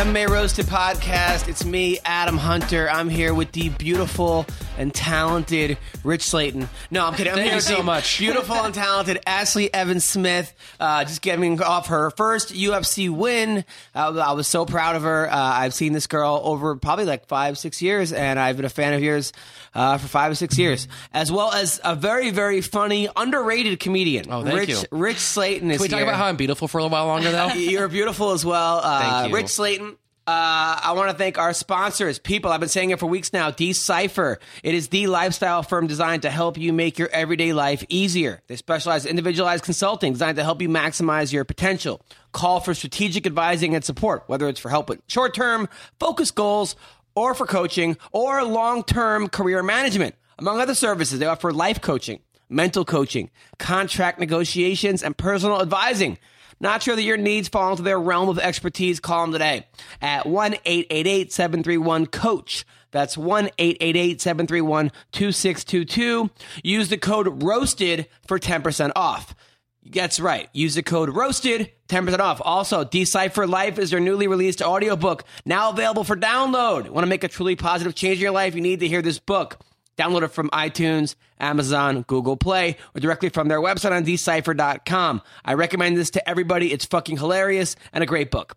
MMA Roasted Podcast. It's me, Adam Hunter. I'm here with the beautiful and talented Rich Slaton. No, I'm kidding. I'm Thank you so much. Beautiful and talented Ashlee Evans-Smith. Uh, just getting off her first UFC win. Uh, I was so proud of her. Uh, I've seen this girl over probably like five, six years, and I've been a fan of yours uh, for five or six years, as well as a very, very funny, underrated comedian. Oh, thank Rich, you. Rich Slaton is Can we talk here. about how I'm beautiful for a little while longer, though? You're beautiful as well. Uh, Thank you. Rich Slaton. Uh, I want to thank our sponsors, people. I've been saying it for weeks now. Decipher. It is the lifestyle firm designed to help you make your everyday life easier. They specialize in individualized consulting designed to help you maximize your potential. Call for strategic advising and support, whether it's for help with short term, focus goals, or for coaching, or long term career management. Among other services, they offer life coaching, mental coaching, contract negotiations, and personal advising. Not sure that your needs fall into their realm of expertise. Call them today at 1 888 731 COACH. That's 1 888 731 2622. Use the code ROASTED for 10% off. That's right. Use the code ROASTED, 10% off. Also, Decipher Life is their newly released audiobook, now available for download. Want to make a truly positive change in your life? You need to hear this book. Download it from iTunes, Amazon, Google Play, or directly from their website on decipher.com. I recommend this to everybody. It's fucking hilarious and a great book.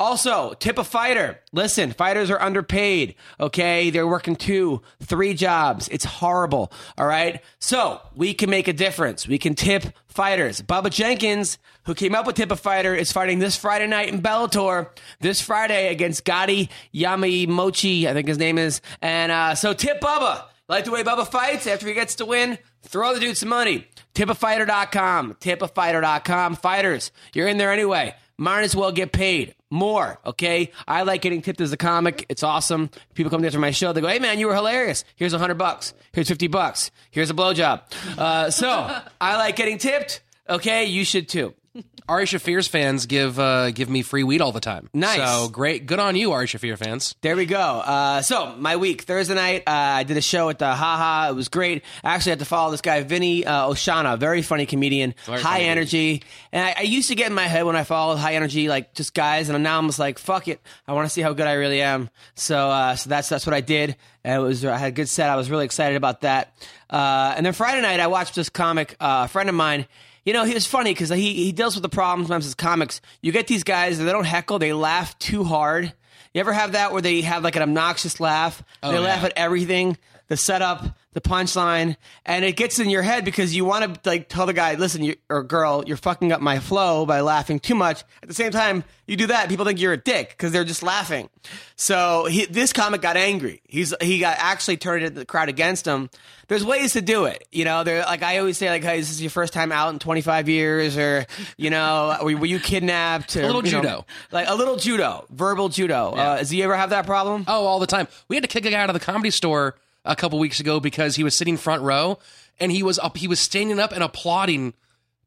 Also, tip a fighter. Listen, fighters are underpaid. Okay. They're working two, three jobs. It's horrible. All right. So we can make a difference. We can tip fighters. Bubba Jenkins, who came up with Tip a Fighter, is fighting this Friday night in Bellator. This Friday against Goiti Yamauchi, I think his name is. And uh, so tip Bubba. Like the way Bubba fights after he gets to win? Throw the dude some money. Tipafighter.com. Tipafighter.com. Fighters, you're in there anyway. Might as well get paid more, okay? I like getting tipped as a comic. It's awesome. People come after my show. They go, hey, man, you were hilarious. Here's a 100 bucks. Here's 50 bucks. Here's a blowjob. Uh, so I like getting tipped. Okay, you should too. Ari Shaffir's fans give uh, give me free weed all the time. Nice. So great. Good on you, Ari Shaffir fans. There we go. Uh, so my week Thursday night, uh, I did a show at the Haha. It was great. I actually had to follow this guy Vinny uh, Oshana, very funny comedian, Very high funny dude. energy. And I, I used to get in my head when I followed high energy, like just guys, and now I'm just like, fuck it. I want to see how good I really am. So uh, so that's that's what I did. And it was I had a good set. I was really excited about that. Uh, and then Friday night, I watched this comic. Uh, a friend of mine. You know, he was funny because he, he deals with the problem sometimes as comics. You get these guys, they don't heckle, they laugh too hard. You ever have that where they have like an obnoxious laugh? they Oh, laugh at everything, the setup, the punchline, and it gets in your head because you want to like tell the guy, listen, you, or girl, you're fucking up my flow by laughing too much. At the same time, you do that, people think you're a dick because they're just laughing. So he, this comic got angry. He's he got actually turned the crowd against him. There's ways to do it, you know. There, like I always say, like, hey, this is your first time out in 25 years, or you know, were, were you kidnapped? Or, little you know, judo. like a little judo, verbal judo. Uh, does he ever have that problem? Oh, all the time. We had to kick a guy out of the comedy store a couple weeks ago because he was sitting front row and he was up. He was standing up and applauding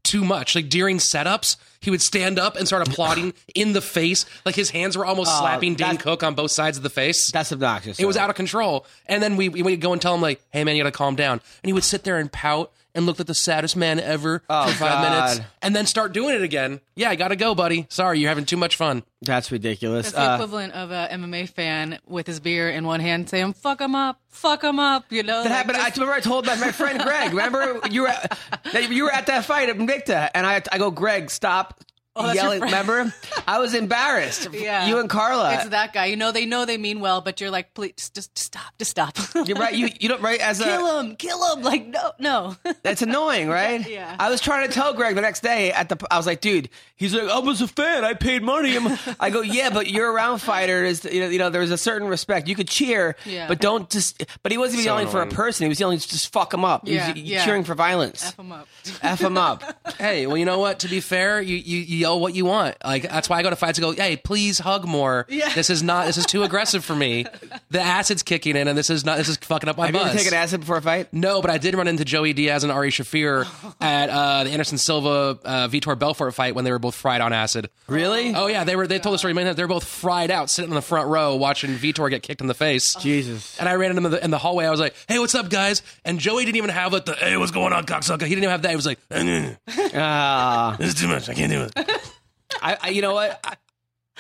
too much. Like during setups, he would stand up and start applauding in the face. Like his hands were almost uh, slapping Dane Oh, Cook on both sides of the face. That's obnoxious. It was out of control. And then we, we would go and tell him, like, hey, man, you got to calm down. And he would sit there and pout and look at the saddest man ever for five God. minutes and then start doing it again. Yeah, I got to go, buddy. Sorry, you're having too much fun. That's ridiculous. That's the Uh, equivalent of a MMA fan with his beer in one hand saying "fuck him up, fuck him up." You know that like, happened. I remember I told my, my friend Greg. Remember you were at, that you were at that fight at Invicta, and I I go, Greg, stop Oh, yelling. Remember, I was embarrassed. Yeah. you and Carla. It's that guy. You know they know they mean well, but you're like, please, just, just stop, just stop. You're right. You you don't right as a kill him, kill him. Like no, no. That's annoying, right? Yeah. I was trying to tell Greg the next day at the. I was like, dude. He's like, I was a fan. I paid money. I'm- I go, yeah, but you're around fighters. You know, you know, there's a certain respect. You could cheer, Yeah. but don't just. But he wasn't even So yelling for a person. He was yelling, just fuck him up. He was Yeah, yeah. cheering for violence. F him up. F him up. Hey, well, you know what? To be fair, you, you, you yell what you want. Like that's why I go to fights. and go, hey, please hug more. Yeah. This is not. This is too aggressive for me. The acid's kicking in, and this is not. This is fucking up my Have you buzz. ever taken acid before a fight? No, but I did run into Joey Diaz and Ari Shaffir at uh, the Anderson Silva uh, Vitor Belfort fight when they were both fried on acid. Really? Oh yeah, they were. They told the story. Man, they're both fried out, sitting in the front row watching Vitor get kicked in the face. Jesus. And I ran into him in the, in the hallway. I was like, "Hey, what's up, guys?" And Joey didn't even have like the "Hey, what's going on, cocksucker?" He didn't even have that. He was like, "Eh, eh, eh, Ah. "This is too much. I can't do it." I, I, you know what? I,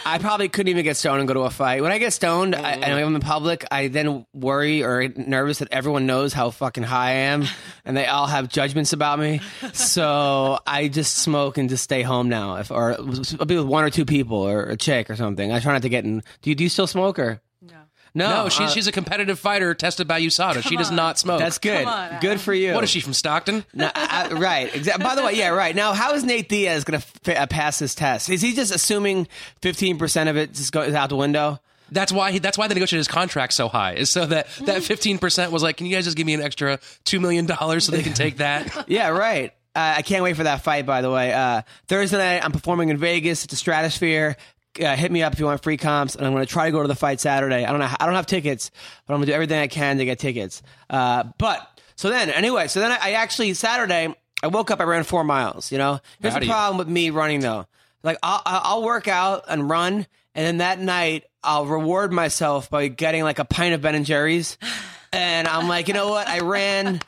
I probably couldn't even get stoned and go to a fight. When I get stoned I, and I'm mm. in public, I then worry or nervous that everyone knows how fucking high I am, and they all have judgments about me. So I just smoke and just stay home now. If or I'll be with one or two people or a chick or something. I try not to get in. Do you do you still smoke or No. no? No, she's uh, she's a competitive fighter tested by USADA. She does not smoke. that's good. On, good for you. What is she from Stockton? No, I, I- right. Exactly. By the way, yeah, right. Now, how is Nate Diaz going to f- uh, pass this test? Is he just assuming 15% of it just goes out the window? That's why he, that's why they negotiated his contract so high, is so that that fifteen percent was like, can you guys just give me an extra two million dollars so they can take that? Yeah, right. Uh, I can't wait for that fight, by the way. Uh, Thursday night, I'm performing in Vegas at the Stratosphere. Uh, hit me up if you want free comps, and I'm going to try to go to the fight Saturday. I don't know. I don't have tickets, but I'm going to do everything I can to get tickets. Uh, but so then, anyway, so then I, I actually Saturday I woke up. I ran four miles. You know, here's the of you. problem with me running though. Like I'll, I'll I'll work out and run, and then that night I'll reward myself by getting like a pint of Ben and Jerry's, and I'm like, you know what? I ran.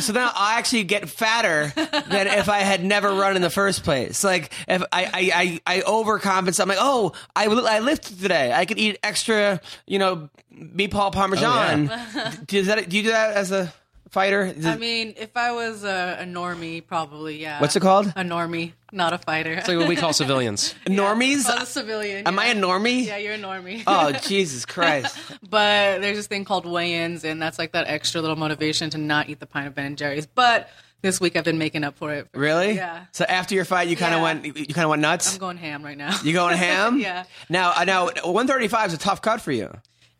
So now I actually get fatter than if I had never run in the first place. Like if I I I, I overcompensate, I'm like, oh, I I lifted today. I could eat extra, you know, meatball parmesan. Oh, do, that, do you do that as a fighter? I mean, if I was a, a normie, probably yeah. What's it called? A normie, not a fighter. It's like what we call civilians. Normies? Oh, a civilian. Am yeah. I a normie? Yeah, you're a normie. Oh Jesus Christ! but there's this thing called weigh-ins, and that's like that extra little motivation to not eat the pint of Ben and Jerry's. But this week I've been making up for it. Really? Yeah. So after your fight, you kind of Yeah. went. You kind of went nuts. I'm going ham right now. you going ham? Yeah. Now, uh, now, 135 is a tough cut for you.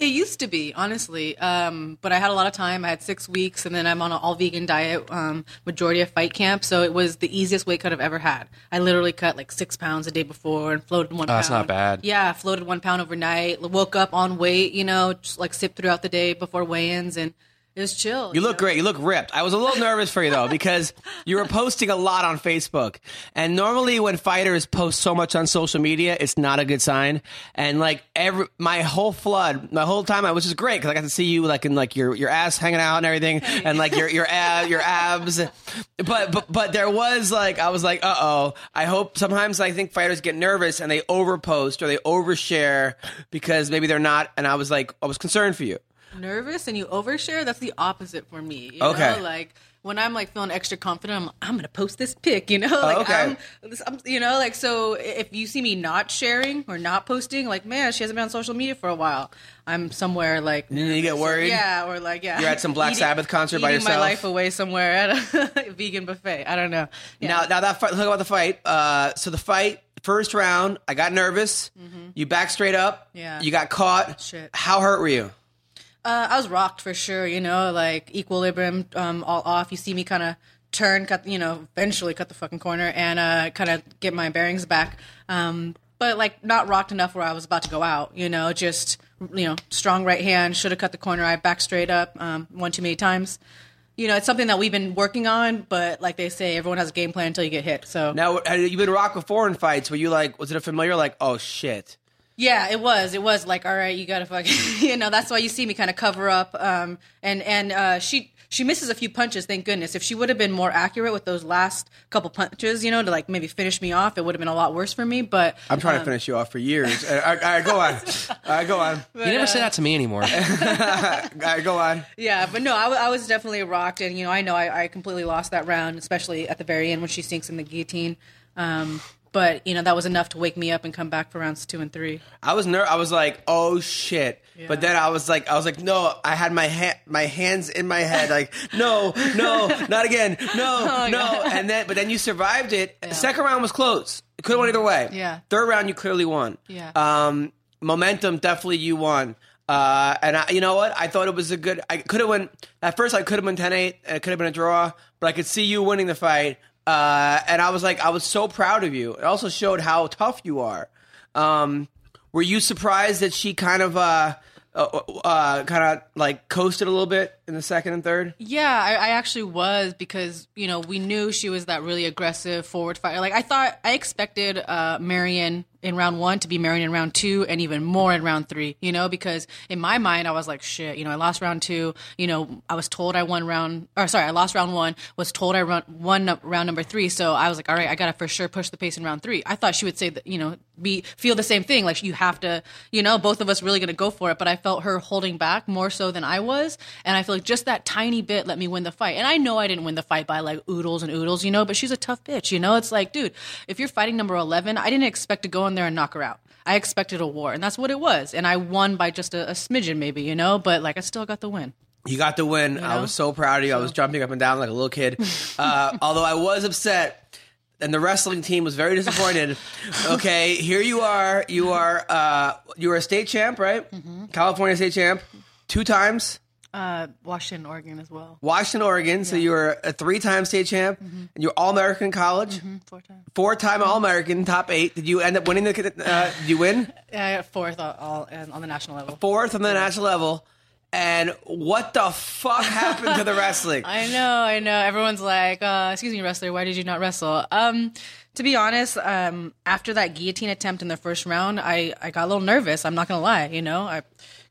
It used to be, honestly. Um, but I had a lot of time. I had six weeks, and then I'm on an all vegan diet, um, majority of fight camp. So it was the easiest weight cut I've ever had. I literally cut like six pounds a day before and floated one Oh, pound. that's not bad. Yeah, floated one pound overnight. Woke up on weight, you know, just like sipped throughout the day before weigh ins, and it was chill. You look know? great. You look ripped. I was a little nervous for you though because you were posting a lot on Facebook, and normally when fighters post so much on social media, it's not a good sign. And like every my whole flood, my whole time, I was just great because I got to see you like in like your your ass hanging out and everything, and like your your ab, your abs. But but but there was like I was like, uh oh. I hope sometimes I think fighters get nervous and they overpost or they overshare because maybe they're not. And I was like, I was concerned for you. Nervous and you overshare, that's the opposite for me. You Okay. Know? Like when I'm like feeling extra confident, I'm, I'm gonna post this pic. You know, like okay. I'm, I'm, you know, like so if you see me not sharing or not posting, like man, she hasn't been on social media for a while. I'm somewhere like then you get worried? Yeah, or like yeah, You're at some Black Sabbath concert by eating yourself? my life away somewhere at a vegan buffet. I don't know. Yeah. Now, now that fight, talk about the fight. Uh, so the fight, first round, I got nervous. Mm-hmm. You back straight up. Yeah. You got caught. Shit. How hurt were you? Uh, I was rocked for sure, you know, like equilibrium um, all off. You see me kind of turn, cut, you know, eventually cut the fucking corner and uh, kind of get my bearings back. Um, but like not rocked enough where I was about to go out, you know, just, you know, strong right hand, should have cut the corner. I back straight up um, one too many times. You know, it's something that we've been working on, but like they say, everyone has a game plan until you get hit. So Now, uh, you've been rocked before in fights. Were you like, was it a familiar, like, oh shit? Yeah, it was. It was like, all right, you gotta fuck. you know. That's why you see me kind of cover up. Um, and and uh, she she misses a few punches. Thank goodness. If she would have been more accurate with those last couple punches, you know, to like maybe finish me off, it would have been a lot worse for me. But I'm trying to finish you off for years. Uh, all right, all right, go on. All right, go on. You never say that to me anymore. All right, go on. yeah, but no, I, wa- I was definitely rocked, and you know, I know I, I completely lost that round, especially at the very end when she sinks in the guillotine. Um, but you know, that was enough to wake me up and come back for rounds two and three. I was ner- I was like, oh shit. But then I was like, I was like, no. I had my ha- my hands in my head, like, no, no, not again, no, no. And then, but then you survived it. Second round was close. It could have went either way. Yeah. Third round, you clearly won. Yeah. Um, momentum, definitely you won. Uh, and I, you know what? I thought it was a good. I could have went at first. I could have been 10-8. It could have been a draw, but I could see you winning the fight. Uh, and I was like, I was so proud of you. It also showed how tough you are. Um, were you surprised that she kind of uh, uh, uh kind of like coasted a little bit in the second and third? Yeah, I, I actually was because you know we knew she was that really aggressive forward fighter. Like I thought, I expected uh, Marion in round one to be Marion in round two and even more in round three, you know, because in my mind, I was like, shit, you know, I lost round two, you know, I was told I won round, or sorry, I lost round one, was told I run, won round number three. So I was like, all right, I got to for sure push the pace in round three. I thought she would say that, you know, be, feel the same thing. Like you have to, you know, both of us really to go for it. But I felt her holding back more so than I was. And I feel like just that tiny bit let me win the fight. And I know I didn't win the fight by like oodles and oodles, you know, but she's a tough bitch, you know? It's like, dude, if you're fighting number 11, I didn't expect to go in there and knock her out. I expected a war, and that's what it was. And I won by just a, a smidgen, maybe, you know, but like I still got the win. You got the win. I know? was so proud of you. I was jumping up and down like a little kid. Uh, although I was upset, and the wrestling team was very disappointed. okay, here you are. You are uh, you are a state champ, right? Mm-hmm. California state champ, two times. Uh, Washington, Oregon as well. Washington, Oregon. So you were a three-time state champ, Mm-hmm. and you're All American in college, Four times. four-time All American, top eight. Did you end up winning the? Uh, did you win? Yeah, I got fourth all, all on the national level. Fourth on the national level. And what the fuck happened to the wrestling? I know, I know. Everyone's like, uh, "Excuse me, wrestler, why did you not wrestle?" Um, to be honest, um, after that guillotine attempt in the first round, I, I got a little nervous. I'm not gonna lie. You know, I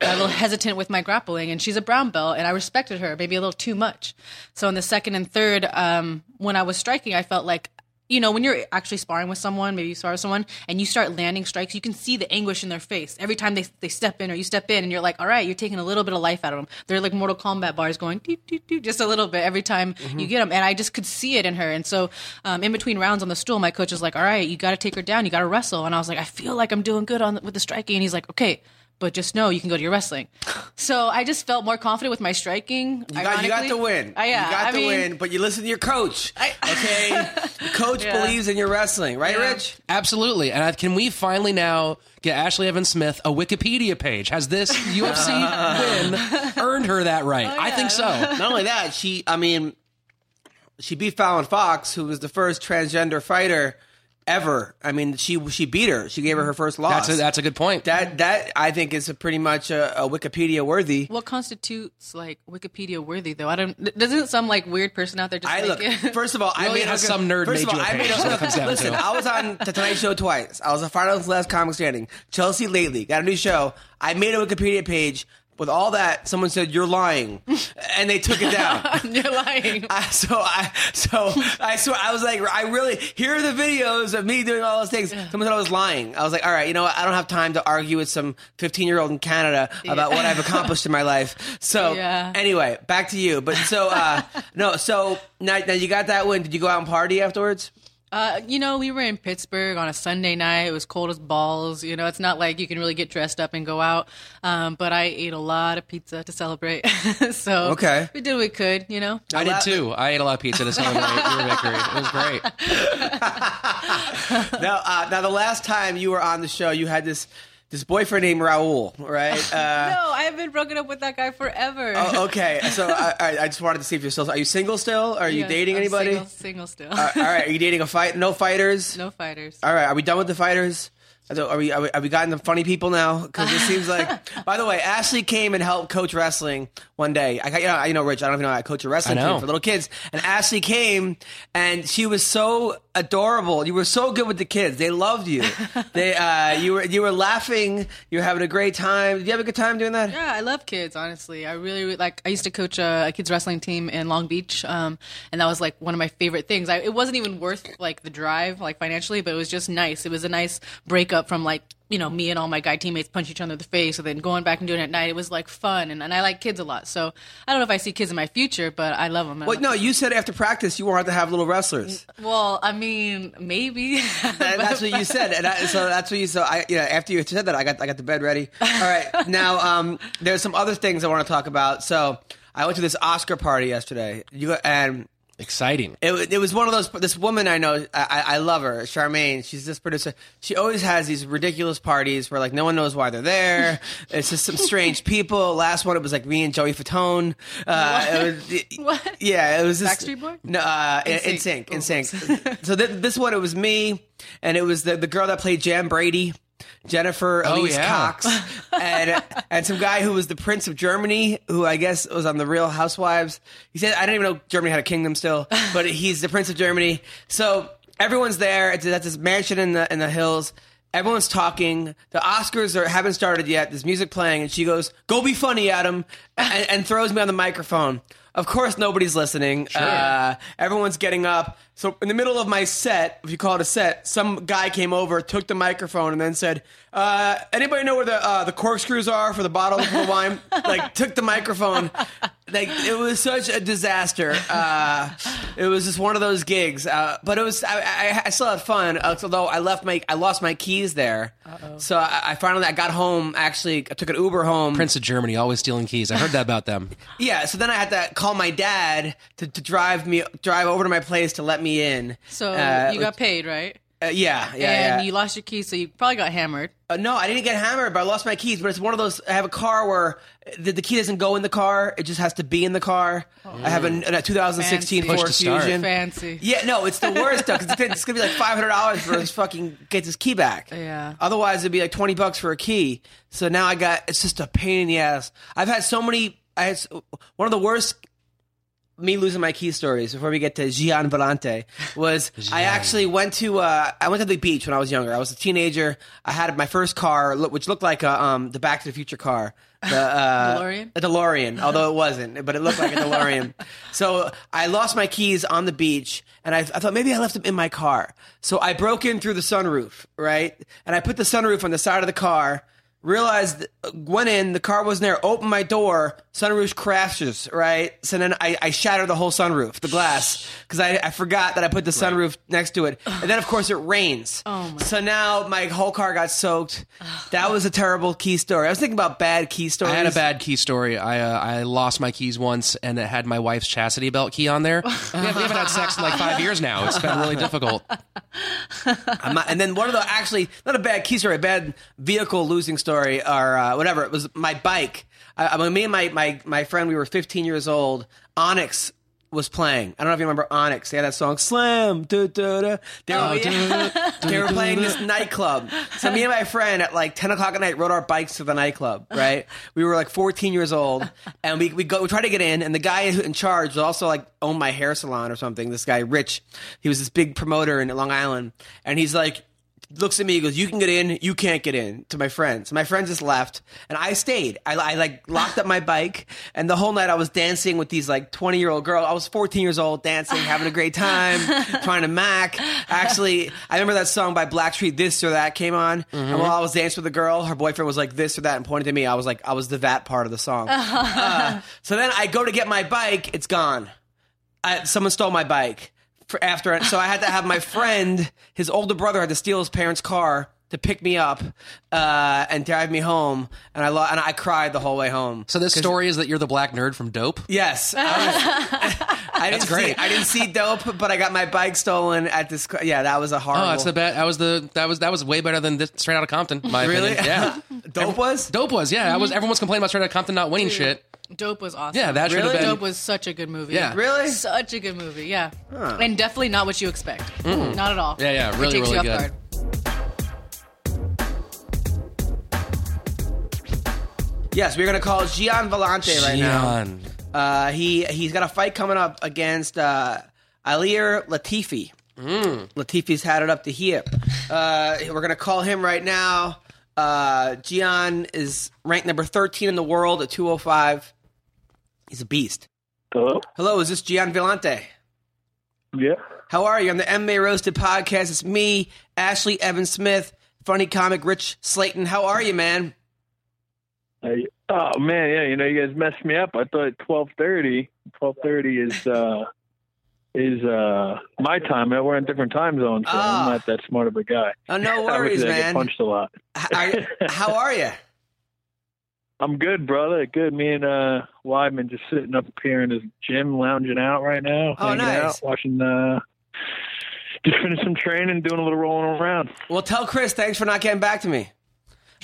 a little hesitant with my grappling, and she's a brown belt, and I respected her maybe a little too much. So in the second and third, um, when I was striking, I felt like. You know, when you're actually sparring with someone, maybe you spar with someone, and you start landing strikes, you can see the anguish in their face every time they, they step in or you step in, and you're like, all right, you're taking a little bit of life out of them. They're like Mortal Kombat bars going, doot, doot, doot, just a little bit every time you get them. And I just could see it in her. And so, um, in between rounds on the stool, my coach was like, all right, you got to take her down. You got to wrestle. And I was like, I feel like I'm doing good on with the striking. And he's like, okay. But just know you can go to your wrestling. So I just felt more confident with my striking. You got, you got the win. Uh, yeah, you got I the mean, win, but you listen to your coach. okay, coach Yeah. believes in your wrestling, right, Yeah. Rich? Absolutely. And I, can we finally now get Ashlee Evans-Smith a Wikipedia page? Has this UFC win earned her that right? I yeah, think so. Not only that, she, I mean, she beat Fallon Fox, who was the first transgender fighter ever. I mean, she she beat her. She gave her her first loss. That's a, that's a good point. that that I think is a pretty much a, a Wikipedia worthy. What constitutes like Wikipedia worthy though? I don't. Doesn't some like weird person out there just I like look. it? First of all, I made has a- some nerd First of made all, you a I made page, is what it listen. I was on the Tonight Show twice. I was a finalist last comic standing. Chelsea lately got a new show. I made a Wikipedia page. With all that, someone said you're lying, and they took it down. You're lying. I, so I so I swear I was like I really here are the videos of me doing all those things. Someone said I was lying. I was like, all right, you know what? I don't have time to argue with some 15 year old in Canada about what I've accomplished in my life. So Yeah. anyway, back to you. But so uh, no, so now, now you got that win. Did you go out and party afterwards? Uh, you know, we were in Pittsburgh on a Sunday night. It was cold as balls. You know, it's not like you can really get dressed up and go out. Um, but I ate a lot of pizza to celebrate. so Okay. we did what we could. You know. I did too. I ate a lot of pizza to celebrate your victory. It was great. now, uh, now the last time you were on the show, you had this this boyfriend named Raul, right? Uh, no, I have been broken up with that guy forever. oh, okay, so I, I, I just wanted to see if you're still. Are you single still? Are you Yeah, dating I'm anybody? Single, single still. Uh, all right, are you dating a fight? No fighters. no fighters. All right, are we done with the fighters? Are we, are we, are we gotten the funny people now? Because it seems like. By the way, Ashlee came and helped coach wrestling one day. I, you know, I- you know, Rich. I don't even know. I coach a wrestling team for little kids, and Ashlee came, and she was so adorable. You were so good with the kids. They loved you. they, uh, you were, you were laughing. You were having a great time. Did you have a good time doing that? Yeah, I love kids. Honestly, I really, really like. I used to coach a, a kids wrestling team in Long Beach, um, and that was like one of my favorite things. I, it wasn't even worth like the drive, like financially, but it was just nice. It was a nice breakup from like you know me and all my guy teammates punch each other in the face, and then going back and doing it at night. It was like fun, and, and I like kids a lot. So I don't know if I see kids in my future, but I love them. Well, no, you said after practice you wanted to have little wrestlers. Well, I mean, maybe. And that's what you said, and I, so that's what you. So I, you know, after you said that, I got I got the bed ready. All right, now um, there's some other things I want to talk about. So I went to this Oscar party yesterday. You go, and Exciting. it, it was one of those. This woman I know, I, I I love her, Charmaine. She's this producer. She always has these ridiculous parties where like no one knows why they're there. it's just some strange people. Last one, it was like me and Joey Fatone. Uh, it was, What? Yeah, it was this, Backstreet Boy? No, uh, in, in sync, in sync. so th- this one, it was me, and it was the the girl that played Jan Brady. Jennifer Oh, Elise yeah. Cox and and some guy who was the Prince of Germany, who I guess was on the Real Housewives. He said I didn't even know Germany had a kingdom still, but he's the Prince of Germany. So everyone's there. It's at this mansion in the in the hills, Everyone's talking. The Oscars are, haven't started yet. There's music playing, and she goes, "Go be funny, Adam," and, and throws me on the microphone. Of course, nobody's listening. Uh, everyone's getting up. So, in the middle of my set, if you call it a set, some guy came over, took the microphone, and then said, uh, "Anybody know where the uh, the corkscrews are for the bottle of the wine?" like, took the microphone. Like, it was such a disaster. Uh, it was just one of those gigs. Uh, but it was. I, I, I still had fun, uh, although I left my I lost my keys there. So I, I finally I got home. Actually, I took an Uber home. Prince of Germany, always stealing keys. I heard that about them. Yeah, so then I had to call my dad to, to drive me drive over to my place to let me in. So Uh, you got paid, right? Uh, yeah, yeah, and yeah. you lost your keys, so you probably got hammered. Uh, no, I didn't get hammered, but I lost my keys. But it's one of those. I have a car where the, the key doesn't go in the car; it just has to be in the car. I have a, a 2016 Fancy. Ford Push to start. Fusion. Fancy. Yeah, no, it's the worst though because it's gonna be like five hundred dollars for his fucking gets his key back. Yeah. Otherwise, it'd be like twenty bucks for a key. So now I got it's just a pain in the ass. I've had so many. I had one of the worst. Me losing my key stories before we get to Gian Villante was I actually went to uh, I went to the beach when I was younger. I was a teenager. I had my first car, which looked like a, um, the Back to the Future car, the uh, DeLorean? a DeLorean, although it wasn't, but it looked like a DeLorean. so I lost my keys on the beach, and I, I thought maybe I left them in my car. So I broke in through the sunroof, right? And I put the sunroof on the side of the car. Realized, went in, the car wasn't there. Opened my door, sunroof crashes, right? So then I, I shattered the whole sunroof, the glass, because I, I forgot that I put the sunroof next to it. And then of course it rains. Oh, my- So now my whole car got soaked. That was a terrible key story. I was thinking about bad key stories. I had a bad key story. I uh, I lost my keys once, and it had my wife's chastity belt key on there. We haven't, we haven't had sex in like five years now. It's been really difficult. Not- and then one of the actually not a bad key story, a bad vehicle losing story or uh, whatever. It was my bike. I, me and my, my my friend, we were 15 years old. Onyx was playing. I don't know if you remember Onyx. They had that song "Slam." Da, da, da. They, were, Oh, yeah. they were playing this nightclub. So me and my friend at like 10 o'clock at night rode our bikes to the nightclub. Right? We were like 14 years old, and we we go we tried to get in, and the guy in charge was also like owned my hair salon or something. This guy Rich, he was this big promoter in Long Island, and he's like looks at me he goes you can get in you can't get in to my friends. My friends just left and i stayed. I, I like locked up my bike and the whole night i was dancing with these like 20 year old girls. I was 14 years old dancing having a great time trying to mac. Actually i remember that song by blackstreet this or that came on and while i was dancing with a girl her boyfriend was like this or that and pointed to me. I was like i was the that part of the song. Uh, so then i go to get my bike it's gone. I, someone stole my bike for after it. So I had to have my friend, his older brother, had to steal his parents' car to pick me up uh, and drive me home. And I lo- and I cried the whole way home. So this story is that you're the black nerd from Dope. Yes, I, was- I didn't great. See, I didn't see dope, but I got my bike stolen at this. Yeah, that was a horrible. Oh, that's the bet. That was the that was that was way better than this, Straight Outta Compton. My Really? opinion. Yeah. dope was. Dope was yeah. I was everyone's complaining about Straight Outta Compton not winning shit. Dope was awesome. Yeah, that should have Really? been. Dope was such a good movie. Yeah. Really? Such a good movie, yeah. And definitely not what you expect. Not at all. Yeah, yeah, really, it takes really you off good. guard. Yes, we're gonna call Gian Villante right now. Gian. Uh, he he's got a fight coming up against uh, Ilir Latifi. Latifi's had it up to here. Uh, we're gonna call him right now. Uh, Gian is ranked number thirteen in the world at two hundred five. He's a beast. Hello? Hello, is this Gian Villante? Yeah. How are you? On the MMA Roasted podcast, it's me, Ashlee Evan Smith, funny comic Rich Slaton. How are you, man? I, oh man, yeah, you know, you guys messed me up. I thought twelve thirty. Twelve thirty is uh is uh my time. We're in different time zones, so Ah. I'm not that smart of a guy. Oh, no worries, Obviously, I get man. punched a lot. How, how are you? I'm good, brother. Good. Me and uh Weidman just sitting up here in his gym, lounging out right now. Oh, hanging nice. out, watching uh just finished some training, doing a little rolling around. Well, tell Chris thanks for not getting back to me.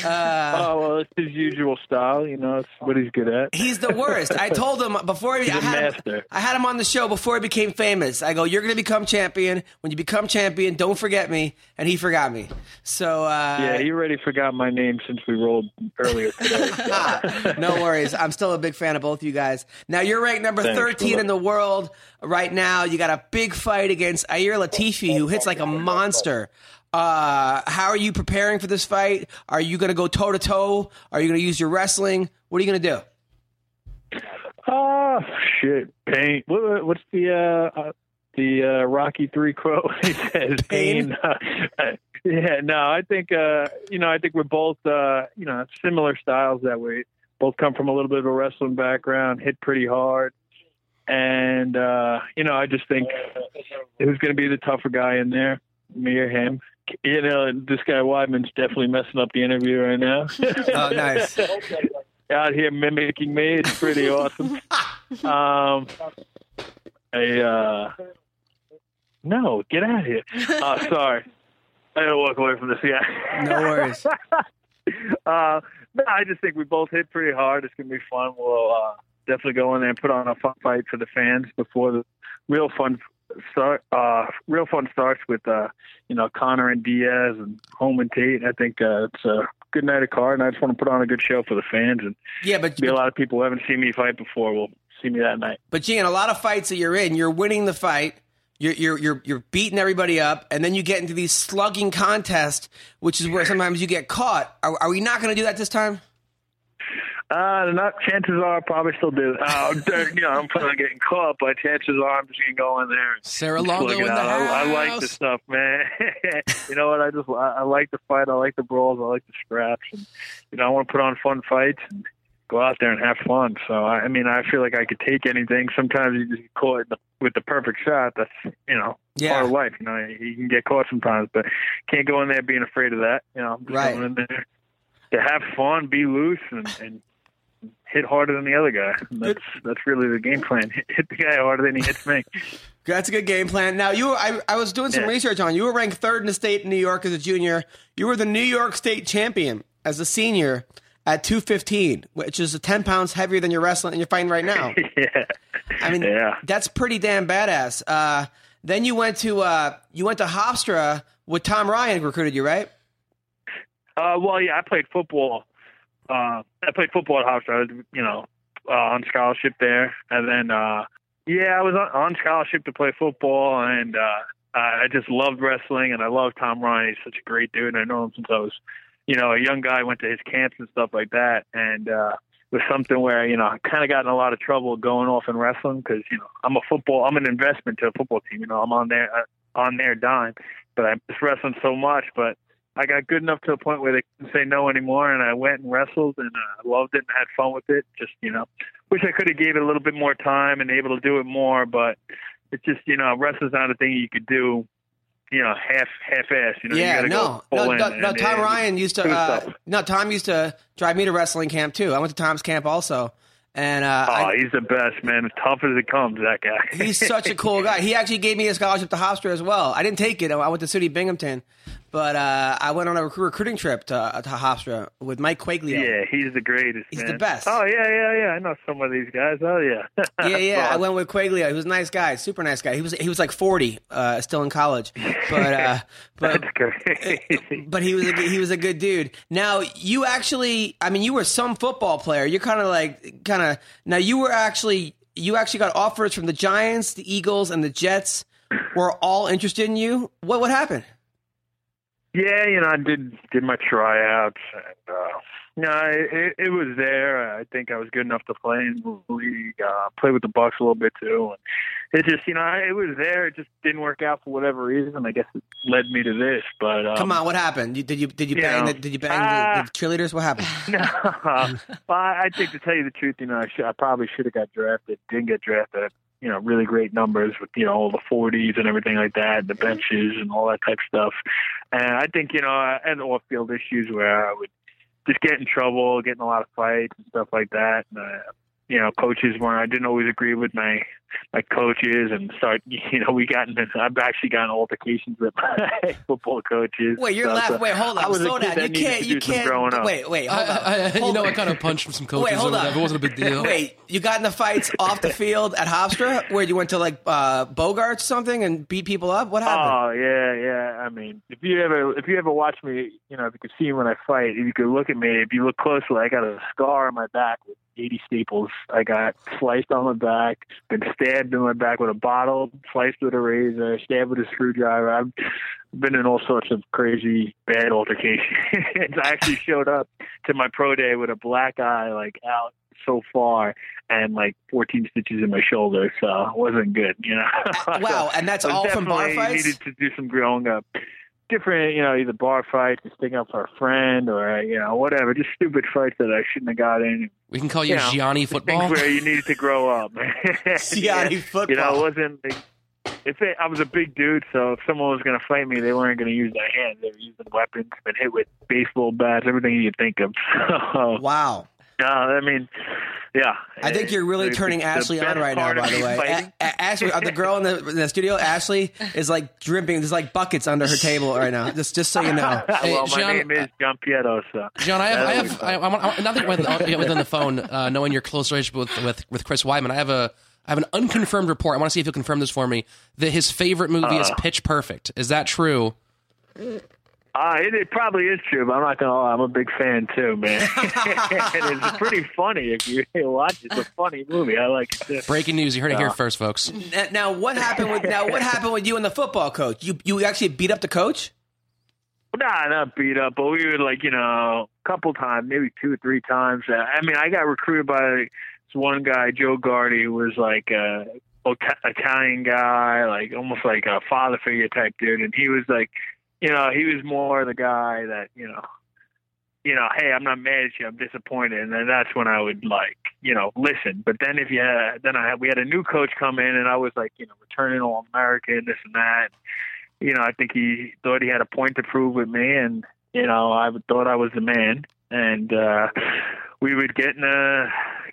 Uh, oh well, it's his usual style. You know, it's what he's good at. He's the worst. I told him before he, He's I a had him, master. I had him on the show before he became famous. I go, "You're going to become champion. When you become champion, don't forget me." And he forgot me. So uh, Yeah, he already forgot my name since we rolled earlier today. Ah, no worries. I'm still a big fan of both you guys. Now you're ranked number Thanks, 13 brother. in the world right now. You got a big fight against Ilir Latifi, who hits like a monster. Uh, how are you preparing for this fight? Are you going to go toe to toe? Are you going to use your wrestling? What are you going to do? Oh shit, pain. What, what's the uh, uh the uh, Rocky Three quote? he says Pain? pain. Uh, yeah, no, I think uh, you know, I think we're both uh, you know similar styles that we both come from a little bit of a wrestling background, hit pretty hard, and uh, you know, I just think who's going to be the tougher guy in there, me or him. You know, this guy Weidman's definitely messing up the interview right now. Oh, nice. out here mimicking me. It's pretty awesome. Um, a uh, no, get out of here. Uh, sorry, I gotta walk away from this guy. No worries. uh, no, I just think we both hit pretty hard. It's gonna be fun. We'll uh, definitely go in there and put on a fun fight for the fans before the real fun start. Uh, real fun starts with uh, you know Conor and Diaz and Holm and Tate. I think uh, it's a good night of card, and I just want to put on a good show for the fans and Yeah, but be a lot of people who haven't seen me fight before will see me that night. But Gene, a lot of fights that you're in, you're winning the fight, you're you're you're you're beating everybody up, and then you get into these slugging contests, which is where sometimes you get caught. Are, are we not going to do that this time? Uh, not chances are I'll probably still do. Uh, you know, I'm probably getting caught, but chances are I'm just gonna go in there. and Sarah Longo in the out. I, I like the stuff, man. you know what? I just I, I like the fight. I like the brawls. I like the scraps. And, you know, I want to put on fun fights and go out there and have fun. So I, I mean, I feel like I could take anything. Sometimes you just get caught the, with the perfect shot. That's you know Yeah. part of life. You know, you can get caught sometimes, but can't go in there being afraid of that. You know, I'm just Right. going in there to have fun, be loose, and, and hit harder than the other guy. That's that's really the game plan. Hit, hit the guy harder than he hits me. That's a good game plan. Now you, I, I was doing some Yeah. research on you. Were ranked third in the state in New York as a junior. You were the New York State champion as a senior at 215, which is 10 pounds heavier than you're wrestling and you're fighting right now. yeah. I mean, Yeah. that's pretty damn badass. Uh, then you went to uh, you went to Hofstra with Tom Ryan recruited you, right? Uh, well, yeah, I played football. Uh, I played football at Hofstra. You know, uh, on scholarship there, and then uh, yeah, I was on, on scholarship to play football, and uh, I just loved wrestling, and I love Tom Ryan. He's such a great dude, and I know him since I was, you know, a young guy. Went to his camps and stuff like that, and uh, it was something where you know I kind of got in a lot of trouble going off in wrestling because you know I'm a football, I'm an investment to a football team. You know, I'm on their uh, on their dime, but I miss wrestling so much, but I got good enough to the point where they couldn't say no anymore, and I went and wrestled and uh, loved it and had fun with it. Just you know, wish I could have gave it a little bit more time and able to do it more, but it's just you know, wrestling's not a thing you could do, you know, half half ass. You know, you yeah, gotta no, no, no, no. Tom and- Ryan used to. Uh, no, Tom used to drive me to wrestling camp too. I went to Tom's camp also, and uh, Oh, I, he's the best man. As tough as it comes, that guy. he's such a cool guy. He actually gave me a scholarship to Hofstra as well. I didn't take it. I went to SUNY Binghamton, but uh, I went on a recru- recruiting trip to, uh, to Hofstra with Mike Quaglio. Yeah, he's the greatest. He's man. the best. Oh yeah, yeah, yeah. I know some of these guys. Oh yeah. Yeah, yeah. I went with Quaglio. He was a nice guy, super nice guy. He was he was like forty, uh, still in college, but uh, but That's great. but he was a, good- he was a good dude. Now you actually, I mean, you were some football player. You're kind of like kind of now you were actually you actually got offers from the Giants, the Eagles, and the Jets. Were all interested in you. What what happened? Yeah, you know, I did did my tryouts, and uh, no, it, it was there. I think I was good enough to play in the league. Uh, play with the Bucks a little bit too, and it just, you know, it was there. It just didn't work out for whatever reason. I guess it led me to this. But um, Come on, what happened? You, did you did you you bang know, the, did you bang ah. the, the cheerleaders? What happened? no, well, I think to tell you the truth, you know, I, should, I probably should have got drafted. Didn't get drafted. You know, really great numbers with you know all the 40s and everything like that, the benches and all that type of stuff. And I think you know I had off-field issues where I would just get in trouble, get in a lot of fights and stuff like that. And, uh, you know, coaches weren't. I didn't always agree with my my coaches, and start. You know, we got into. I've actually gotten altercations with my football coaches. Wait, you're So- laughing. so Wait, hold I on. was a Slow kid down. You can't. You can't. growing. Wait, wait. Hold I, on. I, I, you know, on. I kind of punched some coaches Wait, hold or on. whatever. It wasn't a big deal. Wait, you got in the fights off the field at Hofstra, where you went to like uh, Bogarts or something and beat people up? What happened? Oh yeah, yeah. I mean, if you ever if you ever watch me, you know, if you could see me when I fight, if you could look at me, if you look closely, I got a scar on my back with 80 staples. I got sliced on my back, been stabbed in my back with a bottle, sliced with a razor, stabbed with a screwdriver. I've been in all sorts of crazy bad altercations. I actually showed up to my pro day with a black eye, like out so far, and like 14 stitches in my shoulder. So it wasn't good, you know. Wow, and that's I all from bar fights? Needed to do some growing up. Different, you know, either bar fights, or sticking up for a friend, or you know, whatever. Just stupid fights that I shouldn't have got in. We can call you You know, Gianni Football. Things where you needed to grow up. Gianni football. You know, it wasn't. If it, I was a big dude, so if someone was going to fight me, they weren't going to use their hands. They were using weapons, been hit with baseball bats, everything you could think of. So, wow. No, I mean, yeah. I think you're really The- turning the Ashlee on right now. By the way, A- A- Ashlee, uh, the girl in the, in the studio, Ashlee is like dripping. There's like buckets under her table right now. Just, just so you know. Hey, well, my John, name is John Pietro, so. John, I have, I That have, I, I want, I, now that we're within, within the phone, uh, knowing your close relationship with, with, with Chris Weidman, I have a, I have an unconfirmed report. I want to see if you'll confirm this for me. That his favorite movie is Pitch Perfect. Is that true? Uh, it, it probably is true, but I'm not gonna lie. I'm a big fan too, man. and it's pretty funny if you watch it. It's a funny movie. I like it too. Breaking news. You heard it here first, folks. N- Now, what happened with now? What happened with you and the football coach? You you actually beat up the coach? Nah, not beat up, but we would like you know a couple times, maybe two or three times. Uh, I mean, I got recruited by this one guy, Joe Gardi, who was like a Ota- Italian guy, like almost like a father figure type dude, and he was like, you know, he was more the guy that you know. You know, hey, I'm not mad at you. I'm disappointed, and then that's when I would like, you know, listen. But then if you had, then I had, we had a new coach come in, and I was like, you know, returning All American, this and that you know, I think he thought he had a point to prove with me, and you know, I thought I was the man, and uh, we would get in a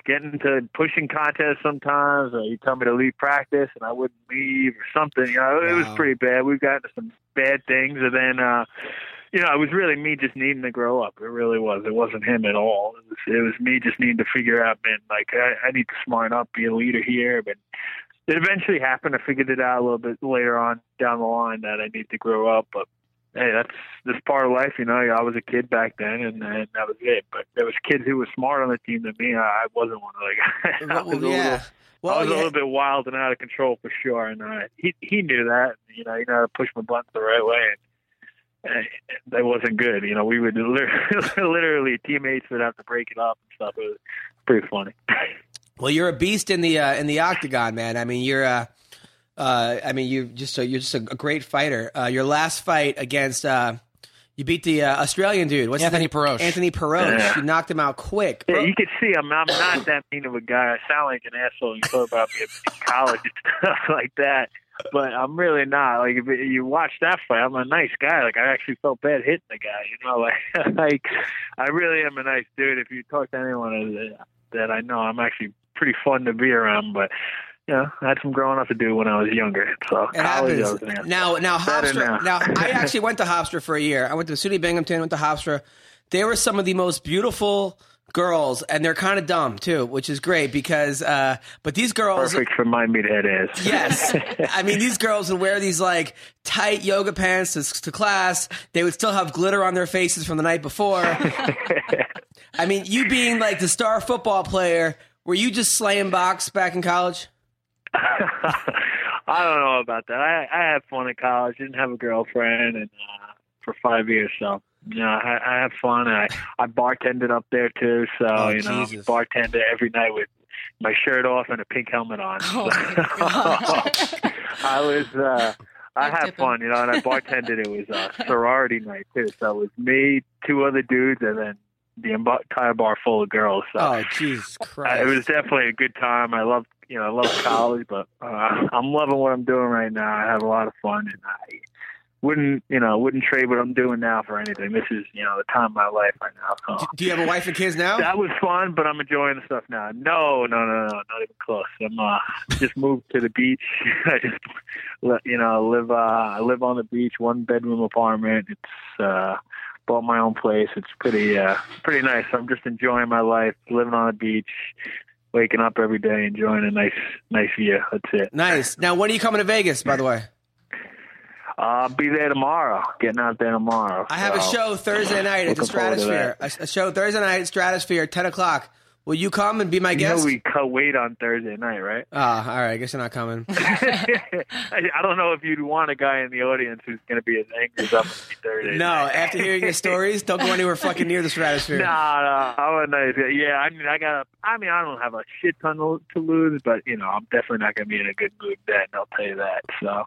get into pushing contests sometimes. Or he'd tell me to leave practice, and I wouldn't leave or something. You know, it was pretty bad. We've gotten into some bad things, and then. uh you know, it was really me just needing to grow up. It really was. It wasn't him at all. It was, it was me just needing to figure out, man, like, I, I need to smarten up, be a leader here. But it eventually happened. I figured it out a little bit later on down the line that I need to grow up. But hey, that's that's part of life, you know. I was a kid back then, and, and that was it. But there was kids who were smarter on the team than me. I, I wasn't one of the guys. I was a little, Well, I was yeah. a little bit wild and out of control for sure, and uh, he he knew that. You know, he knew how to push my buttons the right way, and. uh, That wasn't good. You know, we would literally, literally teammates would have to break it up and stuff. It was pretty funny. Well, you're a beast in the uh, in the octagon, man. I mean, you're. Uh, uh, I mean, you just a, you're just a, a great fighter. Uh, your last fight against uh, you beat the uh, Australian dude. What's Anthony name? Perosh. Anthony Perosh. Yeah. You knocked him out quick. Yeah, you can see I'm, I'm not that mean of a guy. I sound like an asshole. You talk about me in college and stuff like that, but I'm really not. Like if you watch that fight, I'm a nice guy. Like I actually felt bad hitting the guy. You know, like like I really am a nice dude. If you talk to anyone that- that I know, I'm actually pretty fun to be around. But you know, I had some growing up to do when I was younger. So It college, I was happens. Now, now Hofstra. now. Now, I actually went to Hofstra for a year. I went to SUNY Binghamton. Went to Hofstra. They were some of the most beautiful girls, and they're kind of dumb too, which is great because. Uh, but these girls, Perfect for my meathead ass. Yes. I mean, these girls would wear these like tight yoga pants to, to class. They would still have glitter on their faces from the night before. I mean, you being like the star football player, were you just slaying box back in college? I don't know about that. I I had fun in college. Didn't have a girlfriend, and uh, for five years, so you know, I, I had fun. I I bartended up there too, so Oh, you know, Jesus. bartended every night with my shirt off and a pink helmet on. Oh, my I was. uh I had fun, you know, and I bartended. It was a sorority night too, so it was me, two other dudes, and then the entire bar full of girls. So Oh, Jesus uh, Christ. it was definitely a good time. I love, you know, I love college, but uh, I'm loving what I'm doing right now. I have a lot of fun, and I wouldn't, you know, wouldn't trade what I'm doing now for anything. This is, you know, the time of my life right now. So Do you have a wife and kids now? that was fun, but I'm enjoying the stuff now. No, no, no, no, not even close. I'm uh, just moved to the beach. I just, you know, live. Uh, I live on the beach, one bedroom apartment. It's uh, bought my own place. It's pretty, uh, pretty nice. I'm just enjoying my life, living on the beach, waking up every day, enjoying a nice, nice view. That's it. Nice. Now, when are you coming to Vegas, by the way? I'll be there tomorrow. Getting out there tomorrow. I have a show Thursday night at the looking Stratosphere. A, a show Thursday night at Stratosphere, 10 o'clock. Will you come and be my You guest? know we cut weight on Thursday night, right? Ah, all right. I guess you're not coming. I don't know if you'd want a guy in the audience who's going to be as angry as I'm going to be Thursday. No, after hearing your stories, don't go anywhere fucking near the stratosphere. Nah, nah, I would not. Yeah, I mean, I got. I mean, I don't have a shit ton to, to lose, but you know, I'm definitely not going to be in a good mood then. I'll tell you that. So,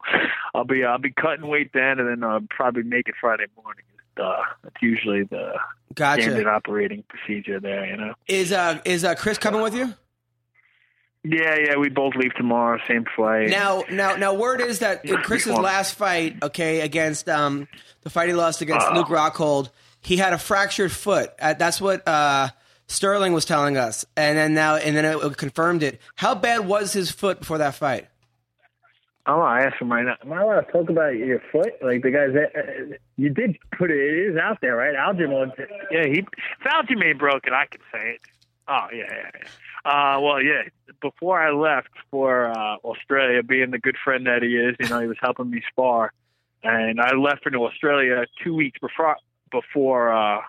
I'll be, I'll be cutting weight then, and then I'll probably make it Friday morning. That's usually the Gotcha. standard operating procedure there. You know. Is uh is uh Chris coming with you? Yeah, yeah, we both leave tomorrow, same flight. Now, now, now, word is that in Chris's last fight, okay, against um the fight he lost against Uh. Luke Rockhold, he had a fractured foot. Uh, that's what uh Sterling was telling us, and then now, and then it confirmed it. How bad was his foot before that fight? Oh, I asked him right now. Am I allowed to talk about your foot? Like the guys that uh, you did put it. It is out there, right? Aljamain. Yeah, he. If Aljamain broke it, I could say it. Oh yeah, yeah. yeah. Uh, well, yeah. Before I left for uh, Australia, being the good friend that he is, you know, he was helping me spar, and I left for Australia two weeks before before uh,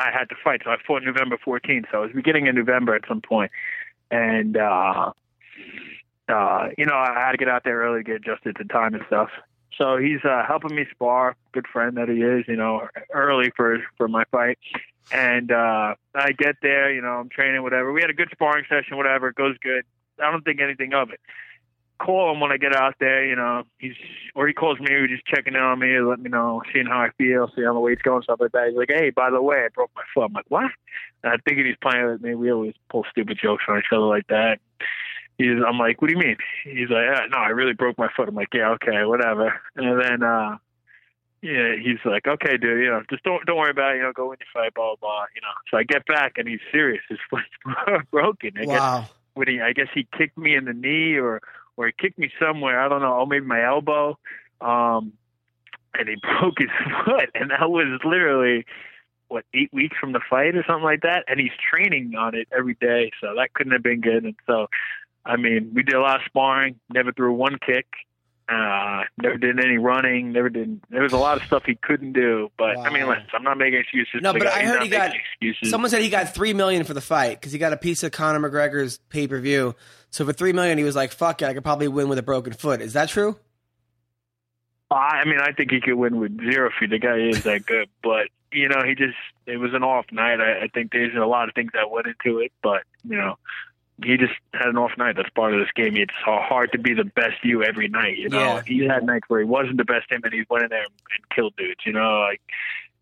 I had to fight. So I fought November 14th. So it was beginning of November at some point, and. uh uh, you know, I had to get out there early to get adjusted to time and stuff. So he's uh, helping me spar, good friend that he is, you know, early for for my fight. And uh, I get there, you know, I'm training, whatever. We had a good sparring session, whatever. It goes good. I don't think anything of it. Call him when I get out there, you know. He's or he calls me, just checking in on me, let me know, seeing how I feel, seeing how the weight's going, stuff like that. He's like, "Hey, by the way, I broke my foot." I'm like, "What?" And I think he's playing with me. We always pull stupid jokes on each other like that. He's, I'm like, what do you mean? He's like, yeah, no, I really broke my foot. I'm like, yeah, okay, whatever. And then, uh, yeah, he's like, okay, dude, you know, just don't don't worry about it. You know, go in your fight, blah blah. blah you know. So I get back and he's serious. His foot's broken. I guess Wow. when he, I guess he kicked me in the knee or or he kicked me somewhere. I don't know. Oh, maybe my elbow. Um, and he broke his foot, and that was literally what eight weeks from the fight or something like that. And he's training on it every day, so that couldn't have been good. And so, I mean, we did a lot of sparring. Never threw one kick. Uh, never did any running. Never did. There was a lot of stuff he couldn't do. But I mean, listen, I'm not making excuses. No, but guy. I heard he got- excuses. Someone said he got three million for the fight because he got a piece of Conor McGregor's pay per view. So for three million, he was like, "Fuck it, I could probably win with a broken foot." Is that true? I mean, I think he could win with zero feet. The guy is that good, but you know, he just it was an off night. I, I think there's a lot of things that went into it, but you know, he just had an off night. That's part of this game. It's hard to be the best you every night. You know, Yeah. he had nights where he wasn't the best him, and he went in there and, killed dudes. You know, like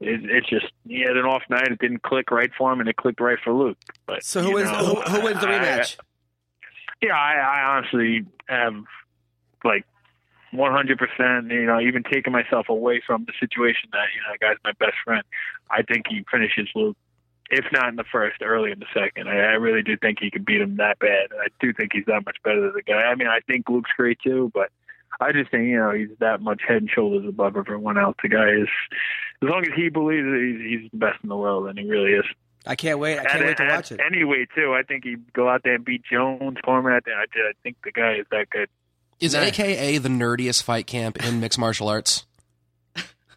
it, it's just he had an off night. It didn't click right for him, and it clicked right for Luke. But So who wins? know, who, who wins the I- rematch? yeah, I, I honestly have like 100%, you know, even taking myself away from the situation that, you know, that guy's my best friend. I think he finishes Luke, if not in the first, early in the second. I, I really do think he could beat him that bad. I do think he's that much better than the guy. I mean, I think Luke's great too, but I just think, you know, he's that much head and shoulders above everyone else. The guy is, as long as he believes that he's, he's the best in the world, then he really is. I can't wait. I can't And- wait to and watch it. Anyway, too, I think he'd go out there and beat Jones, Cormier. I, I, I think the guy is that good. Is Nice. AKA the nerdiest fight camp in mixed martial arts?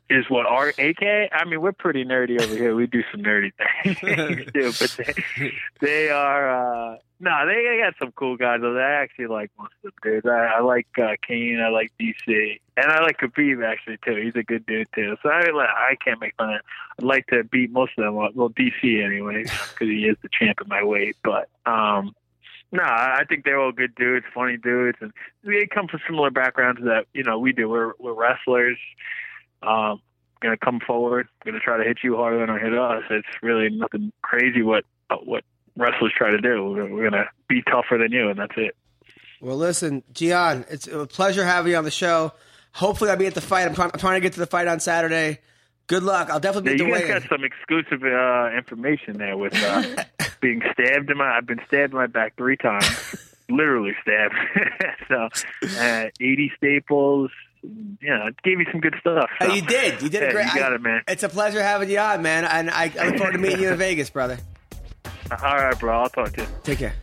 Is what our AK? I mean, we're pretty nerdy over here. We do some nerdy things too, but they, they are. uh No, they, they got some cool guys. though. I actually like most of them dudes. I, I like uh, Kane. I like DC, and I like Khabib actually too. He's a good dude too. So I I can't make fun of. I'd like to beat most of them. Well, DC anyway, because he is the champ of my weight. But um no, I think they're all good dudes, funny dudes, and they come from similar backgrounds that you know we do. We're we're wrestlers. Um, gonna come forward, gonna try to hit you harder than I hit us. It's really nothing crazy what what wrestlers try to do. We're, gonna be tougher than you, and that's it. Well, listen, Gian, it's a pleasure having you on the show. Hopefully, I'll be at the fight. I'm trying, I'm trying to get to the fight on Saturday. Good luck. I'll definitely Yeah, be at you guys got some exclusive uh, information there with uh, being stabbed in my. I've been stabbed in my back three times, literally stabbed. so, uh, eighty staples. Yeah, it gave you some good stuff. Oh, you did. You did Yeah, a great. You got I- it, man. It's a pleasure having you on, man. And I, I look forward to meeting you in Vegas, brother. All right, bro. I'll talk to you. Take care.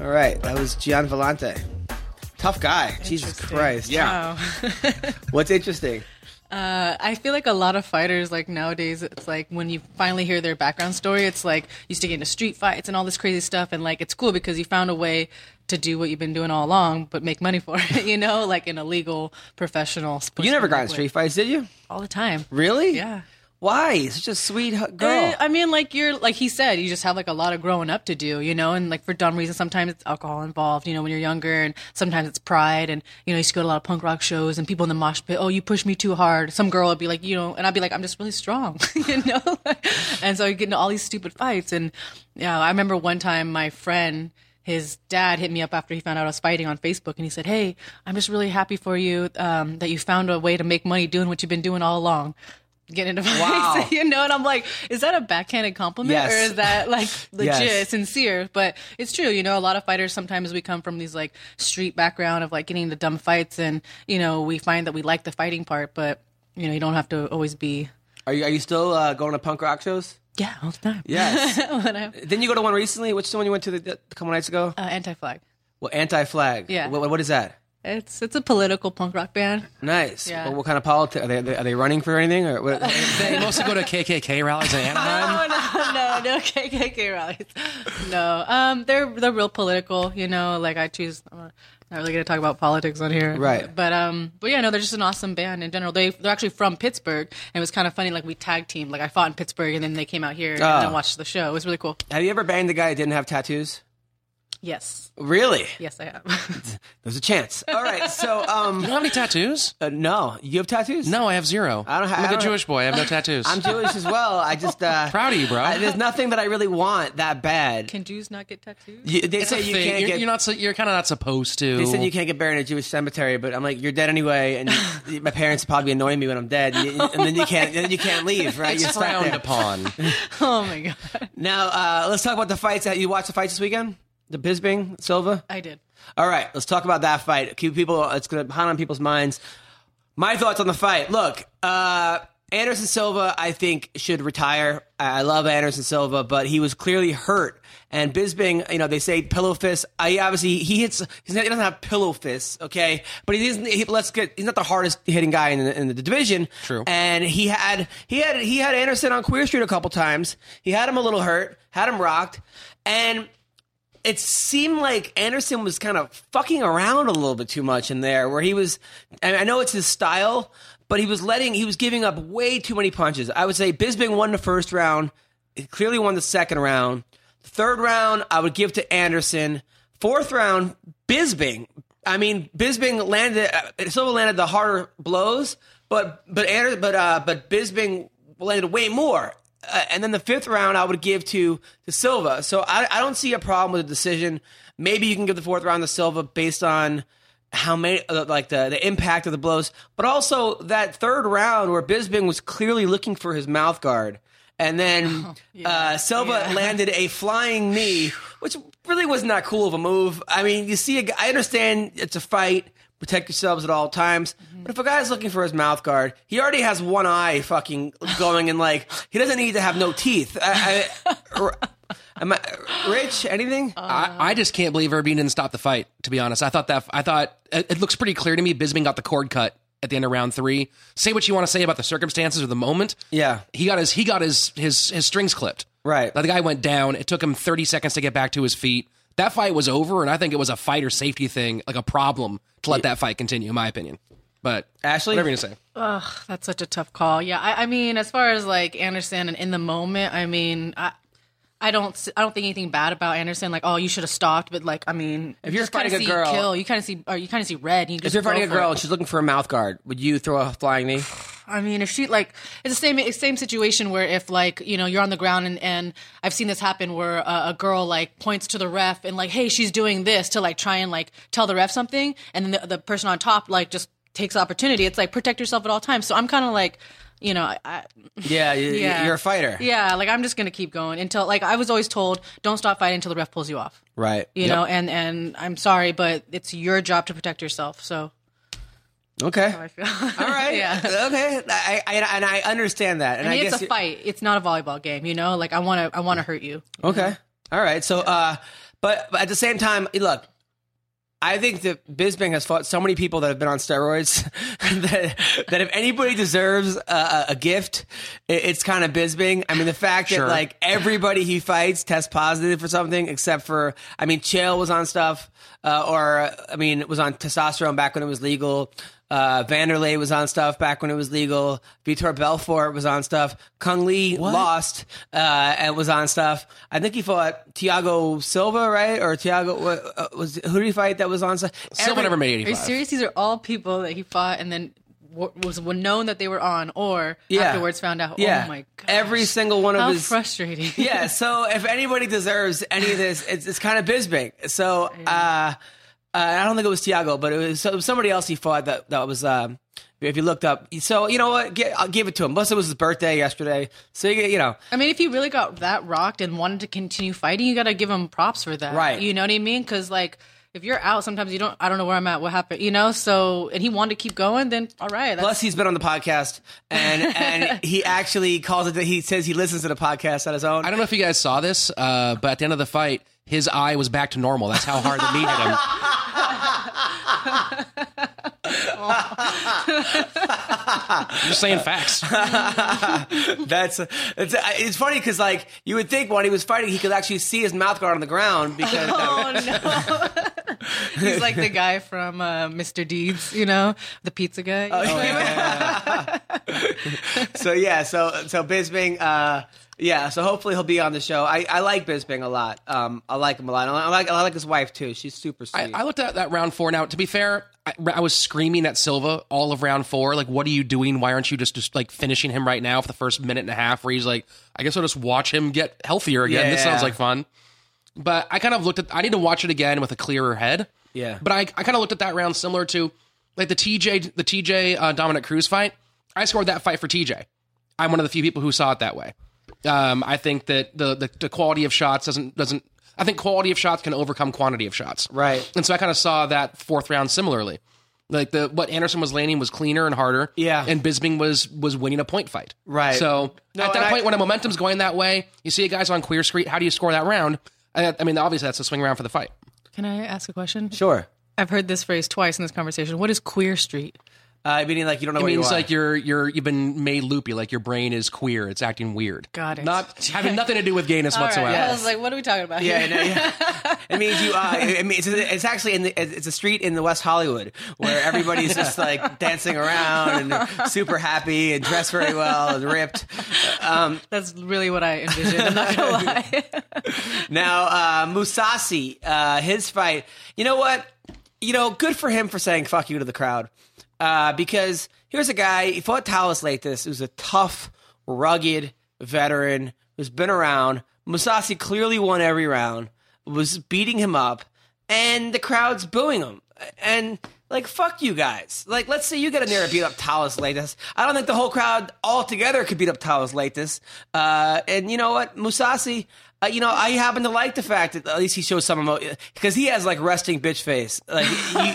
All right, that was Gian Villante. Tough guy. Jesus Christ. Yeah. Wow. What's interesting? Uh, I feel like a lot of fighters, like nowadays, it's like when you finally hear their background story, it's like you used to get into street fights and all this crazy stuff, and like it's cool because you found a way to do what you've been doing all along, but make money for it. You know, like in a legal, professional. You never got in street fights, did you? all the time. Really? Yeah. Why? Such a sweet girl. Eh, I mean, like you're like he said, you just have like a lot of growing up to do, you know, and like for dumb reasons, sometimes it's alcohol involved, you know, when you're younger, and sometimes it's pride, and you know, you used to go to a lot of punk rock shows, and people in the mosh pit, oh, you push me too hard. Some girl would be like, you know, and I'd be like, I'm just really strong, you know, and so you get into all these stupid fights, and yeah, I remember one time my friend. His dad hit me up after he found out I was fighting on Facebook, and he said, "Hey, I'm just really happy for you um, that you found a way to make money doing what you've been doing all along." Get into fights, Wow. you know, and I'm like, is that a backhanded compliment Yes. or is that like legit, Yes. sincere? But it's true, you know, a lot of fighters sometimes we come from these like street background of like getting into dumb fights, and you know, we find that we like the fighting part, but you know, you don't have to always be. Are you are you still uh, going to punk rock shows? Yeah, all the time. Yes. I- Didn't you go to one recently? Which one you went to the, a couple nights ago? uh, anti-flag. Well, Anti Flag. Yeah. What, what is that? It's it's a political punk rock band. Nice. Yeah. What, what kind of politics? Are they, are they running for anything or what? They mostly go to KKK rallies in Anaheim. no, no, no KKK rallies. No, um, they're they're real political. You know, like I choose. I'm not really gonna talk about politics on here, Right. But um, but yeah, no, they're just an awesome band in general. They they're actually from Pittsburgh, and it was kind of funny. Like we tag team. Like I fought in Pittsburgh, and then they came out here and Oh. then watched the show. It was really cool. have you ever banged a guy that didn't have tattoos? Yes, Really? yes, I have. There's a chance. All right. So, um, You don't have any tattoos? uh, no, you have tattoos? No, I have zero. I don't ha- I'm I like a Jewish boy. I have no tattoos. I'm Jewish as well. I just uh, Proud of you, bro. I- there's nothing that I really want that bad. Can Jews not get tattoos? You, they it's a say you thing. can't you're, get. you're not. so- You're kind of not supposed to. They said you can't get buried in a Jewish cemetery, but I'm like, you're dead anyway, and you- my parents probably annoy me when I'm dead, and, you- and then you can't, then you can't leave, right? It's You're frowned upon. Oh my god, Now, uh, let's talk about the fights. That you watched the fights this weekend? The Bisping Silva. I did. All right, let's talk about that fight. Keep people. It's going to haunt on people's minds. My thoughts on the fight. Look, uh, Anderson Silva, I think should retire. I I love Anderson Silva, but he was clearly hurt. And Bisping, you know, they say pillow fist. I obviously he hits. He's not, he doesn't have pillow fists, okay? But he isn't. He, let's get. He's not the hardest hitting guy in the, in the division. True. And he had he had he had Anderson on Queer Street a couple times. He had him a little hurt, had him rocked, and it seemed like Anderson was kind of fucking around a little bit too much in there, where he was. I know it's his style, but he was letting, he was giving up way too many punches. I would say Bisping won the first round, he clearly won the second round. Third round, I would give to Anderson. Fourth round, Bisping. I mean, Bisping landed, uh, Silva landed the harder blows, but but Ander, but uh, but Bisping landed way more. Uh, and then the fifth round, I would give to to Silva. So I, I don't see a problem with the decision. Maybe you can give the fourth round to Silva based on how many uh, like the the impact of the blows, but also that third round where Bisping was clearly looking for his mouth guard. And then uh, Silva Yeah. landed a flying knee, which really was not that cool of a move. I mean, you see, a I understand it's a fight, protect yourselves at all times. Mm-hmm. But if a guy's looking for his mouth guard, he already has one eye fucking going, and like he doesn't need to have no teeth. I, I, am I rich? Anything? I, I just can't believe Herb Dean didn't stop the fight. To be honest, I thought that I thought it, it looks pretty clear to me. Bisping got the cord cut at the end of round three. Say what you want to say about the circumstances of the moment. Yeah. he got his he got his his his strings clipped. Right. Like, the guy went down. It took him 30 seconds to get back to his feet. That fight was over, and I think it was a fighter safety thing, like a problem to let that fight continue, in my opinion. But Ashlee? whatever you're gonna say. Ugh, that's such a tough call. Yeah, I, I mean, as far as like Anderson and in the moment, I mean, I, I don't, s- I don't think anything bad about Anderson. Like, oh, you should have stopped. But like, I mean, If you you're just kinda fighting a see girl- kill. You kind of see, or you kind of see red. And you just If you're fighting a for girl it. and she's looking for a mouth guard, would you throw a flying knee? I mean, if she like, it's the same same situation where if like you know you're on the ground and and I've seen this happen where a, a girl like points to the ref and like, hey, she's doing this to like try and like tell the ref something, and then the, the person on top like just takes the opportunity. It's like protect yourself at all times. So I'm kind of like, you know, I, Yeah, Yeah. you're a fighter. yeah, like I'm just gonna keep going until like I was always told, don't stop fighting until the ref pulls you off. Right. You know, and and I'm sorry, but it's your job to protect yourself. So Okay. I feel. All right. yeah. Okay. I, I, and I understand that. And I I, mean, guess it's a fight. It's not a volleyball game. You know, like I want to, I want to hurt you. Okay. All right. So, uh, but, but at the same time, look, I think that Bisping has fought so many people that have been on steroids that, that if anybody deserves a, a gift, it, it's kind of Bisping. I mean, the fact Sure. that like everybody he fights tests positive for something, except for I mean, Chael was on stuff, uh, or I mean, was on testosterone back when it was legal. Uh, Wanderlei was on stuff back when it was legal. Vitor Belfort was on stuff. Cung Le lost uh, and was on stuff. I think he fought Tiago Silva, right? Or Tiago what, uh, was who did he fight that was on stuff? Silva Every- never made eighty-five. Are you serious? These are all people that he fought and then was known that they were on, or Yeah. afterwards found out. Yeah, Oh my god! every single one of How his frustrating. yeah. So if anybody deserves any of this, it's, it's kind of Bisping. So uh, uh, I don't think it was Tiago, but it was, it was somebody else he fought that that was. Um, if you looked up, so you know what, Get, I'll give it to him. Plus, it was his birthday yesterday, so you, you know, I mean, if he really got that rocked and wanted to continue fighting, you got to give him props for that. Right. You know what I mean? Because like. If you're out, sometimes you don't. I don't know where I'm at. What happened? You know. So, and he wanted to keep going. Then, all right. That's, Plus, he's been on the podcast, and and he actually calls it. that He says he listens to the podcast on his own. I don't know if you guys saw this, uh, but at the end of the fight, his eye was back to normal. That's how hard the knee hit him. I'm just saying facts. That's it's, it's funny because like you would think when he was fighting, he could actually see his mouth guard on the ground because Oh no! He's like the guy from uh, Mr. Deeds, you know, the pizza guy. oh, yeah. so yeah, so so Bisping, uh, yeah, so hopefully he'll be on the show. I, I like Bisping a lot. Um, I like him a lot. I like I like his wife too. She's super sweet. I, I looked at that round four. Now, to be fair, I, I was screaming at Silva all of round four. Like, what are you doing? Why aren't you just, just like finishing him right now for the first minute and a half? Where he's like, I guess I'll just watch him get healthier again. This Yeah. sounds like fun. But I kind of looked at. I need to watch it again with a clearer head. Yeah. But I, I kind of looked at that round similar to like the TJ the TJ uh, Dominick Cruz fight. I scored that fight for TJ. I'm one of the few people who saw it that way. Um, I think that the, the the quality of shots doesn't doesn't. I think quality of shots can overcome quantity of shots. Right. And so I kind of saw that fourth round similarly. Like the what Anderson was landing was cleaner and harder. Yeah. And Bisping was was winning a point fight. Right. So No, at that and I- point, when a momentum's going that way, you see a guy's on Queer Street. How do you score that round? I, I mean, obviously that's a swing round for the fight. Can I ask a question? sure. I've heard this phrase twice in this conversation. What is queer street? Uh, meaning like you don't know It where means you are. like you're you're you've been made loopy, like your brain is queer. It's acting weird. Got it. Not having nothing to do with gayness All right. whatsoever. I was like, what are we talking about? Yeah, here? no, yeah. It means you. Uh, it means it's, it's actually in the. It's a street in the West Hollywood where everybody's just like dancing around and super happy and dressed very well and ripped. Um, That's really what I envisioned. I'm not gonna lie. now, uh, Mousasi, uh, his fight. You know what? You know, good for him for saying "fuck you" to the crowd. Uh, because here's a guy. He fought Thales Leites, who's a tough, rugged veteran who's been around. Mousasi clearly won every round. Was beating him up, and the crowd's booing him. And like, fuck you guys. Like, let's say you get in there and beat up Thales Leites. I don't think the whole crowd altogether could beat up Thales Leites. Uh, and you know what, Mousasi. Uh, you know, I happen to like the fact that at least he shows some emotion because he has like resting bitch face. Like you,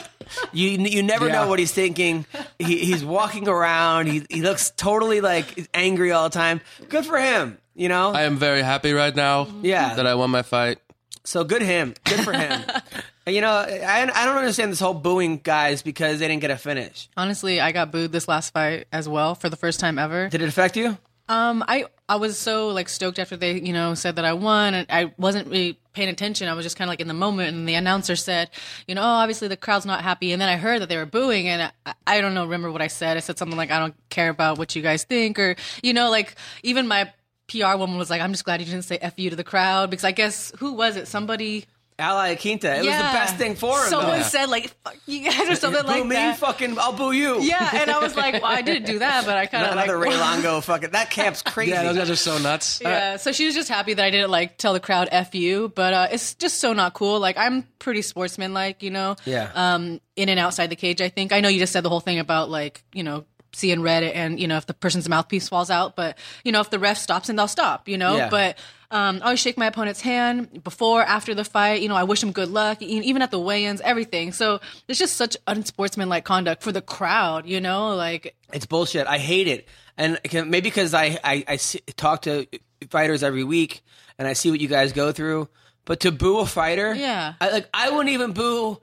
you, you never Yeah. know what he's thinking. He, he's walking around. He, he looks totally like angry all the time. Good for him. You know, I am very happy right now. Yeah. that I won my fight. so good him. Good for him. you know, I, I don't understand this whole booing guys because they didn't get a finish. Honestly, I got booed this last fight as well for the first time ever. Did it affect you? Um, I I was so like stoked after they you know said that I won, and I wasn't really paying attention. I was just kind of like in the moment, and the announcer said, you know, oh, obviously the crowd's not happy, and then I heard that they were booing, and I, I don't know, remember what I said? I said something like, I don't care about what you guys think, or you know, like even my PR woman was like, I'm just glad you didn't say "f you" to the crowd because I guess who was it? Somebody. Al Iaquinta. It was the best thing for him. Someone though. said like "fuck you guys" or something boo like me, that. fucking, I'll boo you. yeah, and I was like, well, I didn't do that, but I kind of Another like, Ray Longo fucking. That camp's crazy. Yeah, those guys are so nuts. Yeah, so she was just happy that I didn't like tell the crowd "f you," but uh, it's just so not cool. Like I'm pretty sportsmanlike, you know. Yeah. Um, in and outside the cage, I think. I know you just said the whole thing about like you know seeing red and you know if the person's mouthpiece falls out, but you know if the ref stops and they'll stop, you know. Yeah. But um, I always shake my opponent's hand before, after the fight. You know, I wish him good luck, e- even at the weigh-ins, everything. So it's just such unsportsmanlike conduct for the crowd, you know. Like It's bullshit. I hate it, and maybe because I I, I see, talk to fighters every week, and I see what you guys go through. But to boo a fighter, Yeah. I, like I wouldn't even boo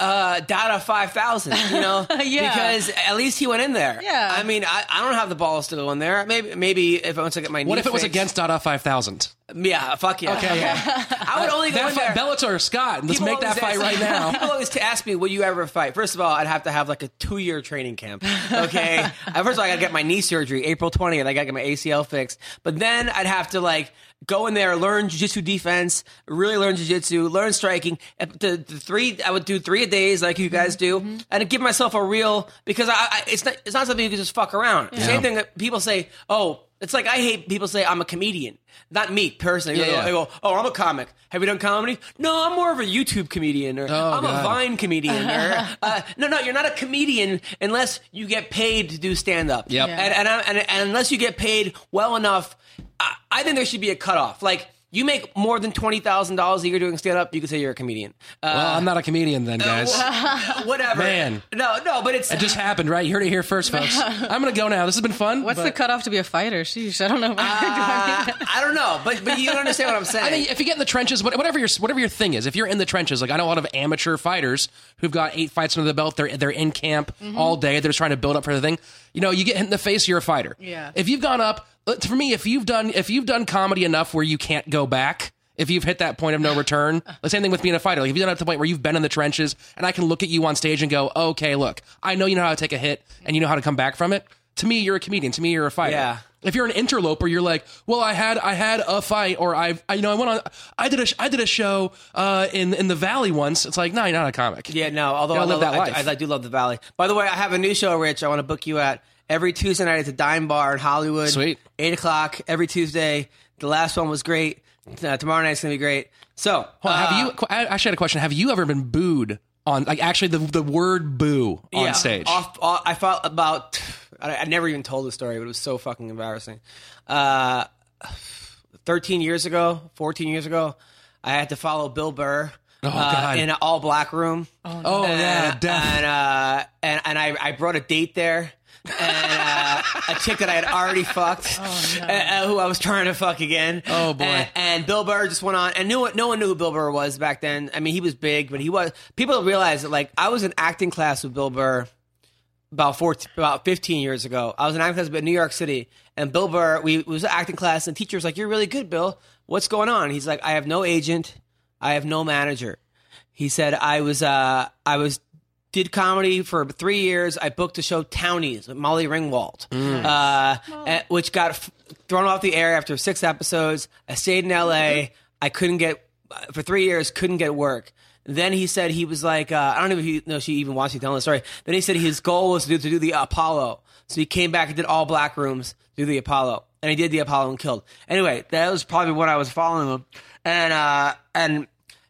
uh, Dada five thousand. You know, Yeah. because at least he went in there. Yeah. I mean, I, I don't have the balls to go in there. Maybe maybe if once I get my What knee if it was against Dada 5000? Yeah, fuck yeah. Okay, yeah. I would only go that in fight, there. Bellator, Scott. Let's People make that fight ask- right now. People always ask me, "Will you ever fight?" First of all, I'd have to have like a two-year training camp. Okay, Uh, first of all, I gotta get my knee surgery April twentieth. I gotta get my ACL fixed. But then I'd have to like go in there, learn jiu-jitsu defense, really learn jiu-jitsu, learn striking. The, the three, I would do three a days like you guys do, Mm-hmm. and give myself a real because I, I it's not it's not something you can just fuck around. Same thing that people say, oh. It's like I hate people say I'm a comedian. Not me personally. They Yeah, go- yeah. "Oh, I'm a comic. Have you done comedy?" No, I'm more of a YouTube comedian, or I'm a Vine comedian, or uh, no, no, you're not a comedian unless you get paid to do stand up. Yep. And and, and and unless you get paid well enough, I, I think there should be a cutoff. Like you make more than twenty thousand dollars a year doing stand up, you can say you're a comedian. Uh, Well, I'm not a comedian then, guys. whatever. Man. No, no, but it's It just happened, right? You heard it here first, folks. I'm going to go now. This has been fun. What's but- the cutoff to be a fighter? Sheesh, I don't know. uh, I don't know, but but you understand what I'm saying. I mean, if you get in the trenches, whatever your whatever your thing is, if you're in the trenches, like I know a lot of amateur fighters who've got eight fights under the belt, they're they're in camp all day, they're just trying to build up for the thing. You know, you get hit in the face, you're a fighter. Yeah. If you've gone up, uh, for me, if you've done if you've done comedy enough where you can't go back. If you've hit that point of no return, the same thing with being a fighter. Like if you've done it to the point where you've been in the trenches, and I can look at you on stage and go, "Okay, look, I know you know how to take a hit, and you know how to come back from it." To me, you're a comedian. To me, you're a fighter. Yeah. If you're an interloper, you're like, well, I had I had a fight, or I've I, you know I went on I did a I did a show uh, in in the Valley once. It's like, no, you're not a comic. Yeah, no. Although I, love, that I, life. I, I do love the Valley. By the way, I have a new show, Rich. I want to book you at every Tuesday night at the Dime Bar in Hollywood. Sweet. Eight o'clock every Tuesday. The last one was great. Uh, tomorrow night's gonna be great. So, Hold on, uh, have you? I actually had a question. Have you ever been booed on like actually the the word boo on yeah, stage? Off, off, I felt about. I, I never even told the story, but it was so fucking embarrassing. Uh, Thirteen years ago, fourteen years ago, I had to follow Bill Burr. uh, in an all black room. oh yeah, and, death. and uh, and and I, I brought a date there, and uh, a chick that I had already fucked, uh, uh, who I was trying to fuck again. Oh, boy. And, and Bill Burr just went on, and knew no one knew who Bill Burr was back then. I mean, he was big, but he was. People don't realize that like I was in acting class with Bill Burr about 14, about 15 years ago. I was in acting class in New York City, and Bill Burr, we was an acting class, and the teacher was like, "You're really good, Bill. What's going on?" He's like, "I have no agent, I have no manager." He said, "I was, uh, I was." Did comedy for three years. I booked the show Townies with Molly Ringwald, uh, eh, which got f- thrown off the air after six episodes. I stayed in L.A. I couldn't get for three years. Couldn't get work. Then he said he was like, uh, I don't know if he know she even watched me telling the story. Then he said his goal was to do, to do the Apollo. So he came back and did all black rooms, do the Apollo, and he did the Apollo and killed. Anyway, that was probably what I was following him, and uh, and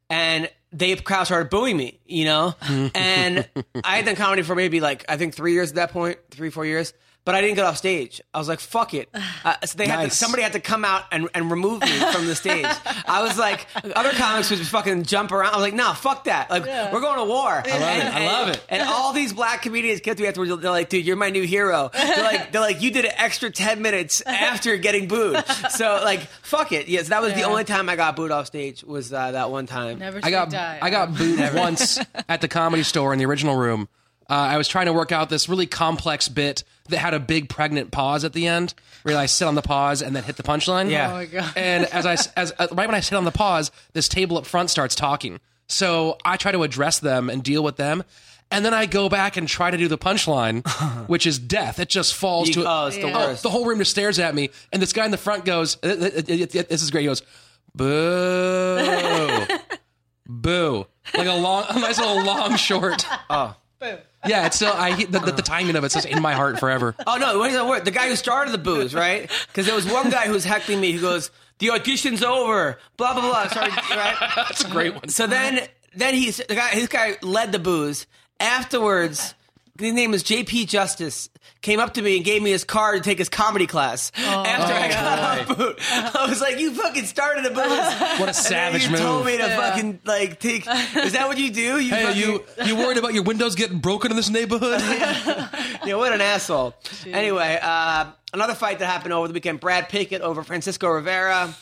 and they crowd started booing me, you know. Mm. and I had done comedy for maybe like I think three years at that point, three four years. But I didn't get off stage. I was like, "Fuck it." Uh, so they had to, somebody had to come out and, and remove me from the stage. I was like, other comics would just fucking jump around. I was like, "No, fuck that! Like, we're going to war." I love it. I love it. And all these black comedians get to me afterwards. They're like, "Dude, you're my new hero." They're like, "They're like, you did an extra ten minutes after getting booed." So like, fuck it. Yes, that was the only time I got booed off stage. Was uh, that one time? Never I got die. I got booed once at the comedy store in the original room. Uh, I was trying to work out this really complex bit that had a big pregnant pause at the end, where I sit on the pause and then hit the punchline. Yeah. Oh my god. And as I as uh, right when I sit on the pause, this table up front starts talking. So I try to address them and deal with them. And then I go back and try to do the punchline, which is death. It just falls You- to oh, it's the Yeah. worst. the whole room just stares at me, and this guy in the front goes, uh, uh, uh, "This is great." He goes, "Boo, boo," like a long, a nice little long short. Oh. Yeah, it's still I the, the, the timing of it's just in my heart forever. Oh no! What is that word? The guy who started the booze, right? Because there was one guy who was heckling me. Who goes, "The audition's over." Blah blah blah. Sorry, right? That's a great one. So then, then he's the guy. His guy led the booze. Afterwards, his name was J.P. Justice. Came up to me and gave me his card to take his comedy class. After I got off boot, I was like, "You fucking started a booze." What a savage you move. told me to Yeah. fucking like take. Is that what you do? You Hey, fucking- you you worried about your windows getting broken in this neighborhood? Yeah, what an asshole. Anyway, uh, another fight that happened over the weekend: Brad Pickett over Francisco Rivera.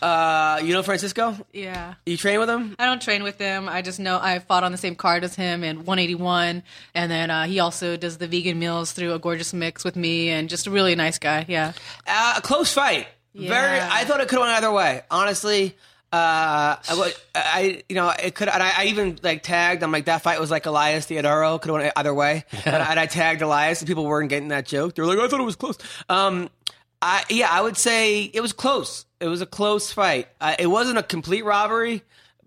Uh, you know Francisco? Yeah. You train with him? I don't train with him. I just know I fought on the same card as him in 181, and then uh, he also does the vegan meals through a gorgeous mix with me, and just a really nice guy. Yeah. Uh, a close fight. Very. I thought it could have went either way. Honestly, uh, I, wa- I you know it could. And I, I even like tagged. I'm like that fight was like Elias Theodoro. Could have went either way. And, I- and I tagged Elias, and people weren't getting that joke. They were like, I thought it was close. Um, I yeah, I would say it was close. It was a close fight. Uh, it wasn't a complete robbery.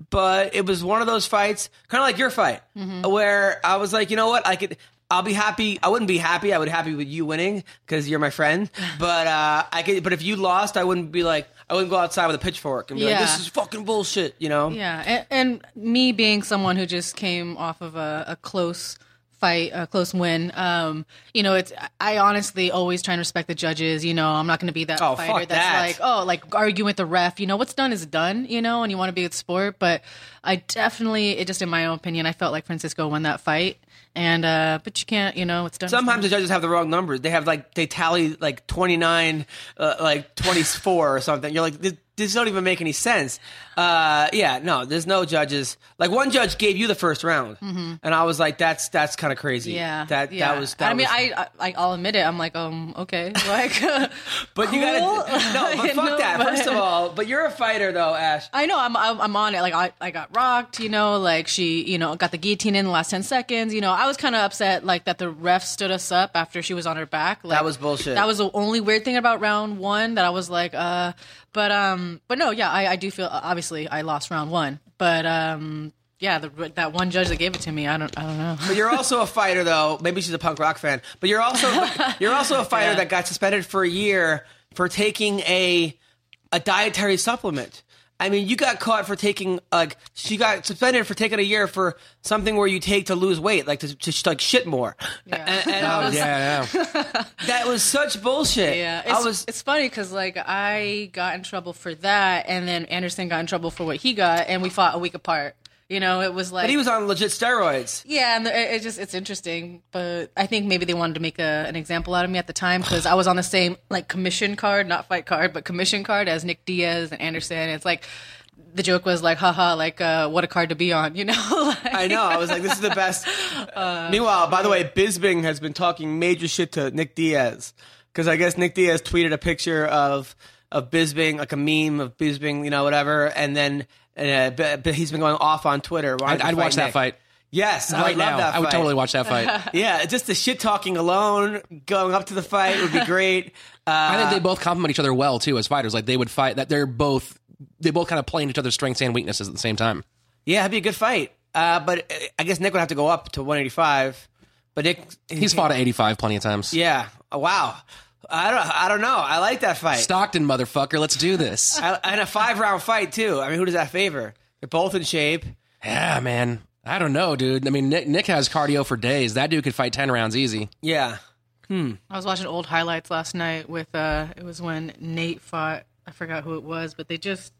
But it was one of those fights, kind of like your fight, where I was like, you know what, I could, I'll be happy. I wouldn't be happy. I would be happy with you winning because you're my friend. But uh, I could. But if you lost, I wouldn't be like. I wouldn't go outside with a pitchfork and be like, "This is fucking bullshit." You know? Yeah, and, and me being someone who just came off of a, a close fight, a close win. Um, you know, it's I honestly always try and respect the judges. You know, I'm not going to be that Oh, fighter that's that. like, oh, like arguing with the ref. You know, what's done is done. You know, and you want to be with sport. But I definitely, it just in my own opinion, I felt like Francisco won that fight. And uh, but you can't, you know, it's done. Sometimes the judges have the wrong numbers. They have like they tally like 29, uh, like 24 or something. You're like, this, don't even make any sense. Uh, yeah, no, there's no judges. Like one judge gave you the first round, and I was like, that's that's kind of crazy. Mm-hmm. Yeah, that yeah. that was. That I mean, was- I, I I'll admit it. I'm like, um, okay, like, But you gotta no, but fuck that. but- First of all, but you're a fighter though, Ash. I know I'm, I'm I'm on it. Like I, I got rocked, you know. Like she, you know, got the guillotine in the last ten seconds. You know, I was kind of upset, like that the ref stood us up after she was on her back. Like, That was bullshit. That was the only weird thing about round one that I was like, uh, but um, but no, yeah, I, I do feel obviously I lost round one, but um, yeah, the, that one judge that gave it to me, I don't, I don't know. But you're also a fighter though. Maybe she's a punk rock fan. But you're also you're also a fighter Yeah. that got suspended for a year for taking a a dietary supplement. I mean, you got caught for taking like she got suspended for taking a year for something where you take to lose weight, like to, to like shit more. Yeah. And, and I oh, was, Yeah, yeah. that was such bullshit. Yeah, it's, I was. it's funny because like I got in trouble for that, and then Anderson got in trouble for what he got, and we fought a week apart. You know, it was like But he was on legit steroids. Yeah, and it it just it's interesting, but I think maybe they wanted to make a, an example out of me at the time because I was on the same like commission card, not fight card, but commission card as Nick Diaz and Anderson. It's like the joke was like, haha, like uh, what a card to be on, you know? like, I know. I was like, this is the best. Uh, Meanwhile, by the way, Bisping has been talking major shit to Nick Diaz because I guess Nick Diaz tweeted a picture of of Bisping, like a meme of Bisping, you know, whatever, and then uh, but, but he's been going off on Twitter. I'd, I'd watch that fight Yes, I right would love now. that I would fight. totally watch that fight. Yeah, just the shit talking alone, going up to the fight would be great. Uh, I think they both complement each other well too as fighters. Like they would fight that they're both they both kind of playing each other's strengths and weaknesses at the same time. yeah, it'd be a good fight. Uh, but uh, I guess Nick would have to go up to 185. But Nick, He's fought at 85 plenty of times. Yeah. Oh, wow. I don't. I don't know. I like that fight. Stockton, motherfucker, let's do this. I, and a five round fight too. I mean, who does that favor? They're both in shape. yeah, man. I don't know, dude. I mean, Nick, Nick has cardio for days. That dude could fight 10 rounds easy. Yeah. Hmm. I was watching old highlights last night with uh it was when Nate fought I forgot who it was, but they just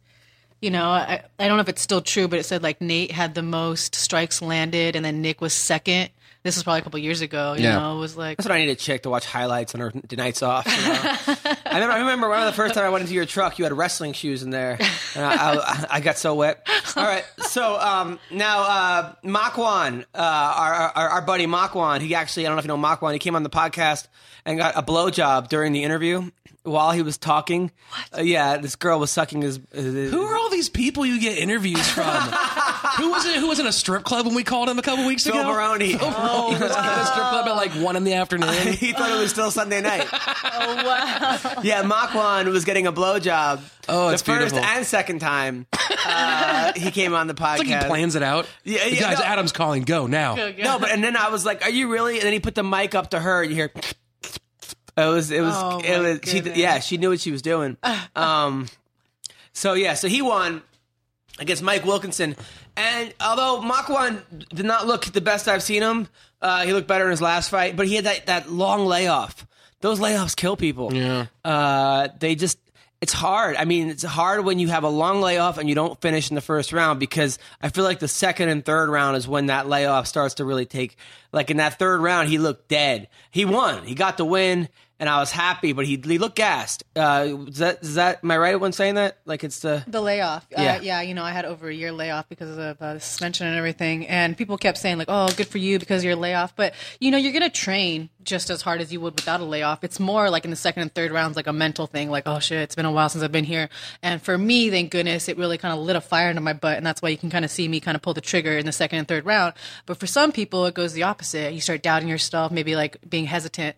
you know, I I don't know if it's still true, but it said like Nate had the most strikes landed and then Nick was second. This was probably a couple years ago, you Yeah. know, it was like That's what I need a chick to watch highlights on her the nights off. you know? I remember. I remember one of the first time I went into your truck. You had wrestling shoes in there, and I, I, I got so wet. All right. So um, now uh, Makwan, uh, our, our our buddy Makwan, he actually I don't know if you know Makwan. He came on the podcast and got a blowjob during the interview while he was talking. Uh, yeah, this girl was sucking his. his Who are all these people you get interviews from? who was it? Who was in a strip club when we called him a couple weeks Phil ago? Baroni. he was in a strip club at like one in the afternoon. he thought it was still Sunday night. Oh wow. Yeah, Makwan was getting a blowjob. Oh, it's the first beautiful. and second time uh, he came on the podcast. It's like he plans it out. Yeah, yeah, Guys, no. Adam's calling. Go now. No, but and then I was like, "Are you really?" And then he put the mic up to her. And you hear. It was. It was. Oh, it my was. She, yeah, she knew what she was doing. Um. So yeah, so he won against Mike Wilkinson, and although Makwan did not look the best I've seen him, uh, he looked better in his last fight. But he had that that long layoff. Those layoffs kill people. Yeah. Uh, they just. It's hard. I mean, it's hard when you have a long layoff and you don't finish in the first round because I feel like the second and third round is when that layoff starts to really take. Like in that third round, he looked dead. He won. He got the win, and I was happy, but he he looked gassed. Uh, is that is that am I right when saying that? Like it's the The layoff. Yeah. Yeah. Uh, yeah, you know, I had over a year layoff because of uh, suspension and everything. And people kept saying, like, oh, good for you because you're layoff. But, you know, you're going to train just as hard as you would without a layoff. It's more like in the second and third rounds, like a mental thing, like, oh, shit, it's been a while since I've been here. And for me, thank goodness, it really kind of lit a fire into my butt. And that's why you can kind of see me kind of pull the trigger in the second and third round. But for some people, it goes the opposite. You start doubting yourself, maybe like being hesitant.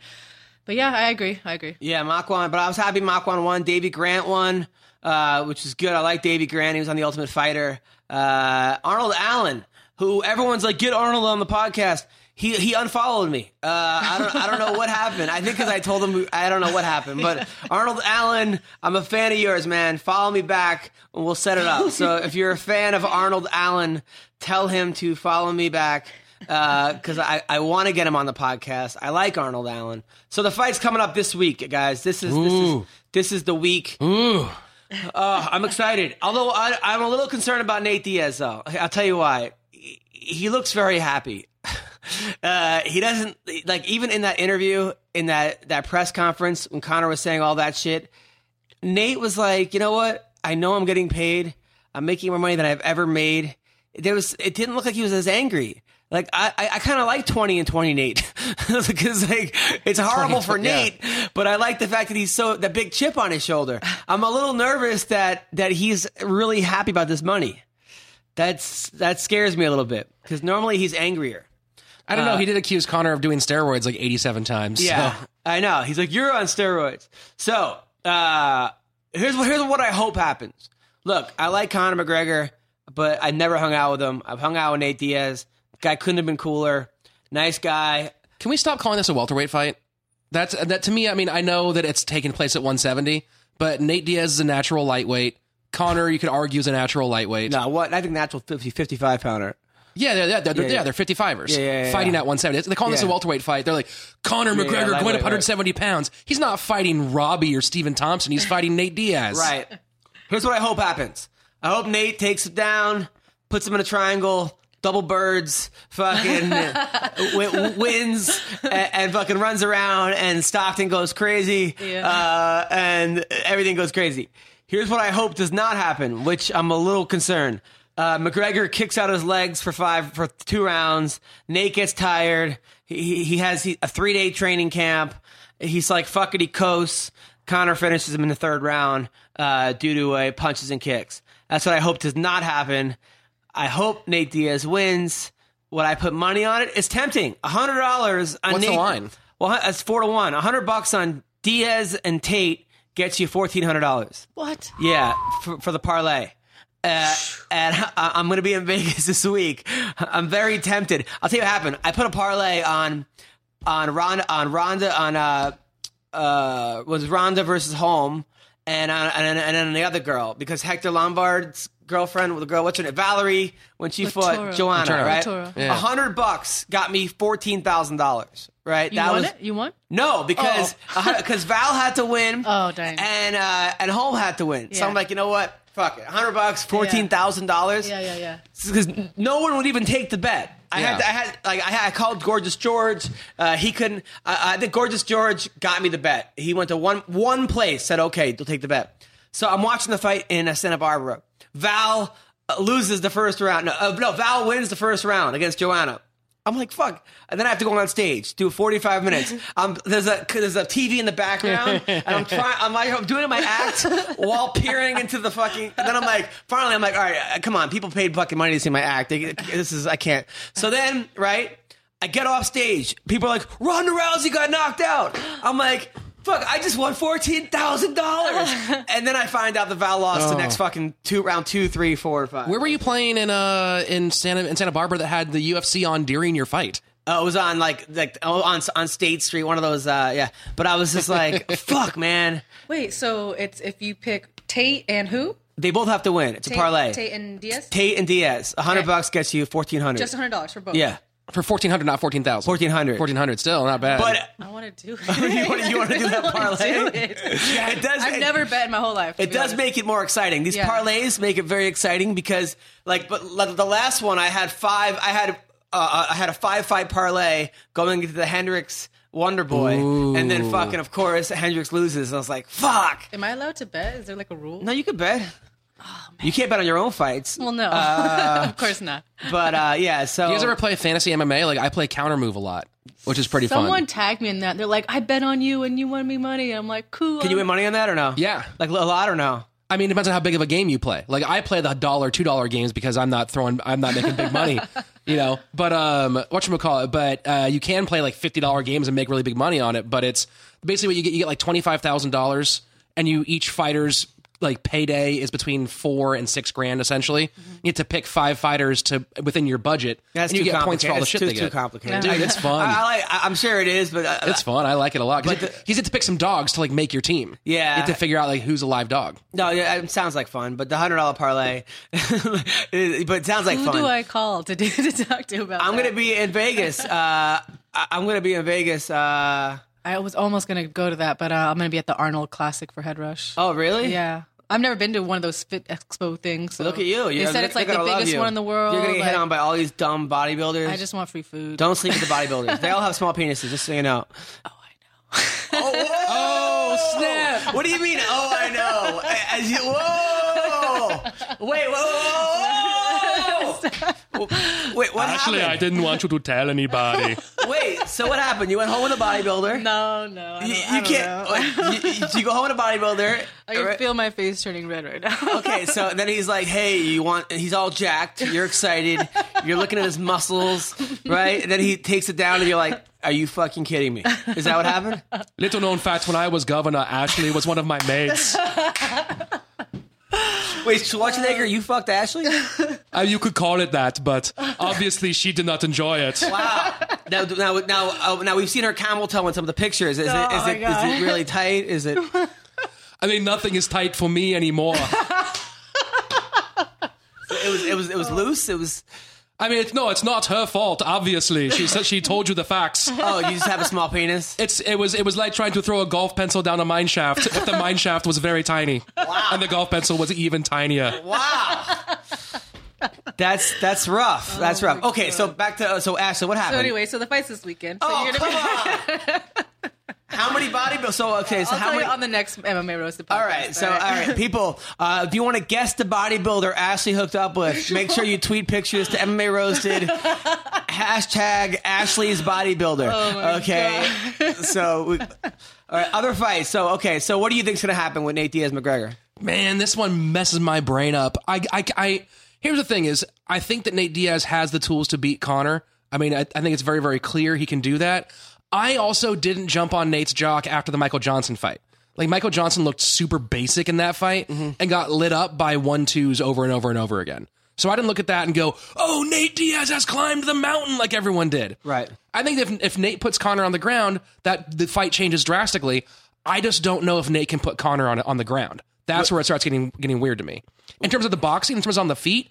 But yeah, I agree. I agree. Yeah, Makwan. But I was happy Makwan won. Davy Grant won, uh, which is good. I like Davy Grant. He was on The Ultimate Fighter. Uh, Arnold Allen, who everyone's like, get Arnold on the podcast. He he unfollowed me. Uh, I don't I don't know what happened. I think because I told him I don't know what happened. But Arnold Allen, I'm a fan of yours, man. Follow me back, and we'll set it up. So if you're a fan of Arnold Allen, tell him to follow me back because I, I want to get him on the podcast. I like Arnold Allen. So the fight's coming up this week, guys. This is this is this is the week. Ooh. Uh, I'm excited. Although I, I'm a little concerned about Nate Diaz, though. I'll tell you why. He, he looks very happy. Uh, he doesn't like even in that interview in that that press conference when Conor was saying all that shit. Nate was like, you know what? I know I'm getting paid. I'm making more money than I've ever made. There was. It didn't look like he was as angry. Like I, I, kind of like 20 and 20 Nate because like it's horrible for yeah. Nate, but I like the fact that he's so that big chip on his shoulder. I'm a little nervous that that he's really happy about this money. That's that scares me a little bit because normally he's angrier. I don't know. He did accuse Conor of doing steroids like 87 times. Yeah, so- I know. He's like, you're on steroids. So uh, here's what here's what I hope happens. Look, I like Conor McGregor, but I never hung out with him. I've hung out with Nate Diaz. Guy couldn't have been cooler. Nice guy. Can we stop calling this a welterweight fight? That's that to me. I mean, I know that it's taking place at 170, but Nate Diaz is a natural lightweight. Conor, you could argue, is a natural lightweight. No, what I think natural 50, 55 pounder. Yeah, they're, yeah, they're, yeah, yeah. they're 55ers Yeah, yeah, yeah, fighting yeah. at 170. They're calling this a welterweight fight. They're like, Conor yeah, McGregor going up 170 pounds. He's not fighting Robbie or Steven Thompson. He's fighting Nate Diaz. Right. Here's what I hope happens. I hope Nate takes him down, puts him in a triangle, double birds, fucking w- wins, and, and fucking runs around, and Stockton goes crazy, Yeah. uh, and everything goes crazy. Here's what I hope does not happen, which I'm a little concerned. Uh, McGregor kicks out his legs for five for two rounds. Nate gets tired. He he, he has he, a three day training camp. He's like fuckity coast. Conor finishes him in the third round uh, due to uh, punches and kicks. That's what I hope does not happen. I hope Nate Diaz wins. Would I put money on it? It's tempting. hundred dollars on What's the line? Well, it's four to one. A hundred bucks on Diaz and Tate gets you fourteen hundred dollars. What? Yeah, for, for the parlay. Uh, and I- I'm going to be in Vegas this week. I'm very tempted. I'll tell you what happened. I put a parlay on on Ronda on Ronda on uh uh was Ronda versus Holm and on, and and then the other girl because Hector Lombard's girlfriend with the girl what's her name Valerie when she fought Joanna Letourneau. right Letourneau. a Yeah. hundred bucks got me fourteen thousand dollars right You won it? You won? no, because because Val had to win. Oh, dang. And uh, and Holm had to win. So I'm like, you know what? Fuck it, hundred bucks, fourteen thousand dollars. Yeah, yeah, yeah. Because no one would even take the bet. I had, Yeah. I had, like, I, had, I called Gorgeous George. Uh, he couldn't. I, I think Gorgeous George got me the bet. He went to one one place, said, "Okay, they'll take the bet." So I'm watching the fight in uh, Santa Barbara. Val uh, loses the first round. No, uh, no, Val wins the first round against Joanna. I'm like, fuck. And then I have to go on stage, do 45 minutes. Um, there's a there's a TV in the background, and I'm trying. I'm like, I'm doing my act while peering into the fucking. And then I'm like, finally, I'm like, all right, uh, come on, people paid fucking money to see my act. This is I can't. So then, right, I get off stage. People are like, Ronda Rousey got knocked out. I'm like. Fuck! I just won fourteen thousand dollars, and then I find out the Val lost the Oh. next fucking two round two, three, four, five. Where were you playing in uh in Santa in Santa Barbara that had the UFC on during your fight? Uh, it was on like like oh, on on State Street, one of those. Uh, yeah, but I was just like, "Fuck, man!" Wait, so it's if you pick Tate and who? They both have to win. It's a parlay. Tate and Diaz? Tate and Diaz, a hundred Okay. bucks gets you fourteen hundred. Just $100 for both. yeah, For 1400 not 14,000. 1400. 1400 still not bad. but I want to do it. you want you want to do that parlay? do it. It does. I've it- never bet in my whole life. It does honest. make it more exciting. These Yeah. parlays make it very exciting because, like, but the last one I had five. I had uh, I had a five fight parlay going into the Hendricks Wonder Boy, and then fucking of course Hendricks loses. I was like, fuck. Am I allowed to bet? Is there like a rule? No, you could bet. You can't bet on your own fights. Well, no, of course not. But uh, yeah, so You guys ever play fantasy MMA? Like I play counter move a lot, which is pretty Someone fun. Someone tagged me in that. They're like, "I bet on you, and you won me money." I'm like, "Cool." can you win money on that or no? Yeah. like a lot or no? I mean, it depends on how big of a game you play. Like I play the dollar, two dollar games because I'm not throwing, I'm not making big money, you know. But um, what you call it? But uh, you can play like fifty dollar games and make really big money on it. But it's basically what you get. You get like twenty five thousand dollars, and you each fighter's like payday is between four and six grand. Essentially, you get to pick five fighters to within your budget, That's and you too get points for all the complicated. shit It's they too, get. too complicated. Dude, it's fun. I, I like, I- I'm sure it is, but uh, It's fun. I like it a lot because But you get to pick some dogs to like make your team. Yeah. you get to figure out like who's a live dog. no, yeah, it sounds like fun. But the hundred dollar parlay, but it sounds like Who fun. Who do I call to do, to talk to about? I'm that? gonna be in Vegas. Uh, I- I'm gonna be in Vegas. Uh, I was almost gonna go to that, but uh, I'm gonna be at the Arnold Classic for Head Rush. oh, really? Yeah. I've never been to one of those fit expo things. so- Look at you. They You're- said it's like the biggest one in the world. You're gonna get hit on by all these dumb bodybuilders. I just want free food. don't sleep with the bodybuilders. they all have small penises. Just so you know. Oh, I know. Oh, snap! What do you mean? Oh, I know. As you, whoa! Wait, whoa! whoa. Wait, what happened? I didn't want you to tell anybody. Wait, so what happened? You went home with a bodybuilder. No, no. I You, don't, you I don't can't. know. you, you- you go home with a bodybuilder. I can right? feel my face turning red right now. Okay, so then he's like, "Hey, you want?" He's all jacked. You're excited. You're looking at his muscles, right? And then he takes it down, and you're like, "Are you fucking kidding me?" Is that what happened? Little known fact: when I was governor, Ashlee was one of my mates. Wait, Schwarzenegger, you fucked Ashlee? Uh, you could call it that, but obviously she did not enjoy it. Wow. Now, now, now, uh, now we've seen her camel toe in some of the pictures. Is it? Is Oh my it? Is God. it really tight? Is it? I mean, nothing is tight for me anymore. It was. It was. It was loose. It was. I mean, it's, no, it's not her fault. Obviously, she said she told you the facts. Oh, you just have a small penis. It's it was it was like trying to throw a golf pencil down a mine shaft. If the mine shaft was very tiny, and the golf pencil was even tinier. Wow. That's that's rough. That's rough. Okay, so back to uh, so Ashlee, what happened? so anyway, so the fight's this weekend. So oh you're come gonna on. How many bodybuilders? So okay, so I'll how tell many? you on the next MMA roasted podcast. All right, so all right, people, uh, if you want to guess the bodybuilder Ashlee hooked up with, make sure you tweet pictures to MMA Roasted, hashtag Ashlee's bodybuilder. Oh okay, so we, all right, other fights. So okay, so what do you think's going to happen with Nate Diaz McGregor? Man, this one messes my brain up. I, I, I, here's the thing: is I think that Nate Diaz has the tools to beat Conor. I mean, I, I think it's very, very clear he can do that. I also didn't jump on Nate's jock after the Michael Johnson fight. Like Michael Johnson looked super basic in that fight mm-hmm. and got lit up by one twos over and over and over again. So I didn't look at that and go, "Oh, Nate Diaz has climbed the mountain" like everyone did. Right. I think if if Nate puts Conor on the ground, that the fight changes drastically. I just don't know if Nate can put Conor on on the ground. That's where it starts getting getting weird to me. In terms of the boxing, in terms of on the feet,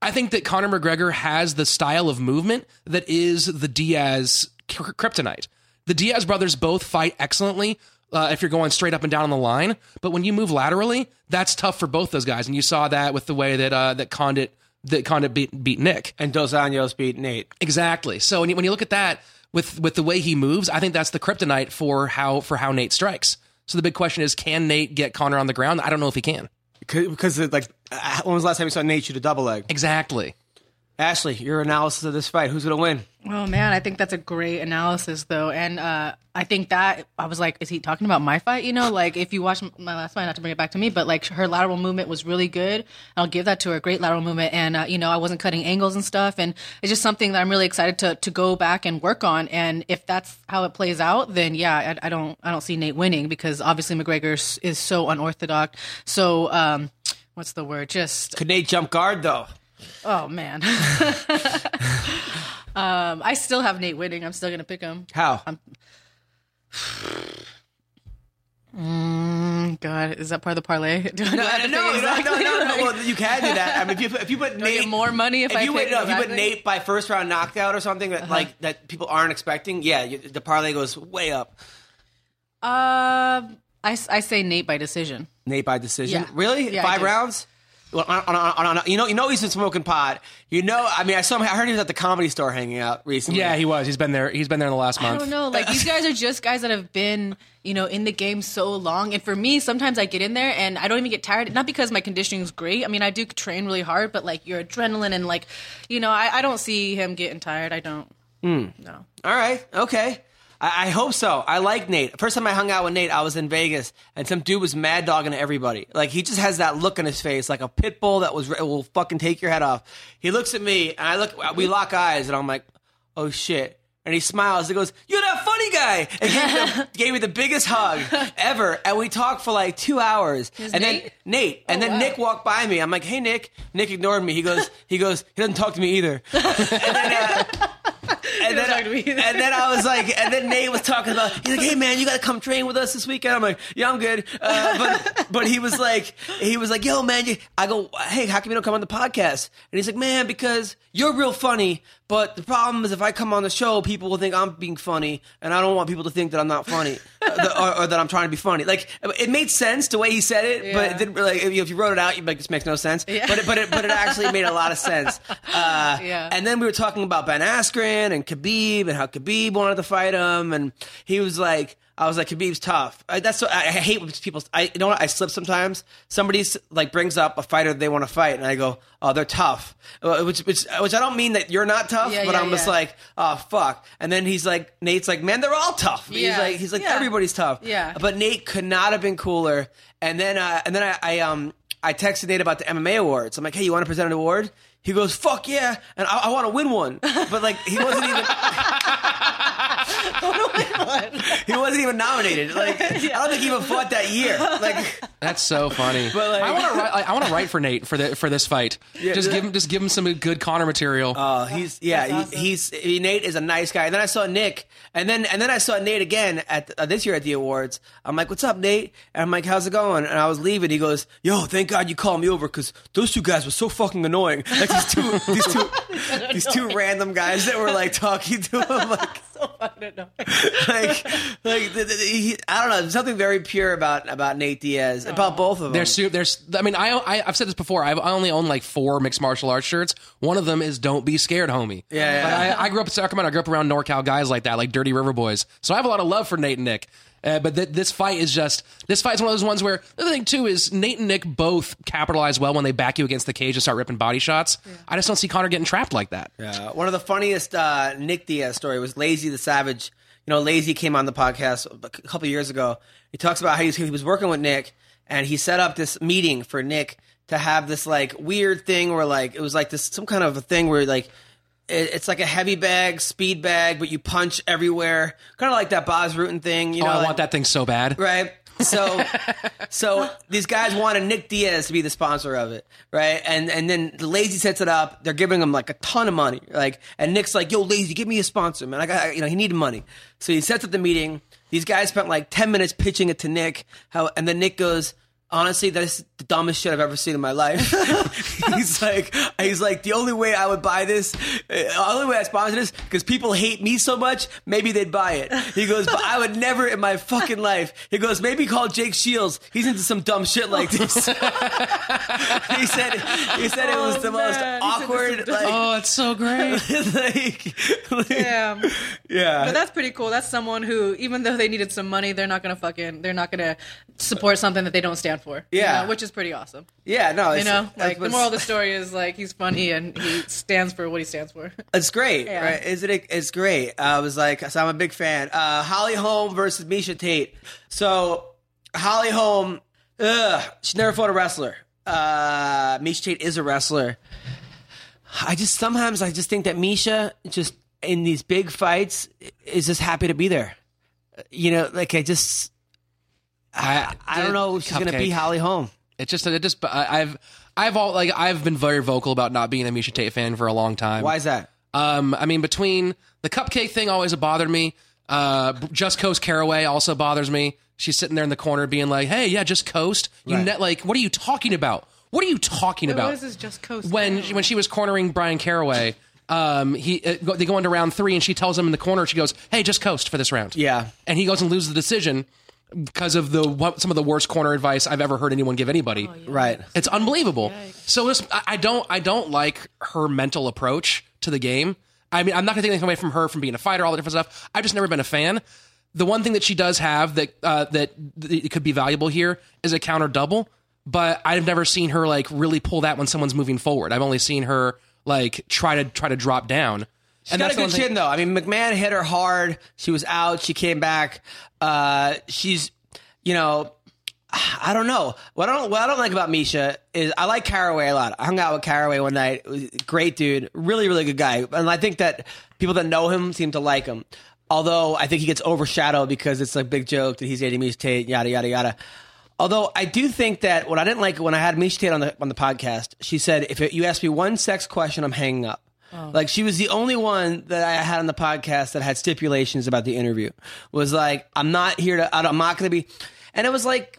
I think that Conor McGregor has the style of movement that is the Diaz kryptonite. The Diaz brothers both fight excellently uh, if you're going straight up and down on the line, but when you move laterally, that's tough for both those guys. And you saw that with the way that uh, that Condit that Condit beat beat Nick. And Dos Anjos beat Nate. Exactly. So when you, when you look at that with with the way he moves, I think that's the kryptonite for how for how Nate strikes. So the big question is, can Nate get Conor on the ground? I don't know if he can. Because like, uh, when was the last time you saw Nate shoot a double leg? Exactly. Ashlee, your analysis of this fight. Who's going to win? Oh man, I think that's a great analysis though, and uh, I think that I was like, is he talking about my fight? You know, like if you watch my last fight, not to bring it back to me, but like her lateral movement was really good. I'll give that to her, great lateral movement, and uh, you know, I wasn't cutting angles and stuff, and it's just something that I'm really excited to to go back and work on. And if that's how it plays out, then yeah, I, I don't I don't see Nate winning because obviously McGregor is- is so unorthodox. So um, what's the word? Just Could Nate jump guard though? oh man. um, I still have Nate winning. I'm still gonna pick him. How? Mm, God, is that part of the parlay? Do I No, no, no, pick no, no, no, no. Well, you can do that. I mean, if you put, if you put Nate get more money if, if I you wait, no, if you put? Nate by first round knockout or something that like that people aren't expecting, yeah, you, the parlay goes way up. Uh, I, I say Nate by decision. Nate by decision. Yeah. Really? Yeah, Five rounds? Well, on, on, on, on- you know, you know he's been smoking pot. You know, I mean, I saw him. I heard he was at the comedy store hanging out recently. Yeah, he was. He's been there. He's been there in the last month. I month. don't know. Like these guys are just guys that have been, you know, in the game so long. And for me, sometimes I get in there and I don't even get tired. Not because my conditioning is great. I mean, I do train really hard, but like your adrenaline and like, you know, I, I don't see him getting tired. I don't. Mm. No. All right. Okay. I, I hope so. I like Nate. First time I hung out with Nate, I was in Vegas, and some dude was mad dogging everybody. Like he just has that look on his face, like a pit bull that was will fucking take your head off. He looks at me, and I look. We lock eyes, and I'm like, "Oh shit." And he smiles. He goes, "You're that funny guy." And gave the, gave me the biggest hug ever. And we talked for like two hours. and then Nate? Nate, and Oh, then wow. Nick walked by me. I'm like, "Hey, Nick." Nick ignored me. He goes, "He goes, he doesn't talk to me either." and then, uh, and then, talk to me either. and then I was like, and then Nate was talking about, he's like, hey man, you got to come train with us this weekend. I'm like, yeah, I'm good. Uh, but but he was like, he was like, yo man, you, I go, hey, how come you don't come on the podcast? And he's like, man, because you're real funny. But the problem is, if I come on the show, people will think I'm being funny, and I don't want people to think that I'm not funny, uh, or, or that I'm trying to be funny. Like it made sense the way he said it, but it didn't really. If you, if you wrote it out, you'd be like, this makes no sense. Yeah. But it, but it, but it actually made a lot of sense. Uh, Yeah. And then we were talking about Ben Askren and Khabib and how Khabib wanted to fight him, and he was like, I was like, Khabib's tough. I, that's what I, I hate when people. I you know what I slip sometimes. Somebody like brings up a fighter they want to fight, and I go, oh, they're tough. Which which which I don't mean that you're not tough, Yeah, but yeah, I'm just like, oh fuck. And then he's like, Nate's like, man, they're all tough. He's like, he's like, Yeah. everybody's tough. Yeah. But Nate could not have been cooler. And then uh, and then I, I um I texted Nate about the MMA awards. I'm like, hey, you want to present an award? He goes, fuck yeah, and I, I want to win one. But like, he wasn't even. he wasn't even nominated. Like, I don't think he even fought that year. Like, That's so funny. But, like- I want to write. I want to write for Nate for the for this fight. just yeah. give him just give him some good Conor material. uh, he's yeah, he, awesome. he's he, Nate is a nice guy. And then I saw Nick, and then and then I saw Nate again at uh, this year at the awards. I'm like, "What's up, Nate?" And I'm like, "How's it going?" And I was leaving. He goes, "Yo, thank God you called me over because those two guys were so fucking annoying. Like these two, these two, these two random guys that were like talking to him, like." like, like the, the, he, I don't know. There's something very pure about about Nate Diaz, about both of them. There's there's I mean I, I I've said this before. I've, I only own like four mixed martial arts shirts. One of them is "Don't be scared, homie." Yeah, yeah. I, I grew up in Sacramento. I grew up around NorCal guys like that, like Dirty River Boys. So I have a lot of love for Nate and Nick. Uh, but th- this fight is just this fight is one of those ones where the other thing too is Nate and Nick both capitalize well when they back you against the cage and start ripping body shots. I just don't see Conor getting trapped like that. Uh, one of the funniest uh, Nick Diaz story was Lazy the Savage. You know, Lazy came on the podcast a couple years ago. He talks about how he's, he was working with Nick, and he set up this meeting for Nick to have this like weird thing where like it was like this some kind of a thing where like it, it's like a heavy bag, speed bag, but you punch everywhere, kind of like that Bas Rutten thing. You Oh, know, I like- want that thing so bad. right? So, so these guys wanted Nick Diaz to be the sponsor of it, right? And and then the Lazy sets it up. They're giving him like a ton of money, like. And Nick's like, "Yo, Lazy, give me a sponsor, man. I got, you know, he needed money." So he sets up the meeting. These guys spent like ten minutes pitching it to Nick. How and then Nick goes. Honestly, that's the dumbest shit I've ever seen in my life. he's like, he's like, the only way I would buy this, uh, the only way I sponsor this, because people hate me so much, maybe they'd buy it. He goes, but I would never in my fucking life. He goes, maybe call Jake Shields. He's into some dumb shit like this. he said, he said it was Oh, the most man. He's into awkward, some like, Oh, it's so great. like, like- Yeah. yeah. But that's pretty cool. That's someone who, even though they needed some money, they're not gonna fucking, they're not gonna support something that they don't stand for. you Yeah. know, which is pretty awesome. yeah, no, You know, like the moral of the story is like he's funny and he stands for what he stands for. It's great, Yeah. right? Isn't it? It's great. I was like, so I'm a big fan. Uh, Holly Holm versus Miesha Tate. So Holly Holm, ugh, she never fought a wrestler. Uh, Miesha Tate is a wrestler. I just sometimes I just think that Miesha just in these big fights is just happy to be there. You know, like I just I I don't know if she's gonna Cupcake. be Holly Holm. It just it just I- I've I've all like I've been very vocal about not being a Miesha Tate fan for a long time. Why is that? Um, I mean, between the cupcake thing always bothered me. Uh, Just Coast Caraway also bothers me. She's sitting there in the corner being like, "Hey, yeah, just coast." You Right. net like, what are you talking about? What are you talking about? What is this just coast? when when she was cornering Bryan Caraway, um, he uh, go- they go into round three and she tells him in the corner, she goes, "Hey, just coast for this round." Yeah. and he goes and loses the decision. Because of the what, some of the worst corner advice I've ever heard anyone give anybody. Right. It's unbelievable. So listen, I, I don't I don't like her mental approach to the game. I mean, I'm not going to take anything away from her from being a fighter, all the different stuff. I've just never been a fan. The one thing that she does have that uh, that, that could be valuable here is a counter double, but I've never seen her like really pull that when someone's moving forward. I've only seen her like try to try to drop down. She's got a good one thing- chin though. I mean, McMann hit her hard. She was out. She came back. Uh, she's, you know, I don't know. What I don't what I don't like about Miesha is I like Caraway a lot. I hung out with Caraway one night. Great dude, really really good guy. And I think that people that know him seem to like him. Although I think he gets overshadowed because it's a big joke that he's dating Miesha Tate, yada yada yada. Although I do think that what I didn't like when I had Miesha Tate on the on the podcast, she said, "If you ask me one sex question, I'm hanging up." Oh. Like she was the only one that I had on the podcast that had stipulations about the interview. Was like, I'm not here to, I'm not going to be, and it was like,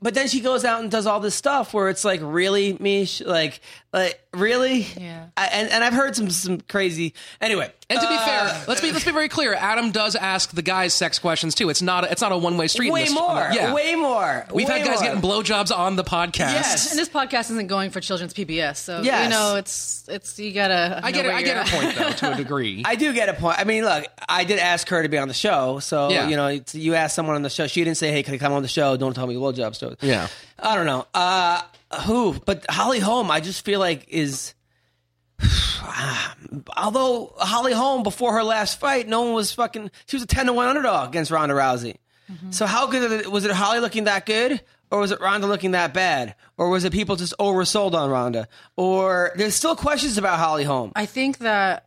but then she goes out and does all this stuff where it's like, really, Mish, like, like really, Yeah. I, and and I've heard some some crazy. Anyway, And to be uh, fair, let's be let's be very clear. Adam does ask the guys sex questions too. It's not it's not a one way street. in way this- more, yeah. way more. We've way had guys more. getting blowjobs on the podcast. Yes. And this podcast isn't going for children's PBS, so Yes. you know it's it's you gotta. I get know it. I you're get her at. point though to a degree. I do get a point. I mean, look, I did ask her to be on the show, so Yeah. you know, you asked someone on the show. She didn't say, "Hey, can I come on the show?" Don't tell me the blowjob story. Yeah. I don't know. Uh, who? But Holly Holm, I just feel like is. Although Holly Holm before her last fight, no one was fucking. She was a ten to one underdog against Ronda Rousey. Mm-hmm. So how good was it? Holly looking that good, or was it Ronda looking that bad, or was it people just oversold on Ronda? Or there's still questions about Holly Holm. I think that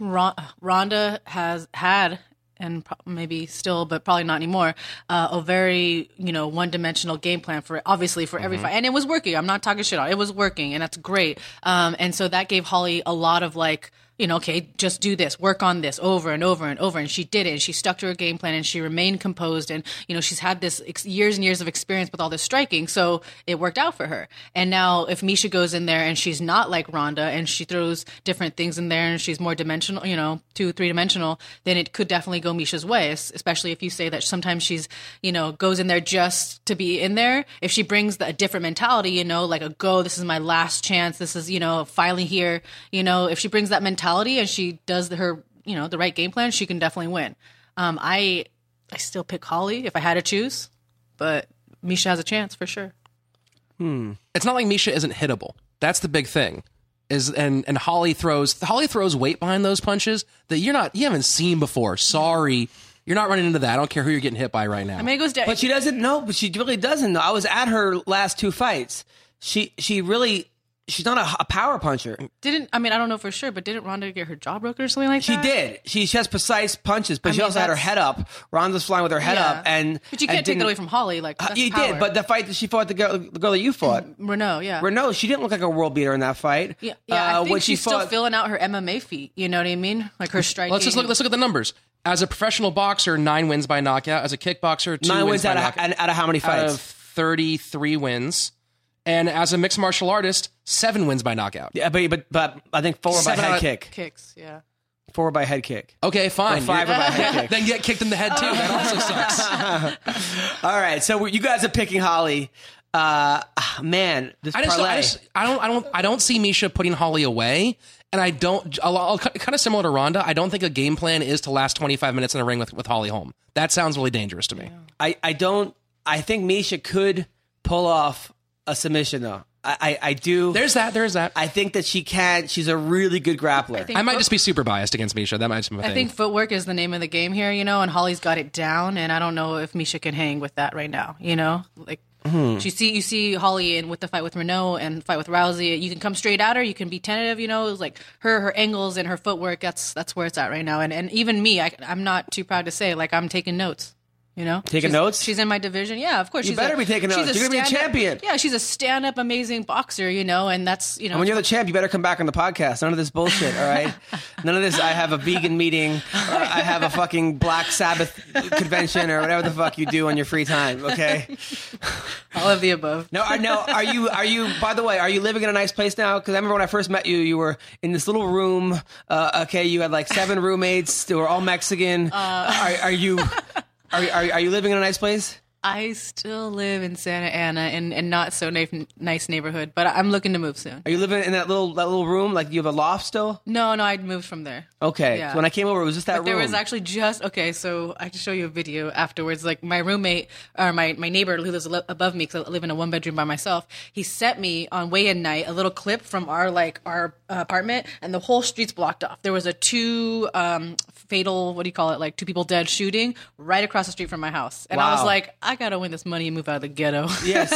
Ronda has had and pro- maybe still, but probably not anymore, uh, a very you know one dimensional game plan for obviously for every fight, and it was working. I'm not talking shit on it. It was working, and that's great. Um, and so that gave Holly a lot of like. You know, okay, just do this, work on this over and over and over. And she did it. And she stuck to her game plan and she remained composed. And, you know, she's had this ex- years and years of experience with all this striking. So it worked out for her. And now if Miesha goes in there and she's not like Ronda and she throws different things in there and she's more dimensional, you know, two, three dimensional, then it could definitely go Miesha's way, especially if you say that sometimes she's, you know, goes in there just to be in there. If she brings the, a different mentality, you know, like a go, this is my last chance. This is, you know, finally here, you know, if she brings that mentality and she does her, you know, the right game plan, she can definitely win. Um, I, I still pick Holly if I had to choose, but Miesha has a chance for sure. Hmm. it's not like Miesha isn't hittable. That's the big thing. Is and and Holly throws Holly throws weight behind those punches that you're not you haven't seen before. Sorry, you're not running into that. I don't care who you're getting hit by right now. I mean, it goes down. But she doesn't know. But she really doesn't know. I was at her last two fights. She she really she's not a, a power puncher. Didn't I mean I don't know for sure, but didn't Ronda get her jaw broken or something like She that? She did. She, she has precise punches, but she mean, also had her head up. Ronda's flying with her head Yeah. up, and but you can't take didn't- that away from Holly. Like Uh, that's you power. did, but the fight that she fought the girl, the girl that you fought, Renault, yeah, Renault, she didn't look like a world beater in that fight. yeah, yeah. Uh, I think when she she's still fought- filling out her MMA feet. You know what I mean? Like her striking. let's just look. Let's look at the numbers. As a professional boxer, nine wins by knockout. As a kickboxer, two nine wins, wins by out of, knockout. out of how many fights? out fights? of 33 wins. And as a mixed martial artist, seven wins by knockout. yeah, but, but but I think four by head out of- kick, kicks. Yeah. four by head kick. Okay, fine. Or five You're- by head kick. then get kicked in the head too. That also sucks. All right, so you guys are picking Holly. Uh, ah, man, this I just, don't, parlay. I just, I don't, I don't, I don't see Miesha putting Holly away, and I don't. I'll, I'll, kind of similar to Ronda. I don't think a game plan is to last 25 minutes in a ring with, with Holly Holm. That sounds really dangerous to me. I, I don't. I think Miesha could pull off a submission though. I, I, I do. There's that. There's that. I, I think that she can. She's a really good grappler. think- might just be super biased against Miesha. That might just be my I thing. think footwork is the name of the game here, you know, and Holly's got it down, and I don't know if Miesha can hang with that right now, you know, like. Hmm. You see, you see Holly in with the fight with Renault and fight with Rousey. You can come straight at her. You can be tentative. You know, it's like her her angles and her footwork. That's that's where it's at right now. And and even me, I, I'm not too proud to say like I'm taking notes. You know, Taking She's- notes? She's in my division. Yeah, of course. You she's better a, be taking she's notes. You're gonna be a champion. Yeah, she's a stand up amazing boxer. You know, and that's you know. And when you're the champ, you better come back on the podcast. None of this bullshit, all right? None of this. I have a vegan meeting, I have a fucking Black Sabbath convention, or whatever the fuck you do on your free time. Okay. all of the above. No, are, no. Are you? Are you? By the way, are you living in a nice place now? Because I remember when I first met you, you were in this little room. Uh, okay, you had like seven roommates. They were all Mexican. are, are you? Are, are, are you living in a nice place? I still live in Santa Ana in in not so na- nice neighborhood, but I'm looking to move soon. Are you living in that little that little room? Like you have a loft still? No, no, I moved from there. Okay. Yeah. So when I came over, it was just that There room. There was actually just okay. So I can show you a video afterwards. Like my roommate or my, my neighbor who lives above me because I live in a one bedroom by myself. He sent me on way in night a little clip from our like our uh, apartment, and the whole street's blocked off. There was a two um, fatal what do you call it like two people dead shooting right across the street from my house, and I was like, I gotta win this money and move out of the ghetto. yes.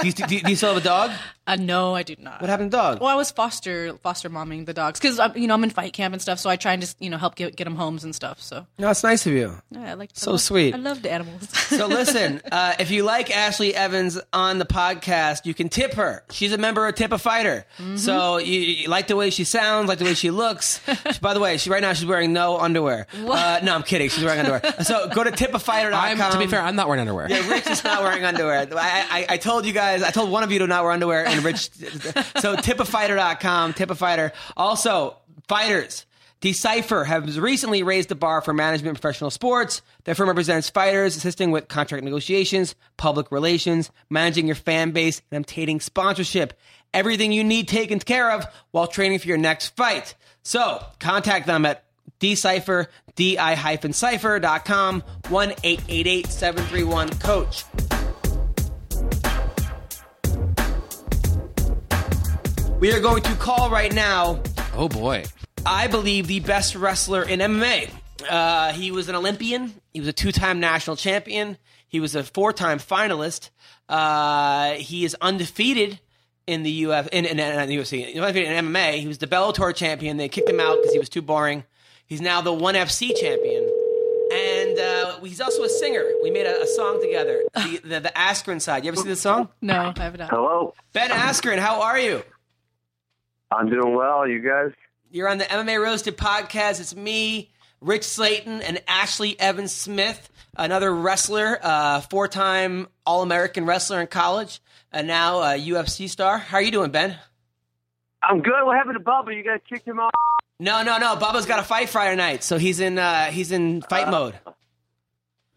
do, you, do, you, do you still have a dog? uh, no, I do not. What happened to the dog? Well, I was foster foster momming the dogs because you know I'm in fight camp and stuff, so I try and just you know help get get them homes and stuff. So No, it's nice of you. yeah, I like So I love- sweet. I love the animals. So listen, uh, if you like Ashlee Evans on the podcast, you can tip her. She's a member of Tip a Fighter. Mm-hmm. So you, you like the way she sounds, like the way she looks. By the way, she right now she's wearing no underwear. Uh, no, I'm kidding. She's wearing underwear. So go to tipafighter.com. I'm, to be fair, I'm not wearing underwear. Yeah, Rich is not wearing underwear. I, I, I told you guys, I told one of you to not wear underwear, and Rich. So tipafighter.com, tip a fighter. Also, fighters. Decipher has recently raised the bar for management professional sports. Their firm represents fighters, assisting with contract negotiations, public relations, managing your fan base, and obtaining sponsorship. Everything you need taken care of while training for your next fight. So, contact them at decipher, di-cipher.com, 1-888-731-COACH. We are going to call right now Oh boy. I believe, the best wrestler in MMA. Uh, he was an Olympian. He was a two-time national champion. He was a four-time finalist. Uh, he is undefeated in the UF in, in, in, the UFC. Undefeated in MMA. He was the Bellator champion. They kicked him out because he was too boring. He's now the ONE FC champion. And uh, he's also a singer. We made a, a song together, the, the, the Askren side. You ever see this song? no, I have not. Hello. Ben Askren, how are you? I'm doing well. You guys? You're on the MMA Roasted podcast. It's me, Rich Slaton, and Ashlee Evans-Smith, another wrestler, uh, four time All American wrestler in college, and now a UFC star. How are you doing, Ben? I'm good. What happened to Bubba? You guys kicked him off? No, no, no. Bubba's got a fight Friday night, so he's in uh, he's in fight mode.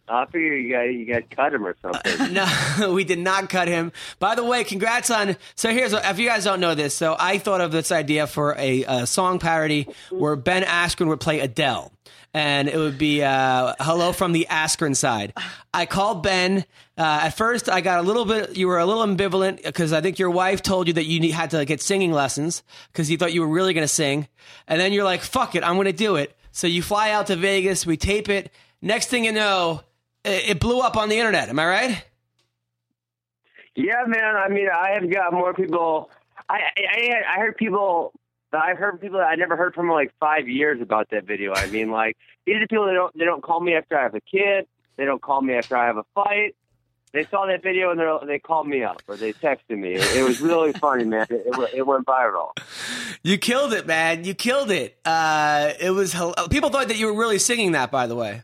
I figure you got you guys cut him or something. No, we did not cut him. By the way, congrats on. So here's what- if you guys don't know this. So I thought of this idea for a, a song parody where Ben Askren would play Adele, and it would be uh, "Hello from the Askren side." I called Ben. Uh, at first, I got a little bit. You were a little ambivalent because I think your wife told you that you had to get singing lessons because you thought you were really going to sing, and then you're like, "Fuck it, I'm going to do it." So you fly out to Vegas. We tape it. Next thing you know, it, it blew up on the internet. Am I right? yeah, man. I mean, I have got more people. I I, I heard people. I've heard people that I never heard from in like five years about that video. I mean, like these are people that don't they don't call me after I have a kid. They don't call me after I have a fight. They saw that video and they called me up or they texted me. It, it was really funny, man. It, it, went- it went viral. You killed it, man. You killed it. Uh, it was people thought that you were really singing that. By the way,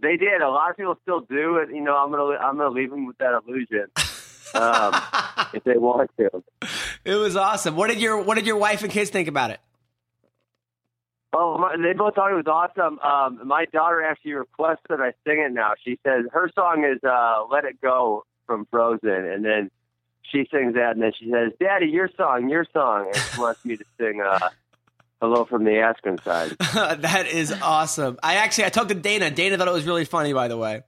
They did. A lot of people still do it. You know, I'm gonna I'm gonna leave them with that illusion um, if they want to. it was awesome. What did your What did your wife and kids think about it? Oh, my, they both thought it was awesome. Um, my daughter actually requested I sing it now. She says her song is uh, "Let It Go" from Frozen, and then she sings that, and then she says, "Daddy, your song, your song," and she wants me to sing uh, "Hello from the Askren side." that is awesome. I actually I talked to Dana. Dana thought it was really funny. By the way,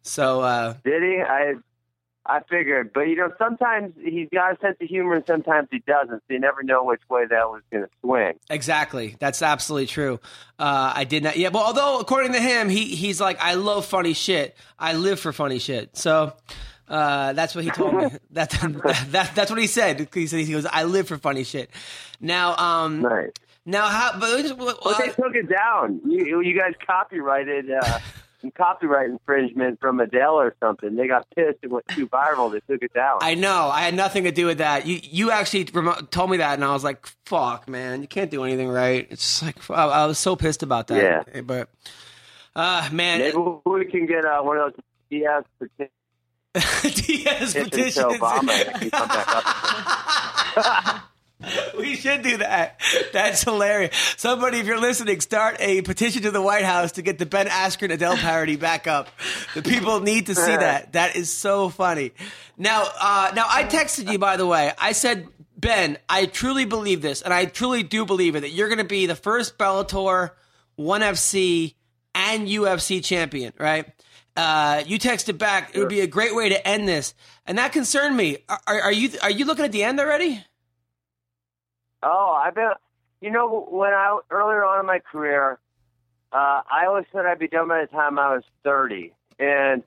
so uh, Did he? I I figured, but you know, sometimes he's got a sense of humor, and sometimes he doesn't. So you never know which way that was going to swing. exactly, that's absolutely true. Uh, I did not. Yeah, well, although according to him, he he's like, I love funny shit. I live for funny shit. So. Uh, that's what he told me. That, that, that's what he said. He said he goes, "I live for funny shit." Now, um, Nice. now how? But, But they uh, took it down. You, you guys copyrighted uh, some copyright infringement from Adele or something. They got pissed. and went too viral. They took it down. I know. I had nothing to do with that. You you actually told me that, and I was like, "Fuck, man, you can't do anything right." It's just like I, I was so pissed about that. Yeah. but uh, man, Maybe we can get uh, one of those DS petitions Diaz petitions. Obama and he can come back up. We should do that. That's hilarious. Somebody, if you're listening, start a petition to the White House to get the Ben Askren Adele parody back up. The people need to see that. That is so funny. Now, uh, now I texted you by the way. I said, Ben, I truly believe this, and I truly do believe it that you're going to be the first Bellator, One FC, and UFC champion. Right? Uh, you texted back. It would be a great way to end this, and that concerned me. Are, are you are you looking at the end already? Oh, I've been. You know, when I earlier on in my career, uh, I always said I'd be done by the time I was thirty, and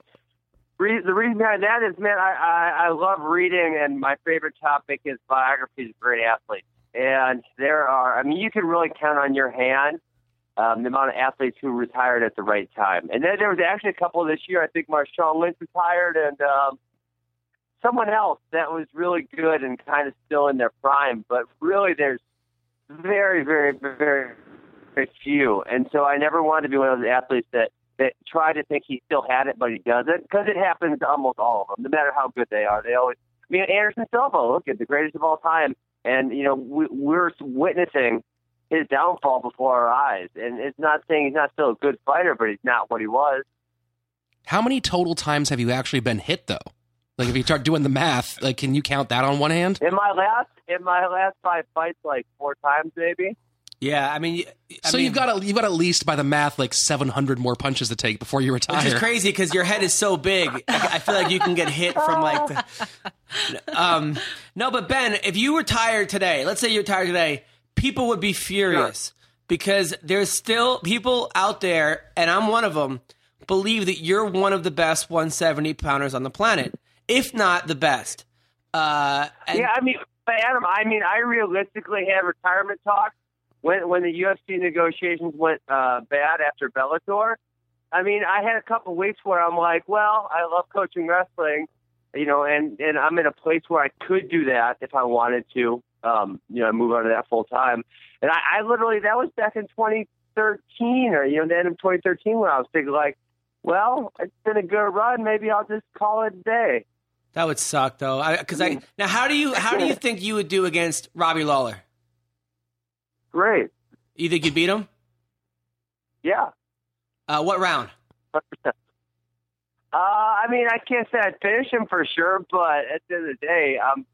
re- the reason behind that is, man, I, I I love reading, and my favorite topic is biographies of great athletes. And there are, I mean, you can really count on your hand um, the amount of athletes who retired at the right time. And then there was actually a couple this year. I think Marshawn Lynch retired, and um, someone else that was really good and kind of still in their prime. But really, there's very, very, very, very few. And so I never wanted to be one of those athletes that that try to think he still had it, but he doesn't, because it happens to almost all of them, no matter how good they are. They always. I mean, Anderson Silva, look at the greatest of all time, and you know we, we're witnessing his downfall before our eyes. And it's not saying he's not still a good fighter, but he's not what he was. How many total times have you actually been hit though? Like if you start doing the math, like can you count that on one hand? In my last in my last five fights, like four times maybe. Yeah, I mean, I so mean, you've got a, you've got at least by the math like 700 more punches to take before you retire. which is crazy because your head is so big. I I feel like you can get hit from like. The, um, no, but Ben, if you retired today, let's say you retired today, people would be furious because there's still people out there, and I'm one of them. Believe that you're one of the best 170 pounders on the planet, if not the best. Uh, and yeah, I mean, Adam, I mean, I realistically had retirement talks when when the UFC negotiations went uh, bad after Bellator. I mean, I had a couple weeks where I'm like, well, I love coaching wrestling, you know, and and I'm in a place where I could do that if I wanted to, um, you know, move on to that full time. And I, I literally that was back in 2013 or you know the end of 2013 when I was thinking like, well, it's been a good run, maybe I'll just call it a day. That would suck, though. Because I, now, how do you how do you think you would do against Robbie Lawler? Great, You think you'd beat him? yeah. Uh, what round? Uh, I mean, I can't say I'd finish him for sure, but at the end of the day, um,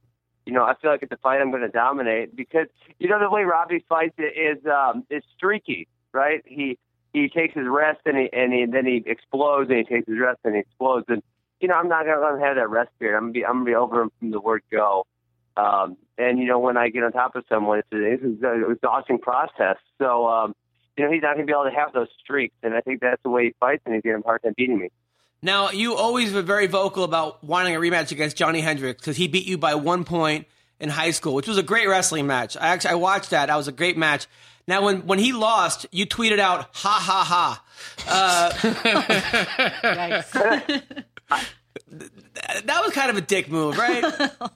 you know, I feel like it's a fight I'm going to dominate because you know the way Robbie fights it is um, is streaky, right? He he takes his rest and he and he, then he explodes and he takes his rest and he explodes and you know I'm not going to let him have that rest period. I'm gonna be I'm gonna be over him from the word go. Um, and you know when I get on top of someone, it's, it's an exhausting process. So um, you know he's not going to be able to have those streaks, and I think that's the way he fights, and he's going to have a hard time beating me. Now, you always were very vocal about wanting a rematch against Johnny Hendricks because he beat you by one point in high school, which was a great wrestling match. I actually I watched that. That was a great match. Now, when when he lost, you tweeted out "ha ha ha." Uh, Yikes. That was kind of a dick move, right? Oh,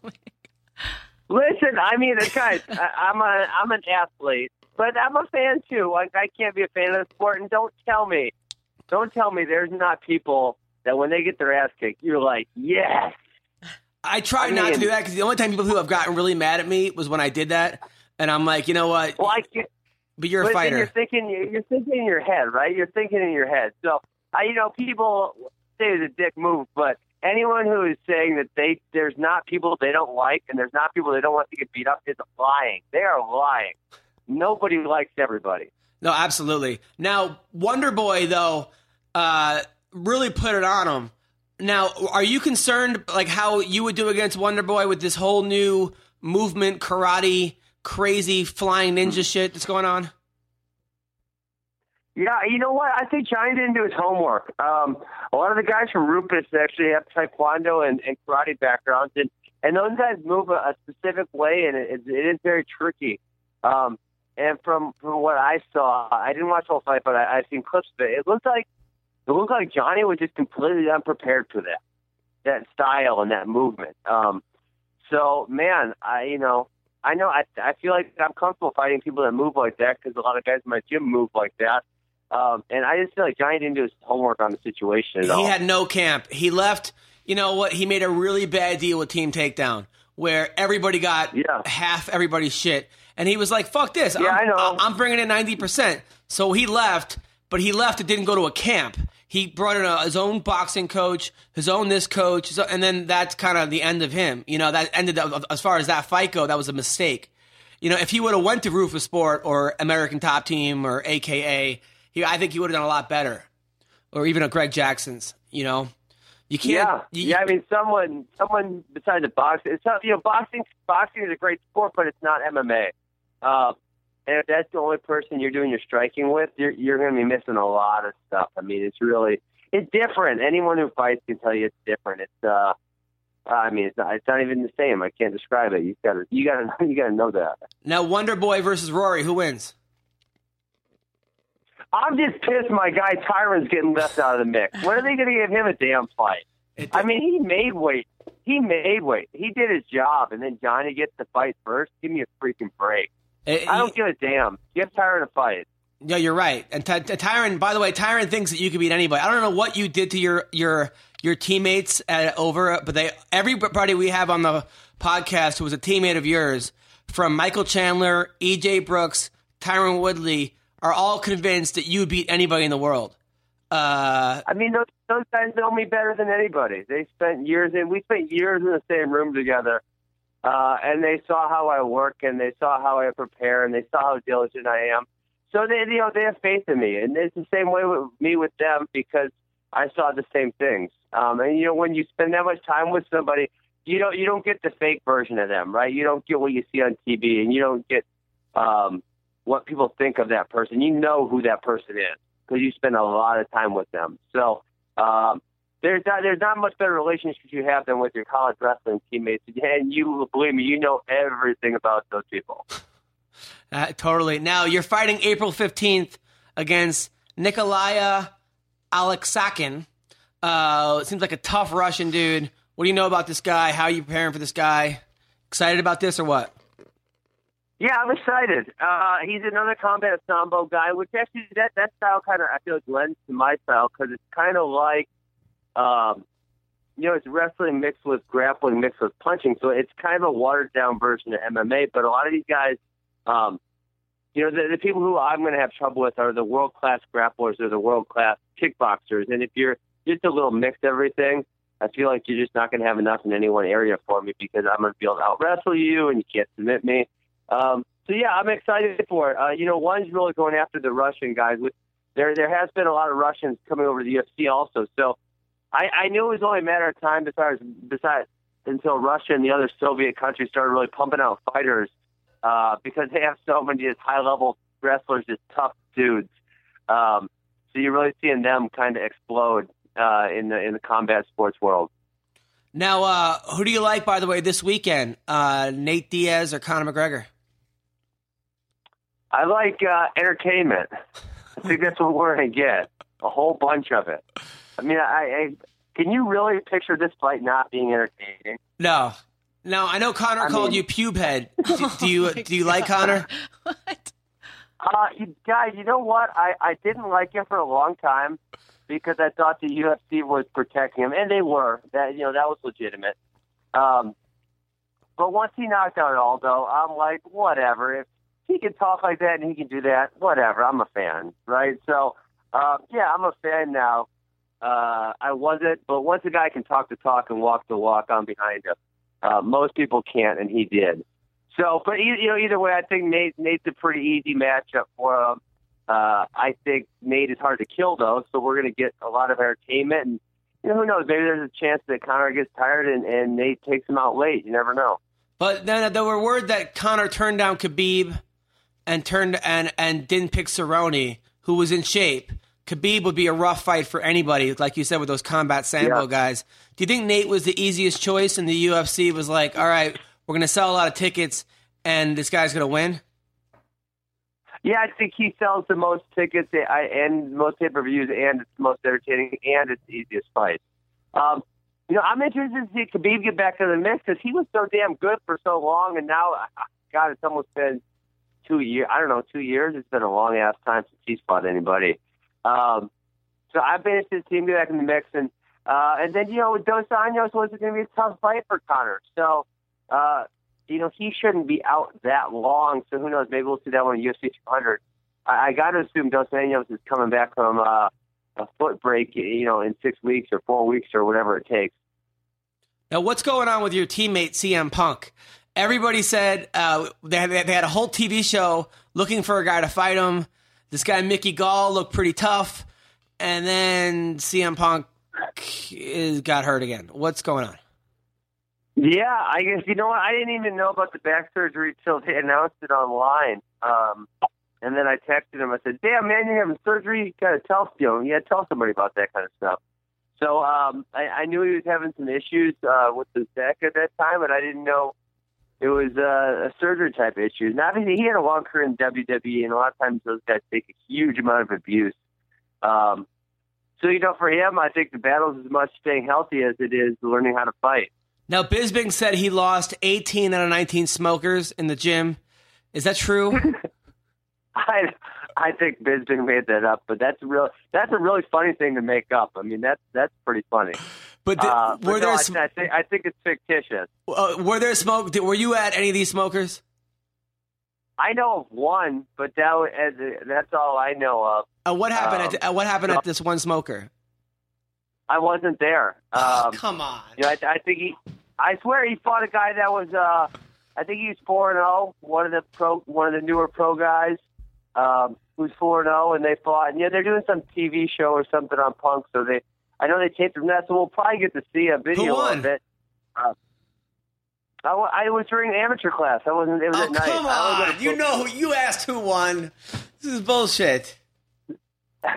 Listen, I mean, guys, I, I'm a I'm an athlete, but I'm a fan too. Like I can't be a fan of the sport, and don't tell me, don't tell me there's not people that when they get their ass kicked, you're like, yes. I try I not to do that because the only time people who have gotten really mad at me was when I did that, and I'm like, you know what? Well, I can't. But you're a but then fighter. you're thinking you're thinking in your head, right? You're thinking in your head. So, I, you know, people say is a dick move, but anyone who is saying that they there's not people they don't like and there's not people they don't want to get beat up is lying. They are lying. Nobody likes everybody. No, absolutely. Now, Wonder Boy though, uh, really put it on him. Now, are you concerned like how you would do against Wonder Boy with this whole new movement, karate, crazy flying ninja shit that's going on? Yeah, you know what? I think Johnny didn't do his homework. Um, a lot of the guys from Roufus actually have taekwondo and, and karate backgrounds, and and those guys move a, a specific way, and it, it is very tricky. Um, and from from what I saw, I didn't watch the whole fight, but I, I've seen clips of it. It looked like it looked like Johnny was just completely unprepared for that that style and that movement. Um, so man, I you know I know I I feel like I'm comfortable fighting people that move like that because a lot of guys in my gym move like that. Um, and I just feel like Johnny didn't do his homework on the situation at He all. had no camp. He left. You know what? He made a really bad deal with Team Takedown, where everybody got Yeah. half everybody's shit, and he was like, "Fuck this! Yeah, I'm, I know. I'm bringing in ninety percent." So he left, but he left. It didn't go to a camp. He brought in a, his own boxing coach, his own this coach, so, and then that's kind of the end of him. You know, that ended up, as far as that fight go. That was a mistake. You know, if he would have went to Roufusport or American Top Team or AKA, he, I think he would have done a lot better, or even a Greg Jackson's. You know, you can't. Yeah, you- yeah. I mean, someone, someone besides the boxing. It's not, you know, boxing. Boxing is a great sport, but it's not MMA. Uh, and if that's the only person you're doing your striking with, you're you're going to be missing a lot of stuff. I mean, it's really it's different. Anyone who fights can tell you it's different. It's uh, I mean, it's not, it's not even the same. I can't describe it. You got to you got to you got to know that. now, Wonder Boy versus Rory, who wins? I'm just pissed. My guy Tyron's getting left out of the mix. When are they going to give him a damn fight? I mean, he made weight. He made weight. He did his job, and then Johnny gets the fight first. Give me a freaking break. it- I don't give a damn. Give Tyron a fight. Yeah, you're right. And Ty- Tyron, by the way, Tyron thinks that you could beat anybody. I don't know what you did to your your your teammates at over, but they everybody we have on the podcast who was a teammate of yours, from Michael Chandler, EJ Brooks, Tyron Woodley, are all convinced that you would beat anybody in the world. Uh, I mean, those, those guys know me better than anybody. They spent years in. We spent years in the same room together, uh, and they saw how I work, and they saw how I prepare, and they saw how diligent I am. So they, you know, they have faith in me, and it's the same way with me with them because I saw the same things. Um, and you know, when you spend that much time with somebody, you don't you don't get the fake version of them, right? You don't get what you see on TV, and you don't get um, what people think of that person. You know who that person is because you spend a lot of time with them. So um, there's not there's not much better relationship you have than with your college wrestling teammates, and you believe me, you know everything about those people. Uh, totally. Now you're fighting April 15th against Nikolaya Aleksakhin. Uh, seems like a tough Russian dude. What do you know about this guy? How are you preparing for this guy? Excited about this or what? Yeah, I'm excited. Uh, he's another combat sambo guy, which actually that that style kind of I feel like lends to my style because it's kind of like, um, you know, it's wrestling mixed with grappling mixed with punching, so it's kind of a watered down version of MMA. But a lot of these guys, um, you know, the, the people who I'm going to have trouble with are the world class grapplers or the world class kickboxers, and if you're just a little mixed everything. I feel like you're just not going to have enough in any one area for me because I'm going to be able to out wrestle you and you can't submit me. Um, so yeah, I'm excited for it. Uh, you know, one's really going after the Russian guys. There, there has been a lot of Russians coming over to the UFC also. So I, I knew it was only a matter of time besides, besides until Russia and the other Soviet countries started really pumping out fighters uh, because they have so many just high level wrestlers, just tough dudes. Um, so you're really seeing them kind of explode uh, in the in the combat sports world. Now, uh, who do you like, by the way, this weekend? Uh, Nate Diaz or Conor McGregor? I like uh, entertainment. I think that's what we're going to get. A whole bunch of it. I mean, I, I can you really picture this fight not being entertaining? No. No, I know Conor I called mean- you pube head. Do, do you do you like Conor? What? Uh, you guys, you know what? I, I didn't like him for a long time because I thought the UFC was protecting him, and they were. That you know that was legitimate. Um, but once he knocked out Aldo, I'm like, whatever. If he can talk like that and he can do that, whatever. I'm a fan, right? So, uh, yeah, I'm a fan now. Uh, I wasn't, but once a guy can talk the talk and walk the walk, I'm behind him. Uh, most people can't, and he did. So, but you know, either way, I think Nate Nate's a pretty easy matchup for him. Uh, I think Nate is hard to kill though, so we're going to get a lot of entertainment. And you know, who knows? Maybe there's a chance that Conor gets tired and, and Nate takes him out late. You never know. But then there were word that Conor turned down Khabib and turned and and didn't pick Cerrone, who was in shape. Khabib would be a rough fight for anybody, like you said, with those combat sambo Yeah. guys. Do you think Nate was the easiest choice, and the UFC was like, "All right, we're going to sell a lot of tickets, and this guy's going to win"? Yeah, I think he sells the most tickets and most pay per views, and it's the most entertaining, and it's the easiest fight. Um, you know, I'm interested to see Khabib get back in the mix because he was so damn good for so long, and now, God, it's almost been two years. I don't know, two years. It's been a long ass time since he's fought anybody. Um, so I've been interested to see him get back in the mix, and uh, and then you know, with Dos Anjos was going to be a tough fight for Conor. So uh, you know, he shouldn't be out that long. So who knows? Maybe we'll see that one in UFC 200. I, I got to assume Dos Anjos is coming back from uh, a foot break, you know, in six weeks or four weeks or whatever it takes. Now, what's going on with your teammate CM Punk? Everybody said uh, they, had, they had a whole TV show looking for a guy to fight him. This guy Mickey Gall looked pretty tough, and then CM Punk is, got hurt again. What's going on? Yeah, I guess you know what? I didn't even know about the back surgery till they announced it online. Um, and then I texted him. I said, "Damn, man, you're having surgery. You gotta tell you know, tell somebody about that kind of stuff." So um, I, I knew he was having some issues uh, with his neck at that time, but I didn't know it was uh, a surgery type issue. Now, obviously, he had a long career in WWE, and a lot of times those guys take a huge amount of abuse. Um, so you know, for him, I think the battle is as much staying healthy as it is learning how to fight. Now, Bisping said he lost 18 out of 19 smokers in the gym. Is that true? I I think Bisping made that up, but that's real. That's a really funny thing to make up. I mean, that's that's pretty funny. But, Uh, but were no, there I, sm- I, think, I think it's fictitious. uh, were there smoke? Were you at any of these smokers? I know of one, but that as- that's all I know of. Uh, what happened? Um, at, uh, what happened at this one smoker? I wasn't there. Um, Come on. you know, I, I think he. I swear he fought a guy that was. Uh, I think he was four and zero. One of the pro, one of the newer pro guys, um, who's four and zero, and they fought. And yeah, they're doing some TV show or something on Punk, so they. I know they taped from that, so we'll probably get to see a video of it. Uh, I, I was during amateur class. I wasn't. It was Oh at night. come on! You know who you asked who won. This is bullshit.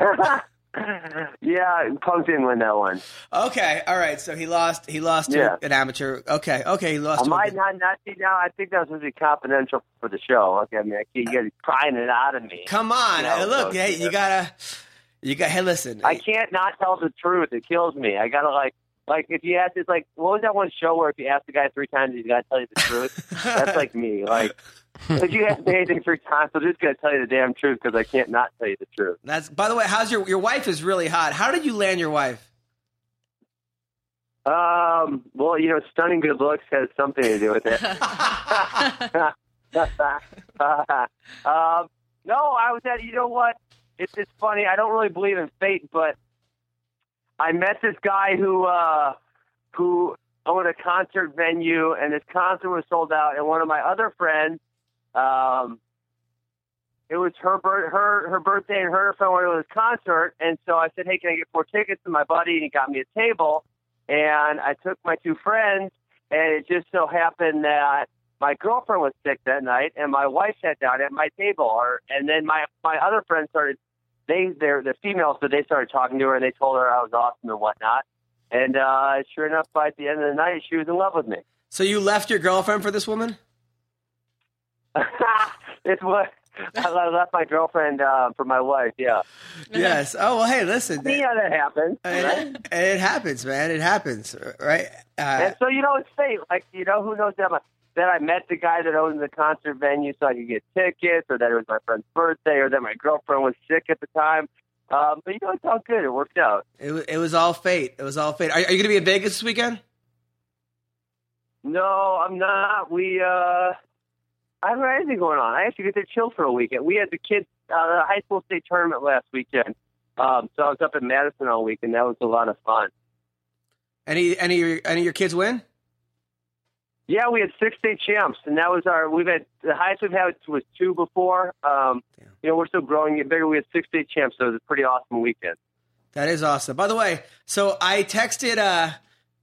yeah, Punk didn't win that one. Okay, all right. So he lost. He lost to an amateur. Okay, okay. He lost. I might not not see now. I think that was supposed to be confidential for the show. Okay, I mean, I can't get it prying it out of me. Come on, No, hey, look. no, Hey, yeah. you gotta. You got. Hey, listen. I can't not tell the truth. It kills me. I gotta like, like if you ask, it's like, what was that one show where if you ask the guy three times, he's gotta tell you the truth? That's like me. Like, if you ask me anything three times, I'm just gonna tell you the damn truth because I can't not tell you the truth. That's. By the way, how's your your wife? Is really hot. How did you land your wife? Um, well, you know, stunning good looks has something to do with it. um, no, I was at. You know what? It's it's funny. I don't really believe in fate, but I met this guy who uh, who owned a concert venue, and his concert was sold out. And one of my other friends, um, it was her her her birthday, and her friend wanted to his concert. And so I said, "Hey, can I get four tickets?" to my buddy, and he got me a table. And I took my two friends, and it just so happened that my girlfriend was sick that night, and my wife sat down at my table. Or, and then my my other friend started. They they're they're females, so they started talking to her, and they told her I was awesome and whatnot. And uh, sure enough, by the end of the night, she was in love with me. So you left your girlfriend for this woman? it's what I left my girlfriend uh, for my wife. Yeah, yes. Oh well. Hey, listen. yeah, that happens. Right? It, it happens, man. It happens, right? Uh, And so you know, it's fate. Like you know, who knows that? I, that I met the guy that owned the concert venue, so I could get tickets, or that it was my friend's birthday, or that my girlfriend was sick at the time. Um, but you know, it's all good. It worked out. it, it was all fate. It was all fate. Are, are you going to be in Vegas this weekend? No, I'm not. We uh, I haven't had anything going on. I actually get to chill for a weekend. We had the kids uh, the high school state tournament last weekend, um, so I was up in Madison all week, and that was a lot of fun. Any any of your, any of your kids win? Yeah, we had six state champs, and that was our. We've had the highest we've had was two before. Um, you know, we're still growing, get bigger. We had six state champs, so it was a pretty awesome weekend. That is awesome. By the way, so I texted uh,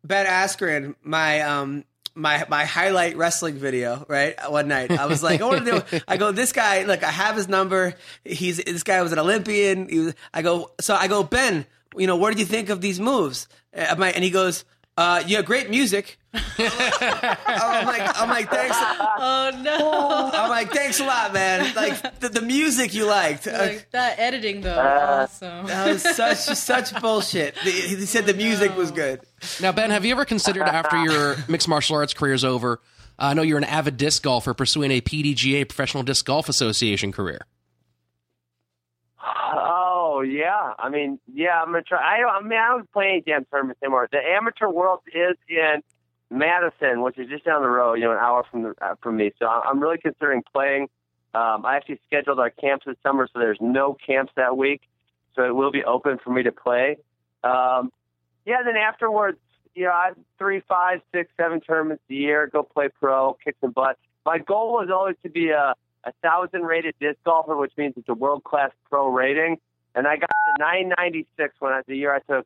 Ben Askren my um my my highlight wrestling video right one night. I was like, I want to do. I go, this guy. Look, I have his number. He's this guy was an Olympian. He was, I go, so I go, Ben. You know, what did you think of these moves? Uh, my- And he goes, uh, "You have great music." I'm like, I'm like, thanks. Oh no! I'm like, thanks a lot, man. Like the, the music you liked. Like that editing though, Uh, awesome. that was such such bullshit. The- He said the music was good. Now, Ben, have you ever considered after your mixed martial arts career is over? uh, I know you're an avid disc golfer pursuing a PDGA Professional Disc Golf Association career. Oh yeah, I mean, yeah, I'm gonna try. I, I mean, I don't play any damn tournaments anymore. The amateur world is in Madison, which is just down the road, you know, an hour from the, uh, from me. So I'm really considering playing. Um, I actually scheduled our camps this summer, so there's no camps that week. So it will be open for me to play. Um, yeah, then afterwards, you know, I three, five, six, seven tournaments a year, go play pro, kick some butt. My goal was always to be a, a thousand rated disc golfer, which means it's a world class pro rating. And I got to 996 when I, the year I took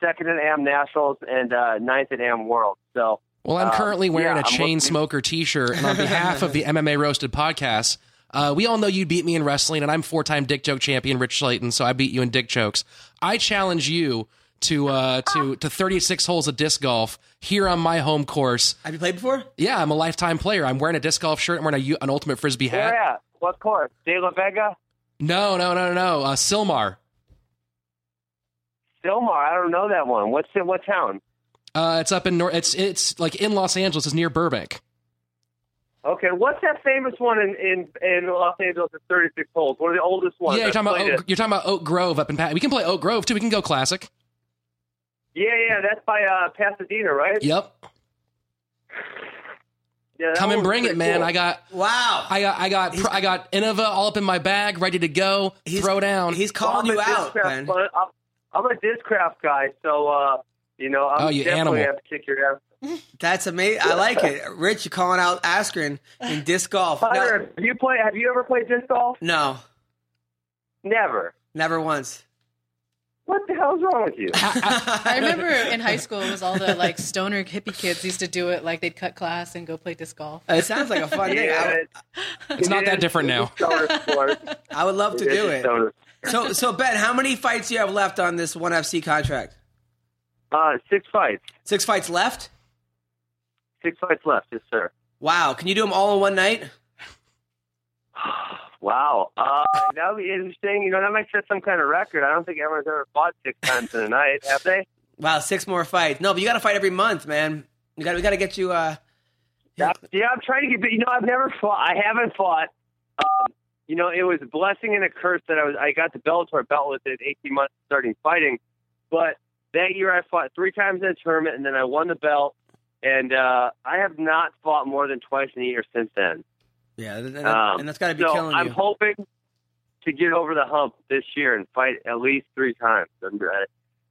second at Am Nationals and uh, ninth at Am World. So Well, I'm Um, currently wearing yeah, a I'm chain smoker T-shirt, and on behalf of the MMA Roasted podcast, uh, we all know you beat me in wrestling, and I'm four-time dick joke champion Rich Slaton, so I beat you in dick jokes. I challenge you to uh, to to 36 holes of disc golf here on my home course. Have you played before? Yeah, I'm a lifetime player. I'm wearing a disc golf shirt. I'm wearing a, U- an ultimate frisbee where hat. at? What course? DeLaveaga? No, no, no, no, no. Uh, Sylmar. Sylmar. I don't know that one. What's in what town? Uh, it's up in North. It's it's like in Los Angeles. It's near Burbank. Okay, what's that famous one in in, in Los Angeles at 36 holes? One of the oldest ones. yeah, you're talking about Oak, it. you're talking about Oak Grove up in. Pa- we can play Oak Grove too. We can go classic. Yeah, yeah, that's by uh, Pasadena, right? Yep. Yeah, Come and bring it, man. cool. I got Wow. I got I got pr- I got Innova all up in my bag, ready to go. He's- throw down. He's calling I'm you out, man. I'm, I'm a discraft guy, so uh, you know, I'm Oh, you definitely animal. have to kick your ass. That's amazing. I like it. Rich, you're calling out Askren in disc golf. No, Hunter, have you play? Have you ever played disc golf? no, Never. never once. What the hell's wrong with you? I remember in high school it was all the like stoner hippie kids used to do it. Like they'd cut class and go play disc golf. It sounds like a fun thing. Yeah, I, it- it's not it that is- different now. it's a stoner sport. I would love to It's do it. stoner. So, so Ben, how many fights do you have left on this one FC contract? Uh, six fights. Six fights left. Six fights left, yes, sir. Wow, can you do them all in one night? Wow. Uh, that would be interesting. You know, that might set some kind of record. I don't think everyone's ever fought six times in a night, have they? Wow, six more fights. No, but you got to fight every month, man. You got we got to get you. uh Yeah, yeah, I'm trying to get. But you know, I've never fought. I haven't fought. Um, you know, it was a blessing and a curse that I was. I got the Bellator belt within 18 months of starting fighting. But that year, I fought three times in a tournament, and then I won the belt. And uh, I have not fought more than twice in a year since then. Yeah, and, and- Um, and that's got to be so killing I'm you. hoping to get over the hump this year and fight at least three times. And, uh,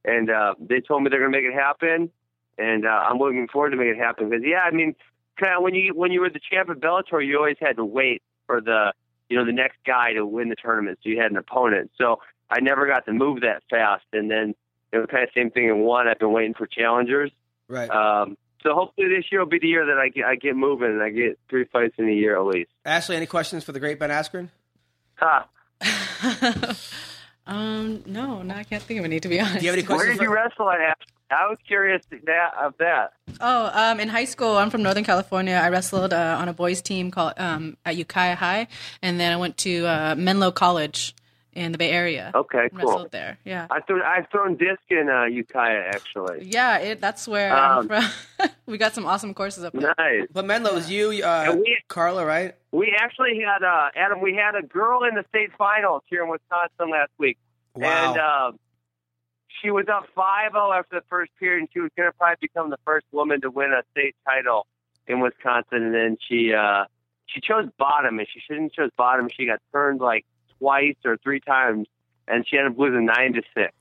and uh, they told me they're going to make it happen, and uh, I'm looking forward to making it happen. Because yeah, I mean, kind of when you when you were the champ of Bellator, you always had to wait for the you know the next guy to win the tournament, so you had an opponent. So I never got to move that fast, and then it was kind of same thing in one. I've been waiting for challengers. right. Um, so hopefully this year will be the year that I get I get moving and I get three fights in a year at least. Ashlee, any questions for the great Ben Askren? Ha. um, no, no, I can't think of any to be honest. Do you have any Where questions? did you For, wrestle at? I was curious that, of that. Oh, um, in high school, I'm from Northern California. I wrestled uh, on a boys' team called um, at Ukiah High, and then I went to uh, Menlo College in the Bay Area. Okay, cool. Wrestled there. Yeah, I threw, I've thrown disc in uh, Ukiah actually. yeah. It, that's where Um, I'm from. we got some awesome courses up there. Nice. but Menlo it was you, uh, And we- Carla, right? We actually had uh, Adam. We had a girl in the state finals here in Wisconsin last week, Wow. and uh, she was up 5-0 after the first period, and she was going to probably become the first woman to win a state title in Wisconsin. And then she uh, she chose bottom, and she shouldn't chose bottom. She got turned like twice or three times, and she ended up losing nine to six.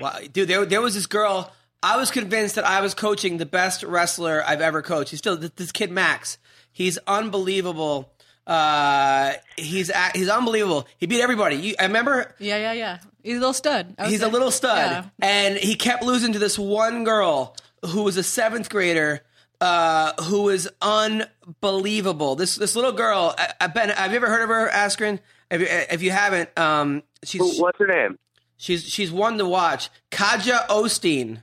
Wow, dude, there, there was this girl. I was convinced that I was coaching the best wrestler I've ever coached. He's still this, this kid Max. He's unbelievable. Uh, he's a- he's unbelievable. He beat everybody. You, I remember Yeah, yeah, yeah. He's a little stud. He's say. a little stud, Yeah. and he kept losing to this one girl who was a seventh grader. Uh, who was unbelievable. This this little girl, I, I Ben. Have you ever heard of her, Askren? If you, if you haven't, um, she's What's her name? She's she's one to watch. Katja Osteen.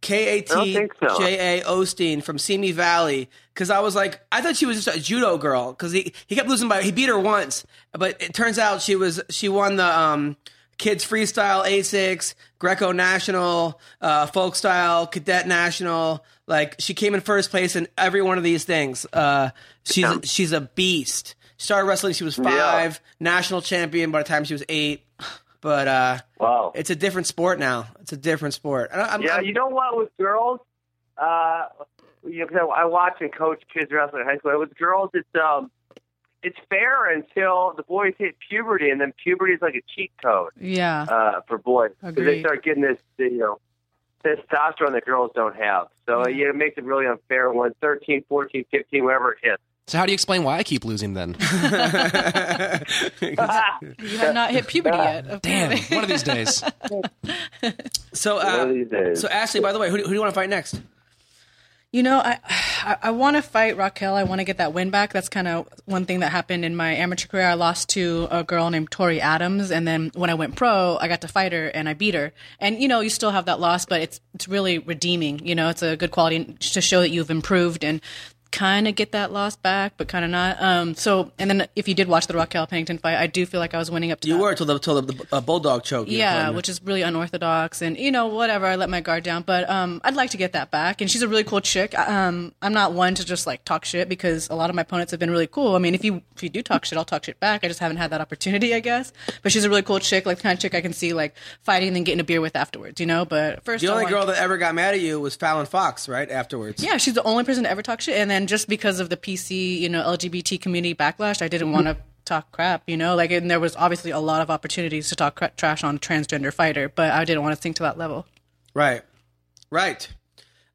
K A T. J A Osteen from Simi Valley. Because I was like, I thought she was just a judo girl. Because he, he kept losing by he beat her once, but it turns out she was she won the um, kids freestyle A6, Greco National, uh, folk style, cadet national. Like she came in first place in every one of these things. Uh, she's Yeah. she's a beast. She started wrestling. She was five, national champion by the time she was eight. But uh, Wow. it's a different sport now. It's a different sport. I I'm, Yeah, I'm- you know what with girls? Uh, you know, I, I watch and coach kids wrestling in high school. With girls, it's um, it's fair until the boys hit puberty, and then puberty is like a cheat code Yeah. uh, for boys because they start getting this, you know, testosterone that girls don't have. So yeah, it makes it really unfair when 13, 14, 15, wherever it hits. So how do you explain why I keep losing then? You have not hit puberty yet. Damn, one of these days. so, One of uh, these days. so Ashlee, by the way, who, do- who do you want to fight next? You know, I I, I want to fight Raquel. I want to get that win back. That's kind of one thing that happened in my amateur career. I lost to a girl named Tori Adams, and then when I went pro, I got to fight her and I beat her. And you know, you still have that loss, but it's it's really redeeming. You know, it's a good quality to show that you've improved and kind of get that loss back, but kind of not. Um, so, and then if you did watch the Raquel Pennington fight, I do feel like I was winning up to You that. were till the till the uh, bulldog choke. Yeah, which is really unorthodox, and you know, whatever. I let my guard down, but um, I'd like to get that back. And she's a really cool chick. Um, I'm not one to just like talk shit because a lot of my opponents have been really cool. I mean, if you if you do talk shit, I'll talk shit back. I just haven't had that opportunity, I guess. But she's a really cool chick, like the kind of chick I can see like fighting and then getting a beer with afterwards. You know, but first, the only girl that ever got mad at you was Fallon Fox, right? Afterwards. yeah, she's the only person to ever talk shit. And then just because of the PC, you know, LGBT community backlash, I didn't want to talk crap, you know? Like, and there was obviously a lot of opportunities to talk cra- trash on a transgender fighter, but I didn't want to sink to that level. Right. Right.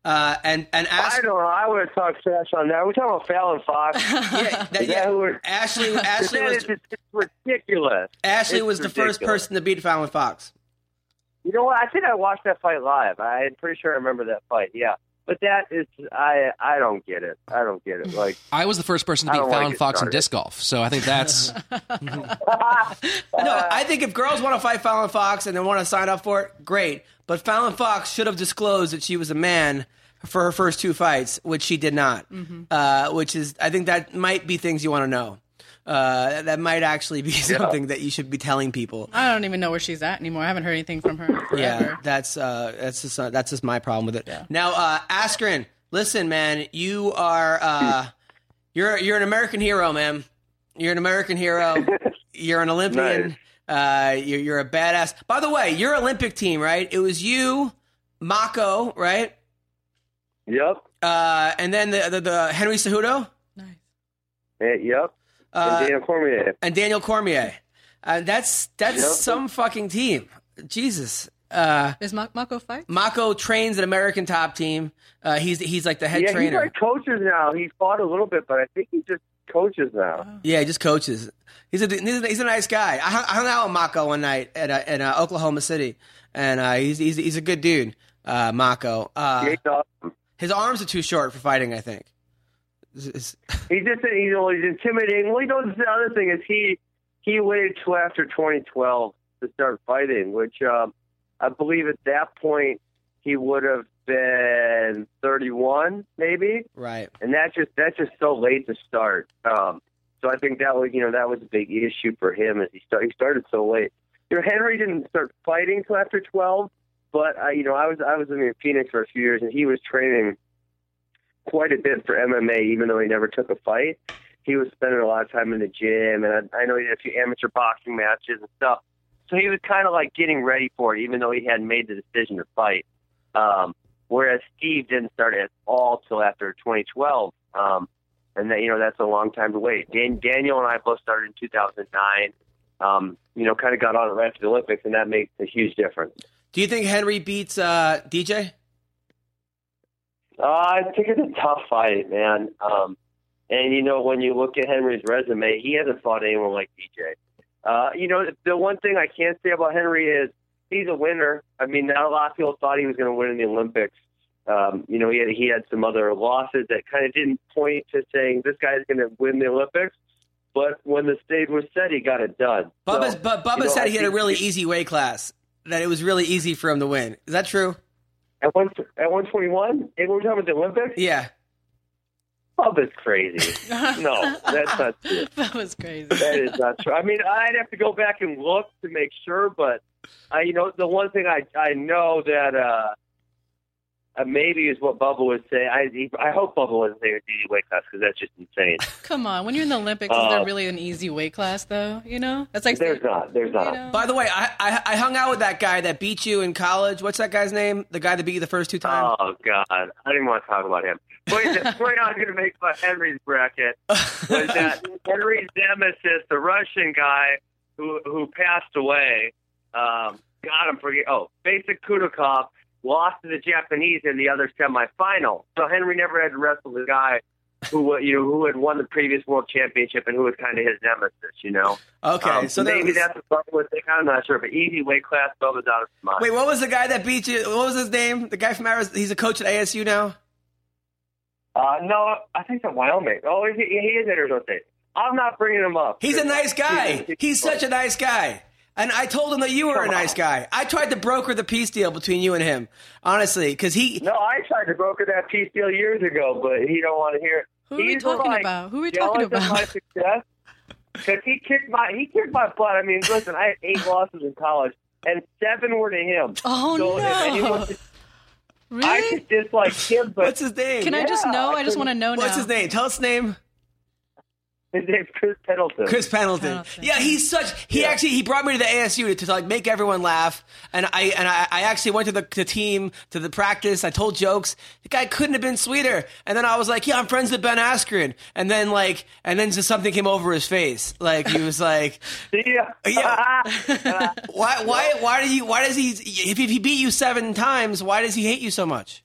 Uh, and and I don't know. I would have talked trash on that. We're talking about Fallon Fox. yeah, that yeah. who we're- Ashlee Ashlee was it's, it's ridiculous. Ashlee it's was the first person to beat Fallon Fox. You know what? I think I watched that fight live. I'm pretty sure I remember that fight. Yeah, but that is I I don't get it. I don't get it. Like I was the first person to I beat don't wanna Fallon get Fox in disc golf, so I think that's No, I think if girls want to fight Fallon Fox and they want to sign up for it, great. But Fallon Fox should have disclosed that she was a man for her first two fights, which she did not. Uh, which is, I think that might be things you want to know. Uh, that might actually be something that you should be telling people. I don't even know where she's at anymore. I haven't heard anything from her forever. Yeah, that's uh, that's just uh, that's just my problem with it. Now, uh, Askren, listen, man, you are uh, you're you're an American hero, man. You're an American hero. You're an Olympian. Uh, you're you're a badass. By the way, your Olympic team, right? It was you, Mocco, right? yep, Uh, and then the the, the Henry Cejudo Nice. Eh, yep. Uh, and Dana Cormier. and Daniel Cormier. Uh, that's that's Yep. some fucking team. Jesus. Uh, Is Ma- Mocco fight? Mocco trains an American top team. Uh, he's he's like the head Yeah, trainer. he's like coaches now. He fought a little bit, but I think he just coaches now. Yeah, he just coaches. He's a he's a, he's a nice guy. I hung, I hung out with Mocco one night at uh, in uh, Oklahoma City, and uh, he's, he's he's a good dude. Uh, Mocco. Uh, He's awesome. his arms are too short for fighting. I think. He's just you know he's intimidating. Well, you know the other thing is he he waited till after 2012 to start fighting, which um, I believe at that point he would have been 31 maybe, right. and that's just that's just so late to start. Um, so I think that was you know that was a big issue for him as he start, he started so late. You know Henry didn't start fighting till after 12, but I you know I was I was living in Phoenix for a few years and he was training quite a bit for MMA, even though he never took a fight. He was spending a lot of time in the gym, and I, I know he had a few amateur boxing matches and stuff. So he was kind of like getting ready for it, even though he hadn't made the decision to fight. Um, whereas Steve didn't start at all till after 2012, um, and that you know that's a long time to wait. Dan, Daniel and I both started in 2009. Um, you know, kind of got on it right after the Olympics, and that makes a huge difference. Do you think Henry beats uh, DJ? Uh, I think it's a tough fight, man. Um, and you know, when you look at Henry's resume, he hasn't fought anyone like DJ. Uh, you know, the one thing I can't say about Henry is he's a winner. I mean, not a lot of people thought he was going to win in the Olympics. Um, you know, he had he had some other losses that kind of didn't point to saying this guy's going to win the Olympics. But when the stage was set, he got it done. Bubba's, So, but Bubba you know, said I he had a really easy weight class. That it was really easy for him to win. Is that true? At one at one twenty one. And we're talking about the Olympics. Yeah. Bubba's crazy. no, that's not true. that was crazy. That is not true. I mean, I'd have to go back and look to make sure, but I, you know, the one thing I I know that uh, uh, maybe is what Bubba would say. I I hope Bubba wasn't saying it's easy weight class because that's just insane. Come on, when you're in the Olympics, is Uh, there really an easy weight class though? You know, that's like There's not. There's not. know? By the way, I, I I hung out with that guy that beat you in college. What's that guy's name? The guy that beat you the first two times. Oh God, I didn't want to talk about him. Point, the point I was going to make about Henry's bracket was that Henry's nemesis, the Russian guy who who passed away, um, God, I'm forget. Oh, Besik Kudukhov lost to the Japanese in the other semifinal. So Henry never had to wrestle the guy who you know who had won the previous world championship and who was kind of his nemesis. You know. okay, Um, so maybe was- that's what Bubba was thinking. I'm not sure, but easy weight class, Bubba's out of his mind. Wait, what was the guy that beat you? What was his name? The guy from Arizona. He's a coach at ASU now. Uh, no, I think it's Wyoming. Oh, he, he is at Arizona State. I'm not bringing him up. He's a nice guy. He's such a nice guy. And I told him that you were a nice on. guy. I tried to broker the peace deal between you and him, honestly, because he. No, I tried to broker that peace deal years ago, but he don't want to hear it. Who are we He's, talking like, about? Who are we talking of my about? success because he kicked my he kicked my butt. I mean, listen, I had eight losses in college, and seven were to him. Oh, so if no. anyone, I Really? could dislike him, but What's his name? Can I just know? I I just want to know now. What's his name? Tell us his name. his name's Chris Pendleton. Chris Pendleton. Pendleton. Yeah, he's such. He Yeah. actually he brought me to the ASU to, to like make everyone laugh, and I and I, I actually went to the, the team to the practice. I told jokes. The guy couldn't have been sweeter. And then I was like, "Yeah, I'm friends with Ben Askren." And then like, and then just something came over his face. Like he was like, See ya. Yeah. "Why why why do you why does he if he beat you seven times? Why does he hate you so much?"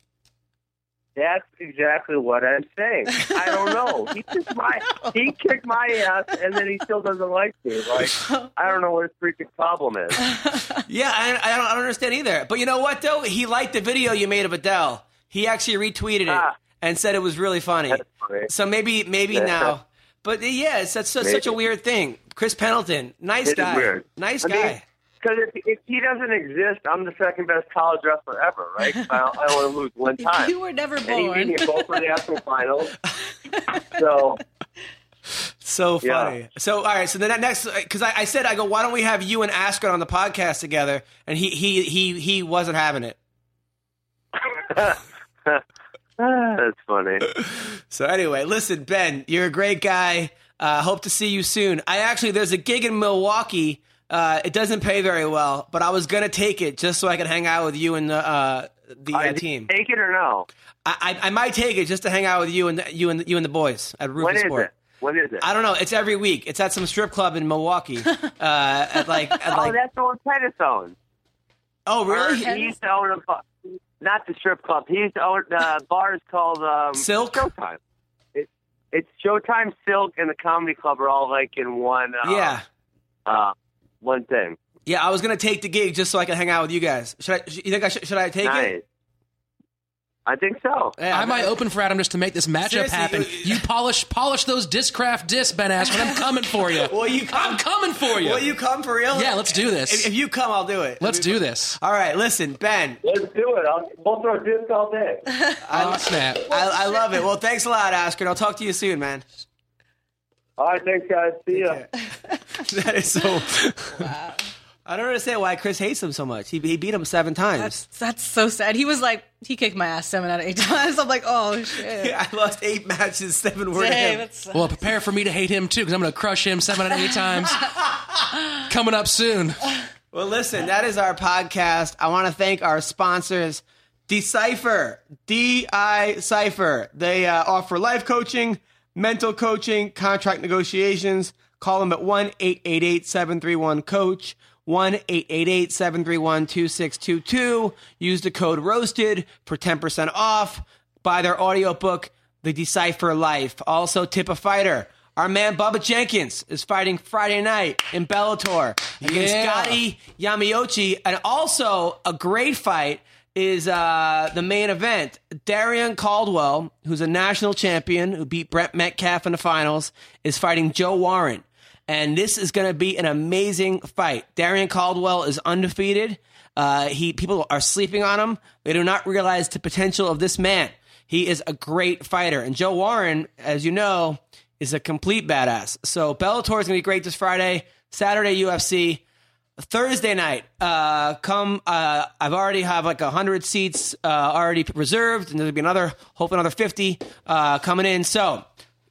That's exactly what I'm saying. I don't know. He kicked my he kicked my ass, and then he still doesn't like me. Like I don't know what his freaking problem is. Yeah, I, I, don't, I don't understand either. But you know what though? He liked the video you made of Adele. He actually retweeted it Ah. and said it was really funny. That's funny. So maybe maybe Yeah. now. But yeah, it's that's such, such a weird thing. Chris Pendleton, nice It is guy, weird. nice I mean, guy. Because if, if he doesn't exist, I'm the second best college wrestler ever, right? I, I only lose one time. You were never born. and he beat born. me both for the national finals. So so Yeah. funny. So all right, so the ne- next because I, I said I go, why don't we have you and Askren on the podcast together? And he he he he wasn't having it. that's funny. So anyway, listen, Ben, you're a great guy. Uh, hope to see you soon. I actually there's a gig in Milwaukee. Uh, it doesn't pay very well, but I was gonna take it just so I could hang out with you and the uh, the uh, I- team. Take it or no? I, I I might take it just to hang out with you and the, you and the, you and the boys at When Roufusport. it? When is it? I don't know. It's every week. It's at some strip club in Milwaukee. uh, at like at oh, like. that's the one Pettis owns. Oh really? He used to own a bar, not the strip club. He used to own uh, bars called um, Silk? Showtime. It, it's Showtime, Silk, and the Comedy Club are all like in one. Uh, Yeah. Uh, one thing. Yeah, I was gonna take the gig just so I could hang out with you guys. Should I? You think I should? Should I take nice. it? I think so. Yeah, I might open for Adam just to make this matchup Seriously, happen. you- You polish polish those Discraft discs, Ben Askren. I'm coming for you. Will you come? I'm coming for you. Will you come for real? Yeah, let's do this. If, if you come, I'll do it. Let's do this. All right, listen, Ben. Let's do it. I'll, we'll throw disc all day. Oh, snap. I, I love it. Well, thanks a lot, Askren. I'll talk to you soon, man. All right, thanks, guys. See ya. That is so. I don't understand why Chris hates him so much. He, he beat him seven times. That's that's so sad. He was like, he kicked my ass seven out of eight times. I'm like, oh shit. I lost eight matches, seven were to Dang, him. Well, prepare for me to hate him too, because I'm going to crush him seven out of eight times. Coming up soon. Well, listen, that is our podcast. I want to thank our sponsors, Decipher, D I Cipher. They uh, offer life coaching, mental coaching, contract negotiations. Call them at 1 888 731 Coach, 1 888 731 2622. Use the code ROASTED for 10% off. Buy their audiobook, The Decipher Life. Also, tip a fighter. Our man Bubba Jenkins is fighting Friday night in Bellator against Yeah. Goiti Yamauchi. And also, a great fight is uh, the main event. Darrion Caldwell, who's a national champion who beat Brent Metcalf in the finals, is fighting Joe Warren. And this is going to be an amazing fight. Darrion Caldwell is undefeated. Uh, he people are sleeping on him. They do not realize the potential of this man. He is a great fighter, and Joe Warren, as you know, is a complete badass. So Bellator is going to be great this Friday. Saturday UFC. Thursday night, uh, come. Uh, I've already have like hundred seats uh, already reserved, and there'll be another, hopefully another fifty uh, coming in. So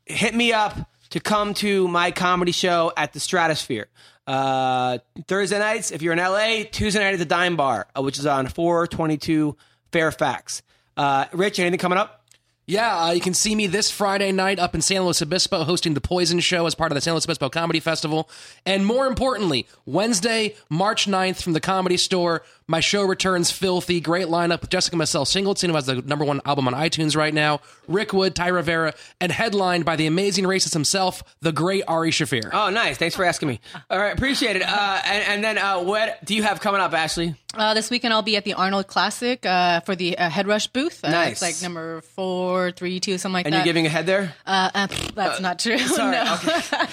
hit me up to come to my comedy show at the Stratosphere. Uh, Thursday nights, if you're in LA, Tuesday night at the Dime Bar, uh, which is on 422 Fairfax. Uh, Rich, anything coming up? Yeah, uh, you can see me this Friday night up in San Luis Obispo hosting the Poison Show as part of the San Luis Obispo Comedy Festival. And more importantly, Wednesday, March 9th from the Comedy Store, my show returns filthy. Great lineup with Jessica Michelle Singleton, who has the number one album on iTunes right now, Rick Wood, Ty Rivera, and headlined by the amazing racist himself, the great Ari Shaffir. Oh, nice. Thanks for asking me. All right, appreciate it. Uh, and, and then uh, what do you have coming up, Ashlee? Uh, this weekend I'll be at the Arnold Classic uh, for the uh, Head Rush booth. Uh, Nice. It's like number four, three, two, something like And that. you're giving a head there? Uh, uh, pff, that's not true. sorry, no.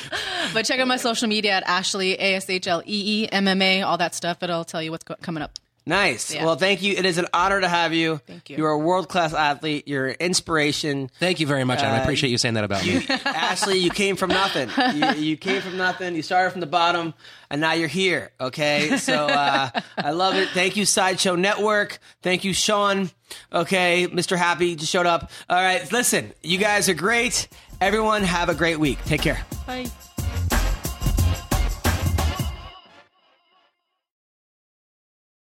but check out my social media at Ashlee A S H L E E M M A, all that stuff. It'll tell you what's co- coming up. Nice. Yeah. Well, thank you. It is an honor to have you. Thank you. You're a world class athlete. You're an inspiration. Thank you very much, Adam. I appreciate you saying that about me. Ashlee, you came from nothing. You, you came from nothing. You started from the bottom, and now you're here. Okay, so uh, I love it. Thank you, Sideshow Network. Thank you, Sean. Okay, Mr. Happy just showed up. All right, listen, you guys are great. Everyone, have a great week. Take care. Bye.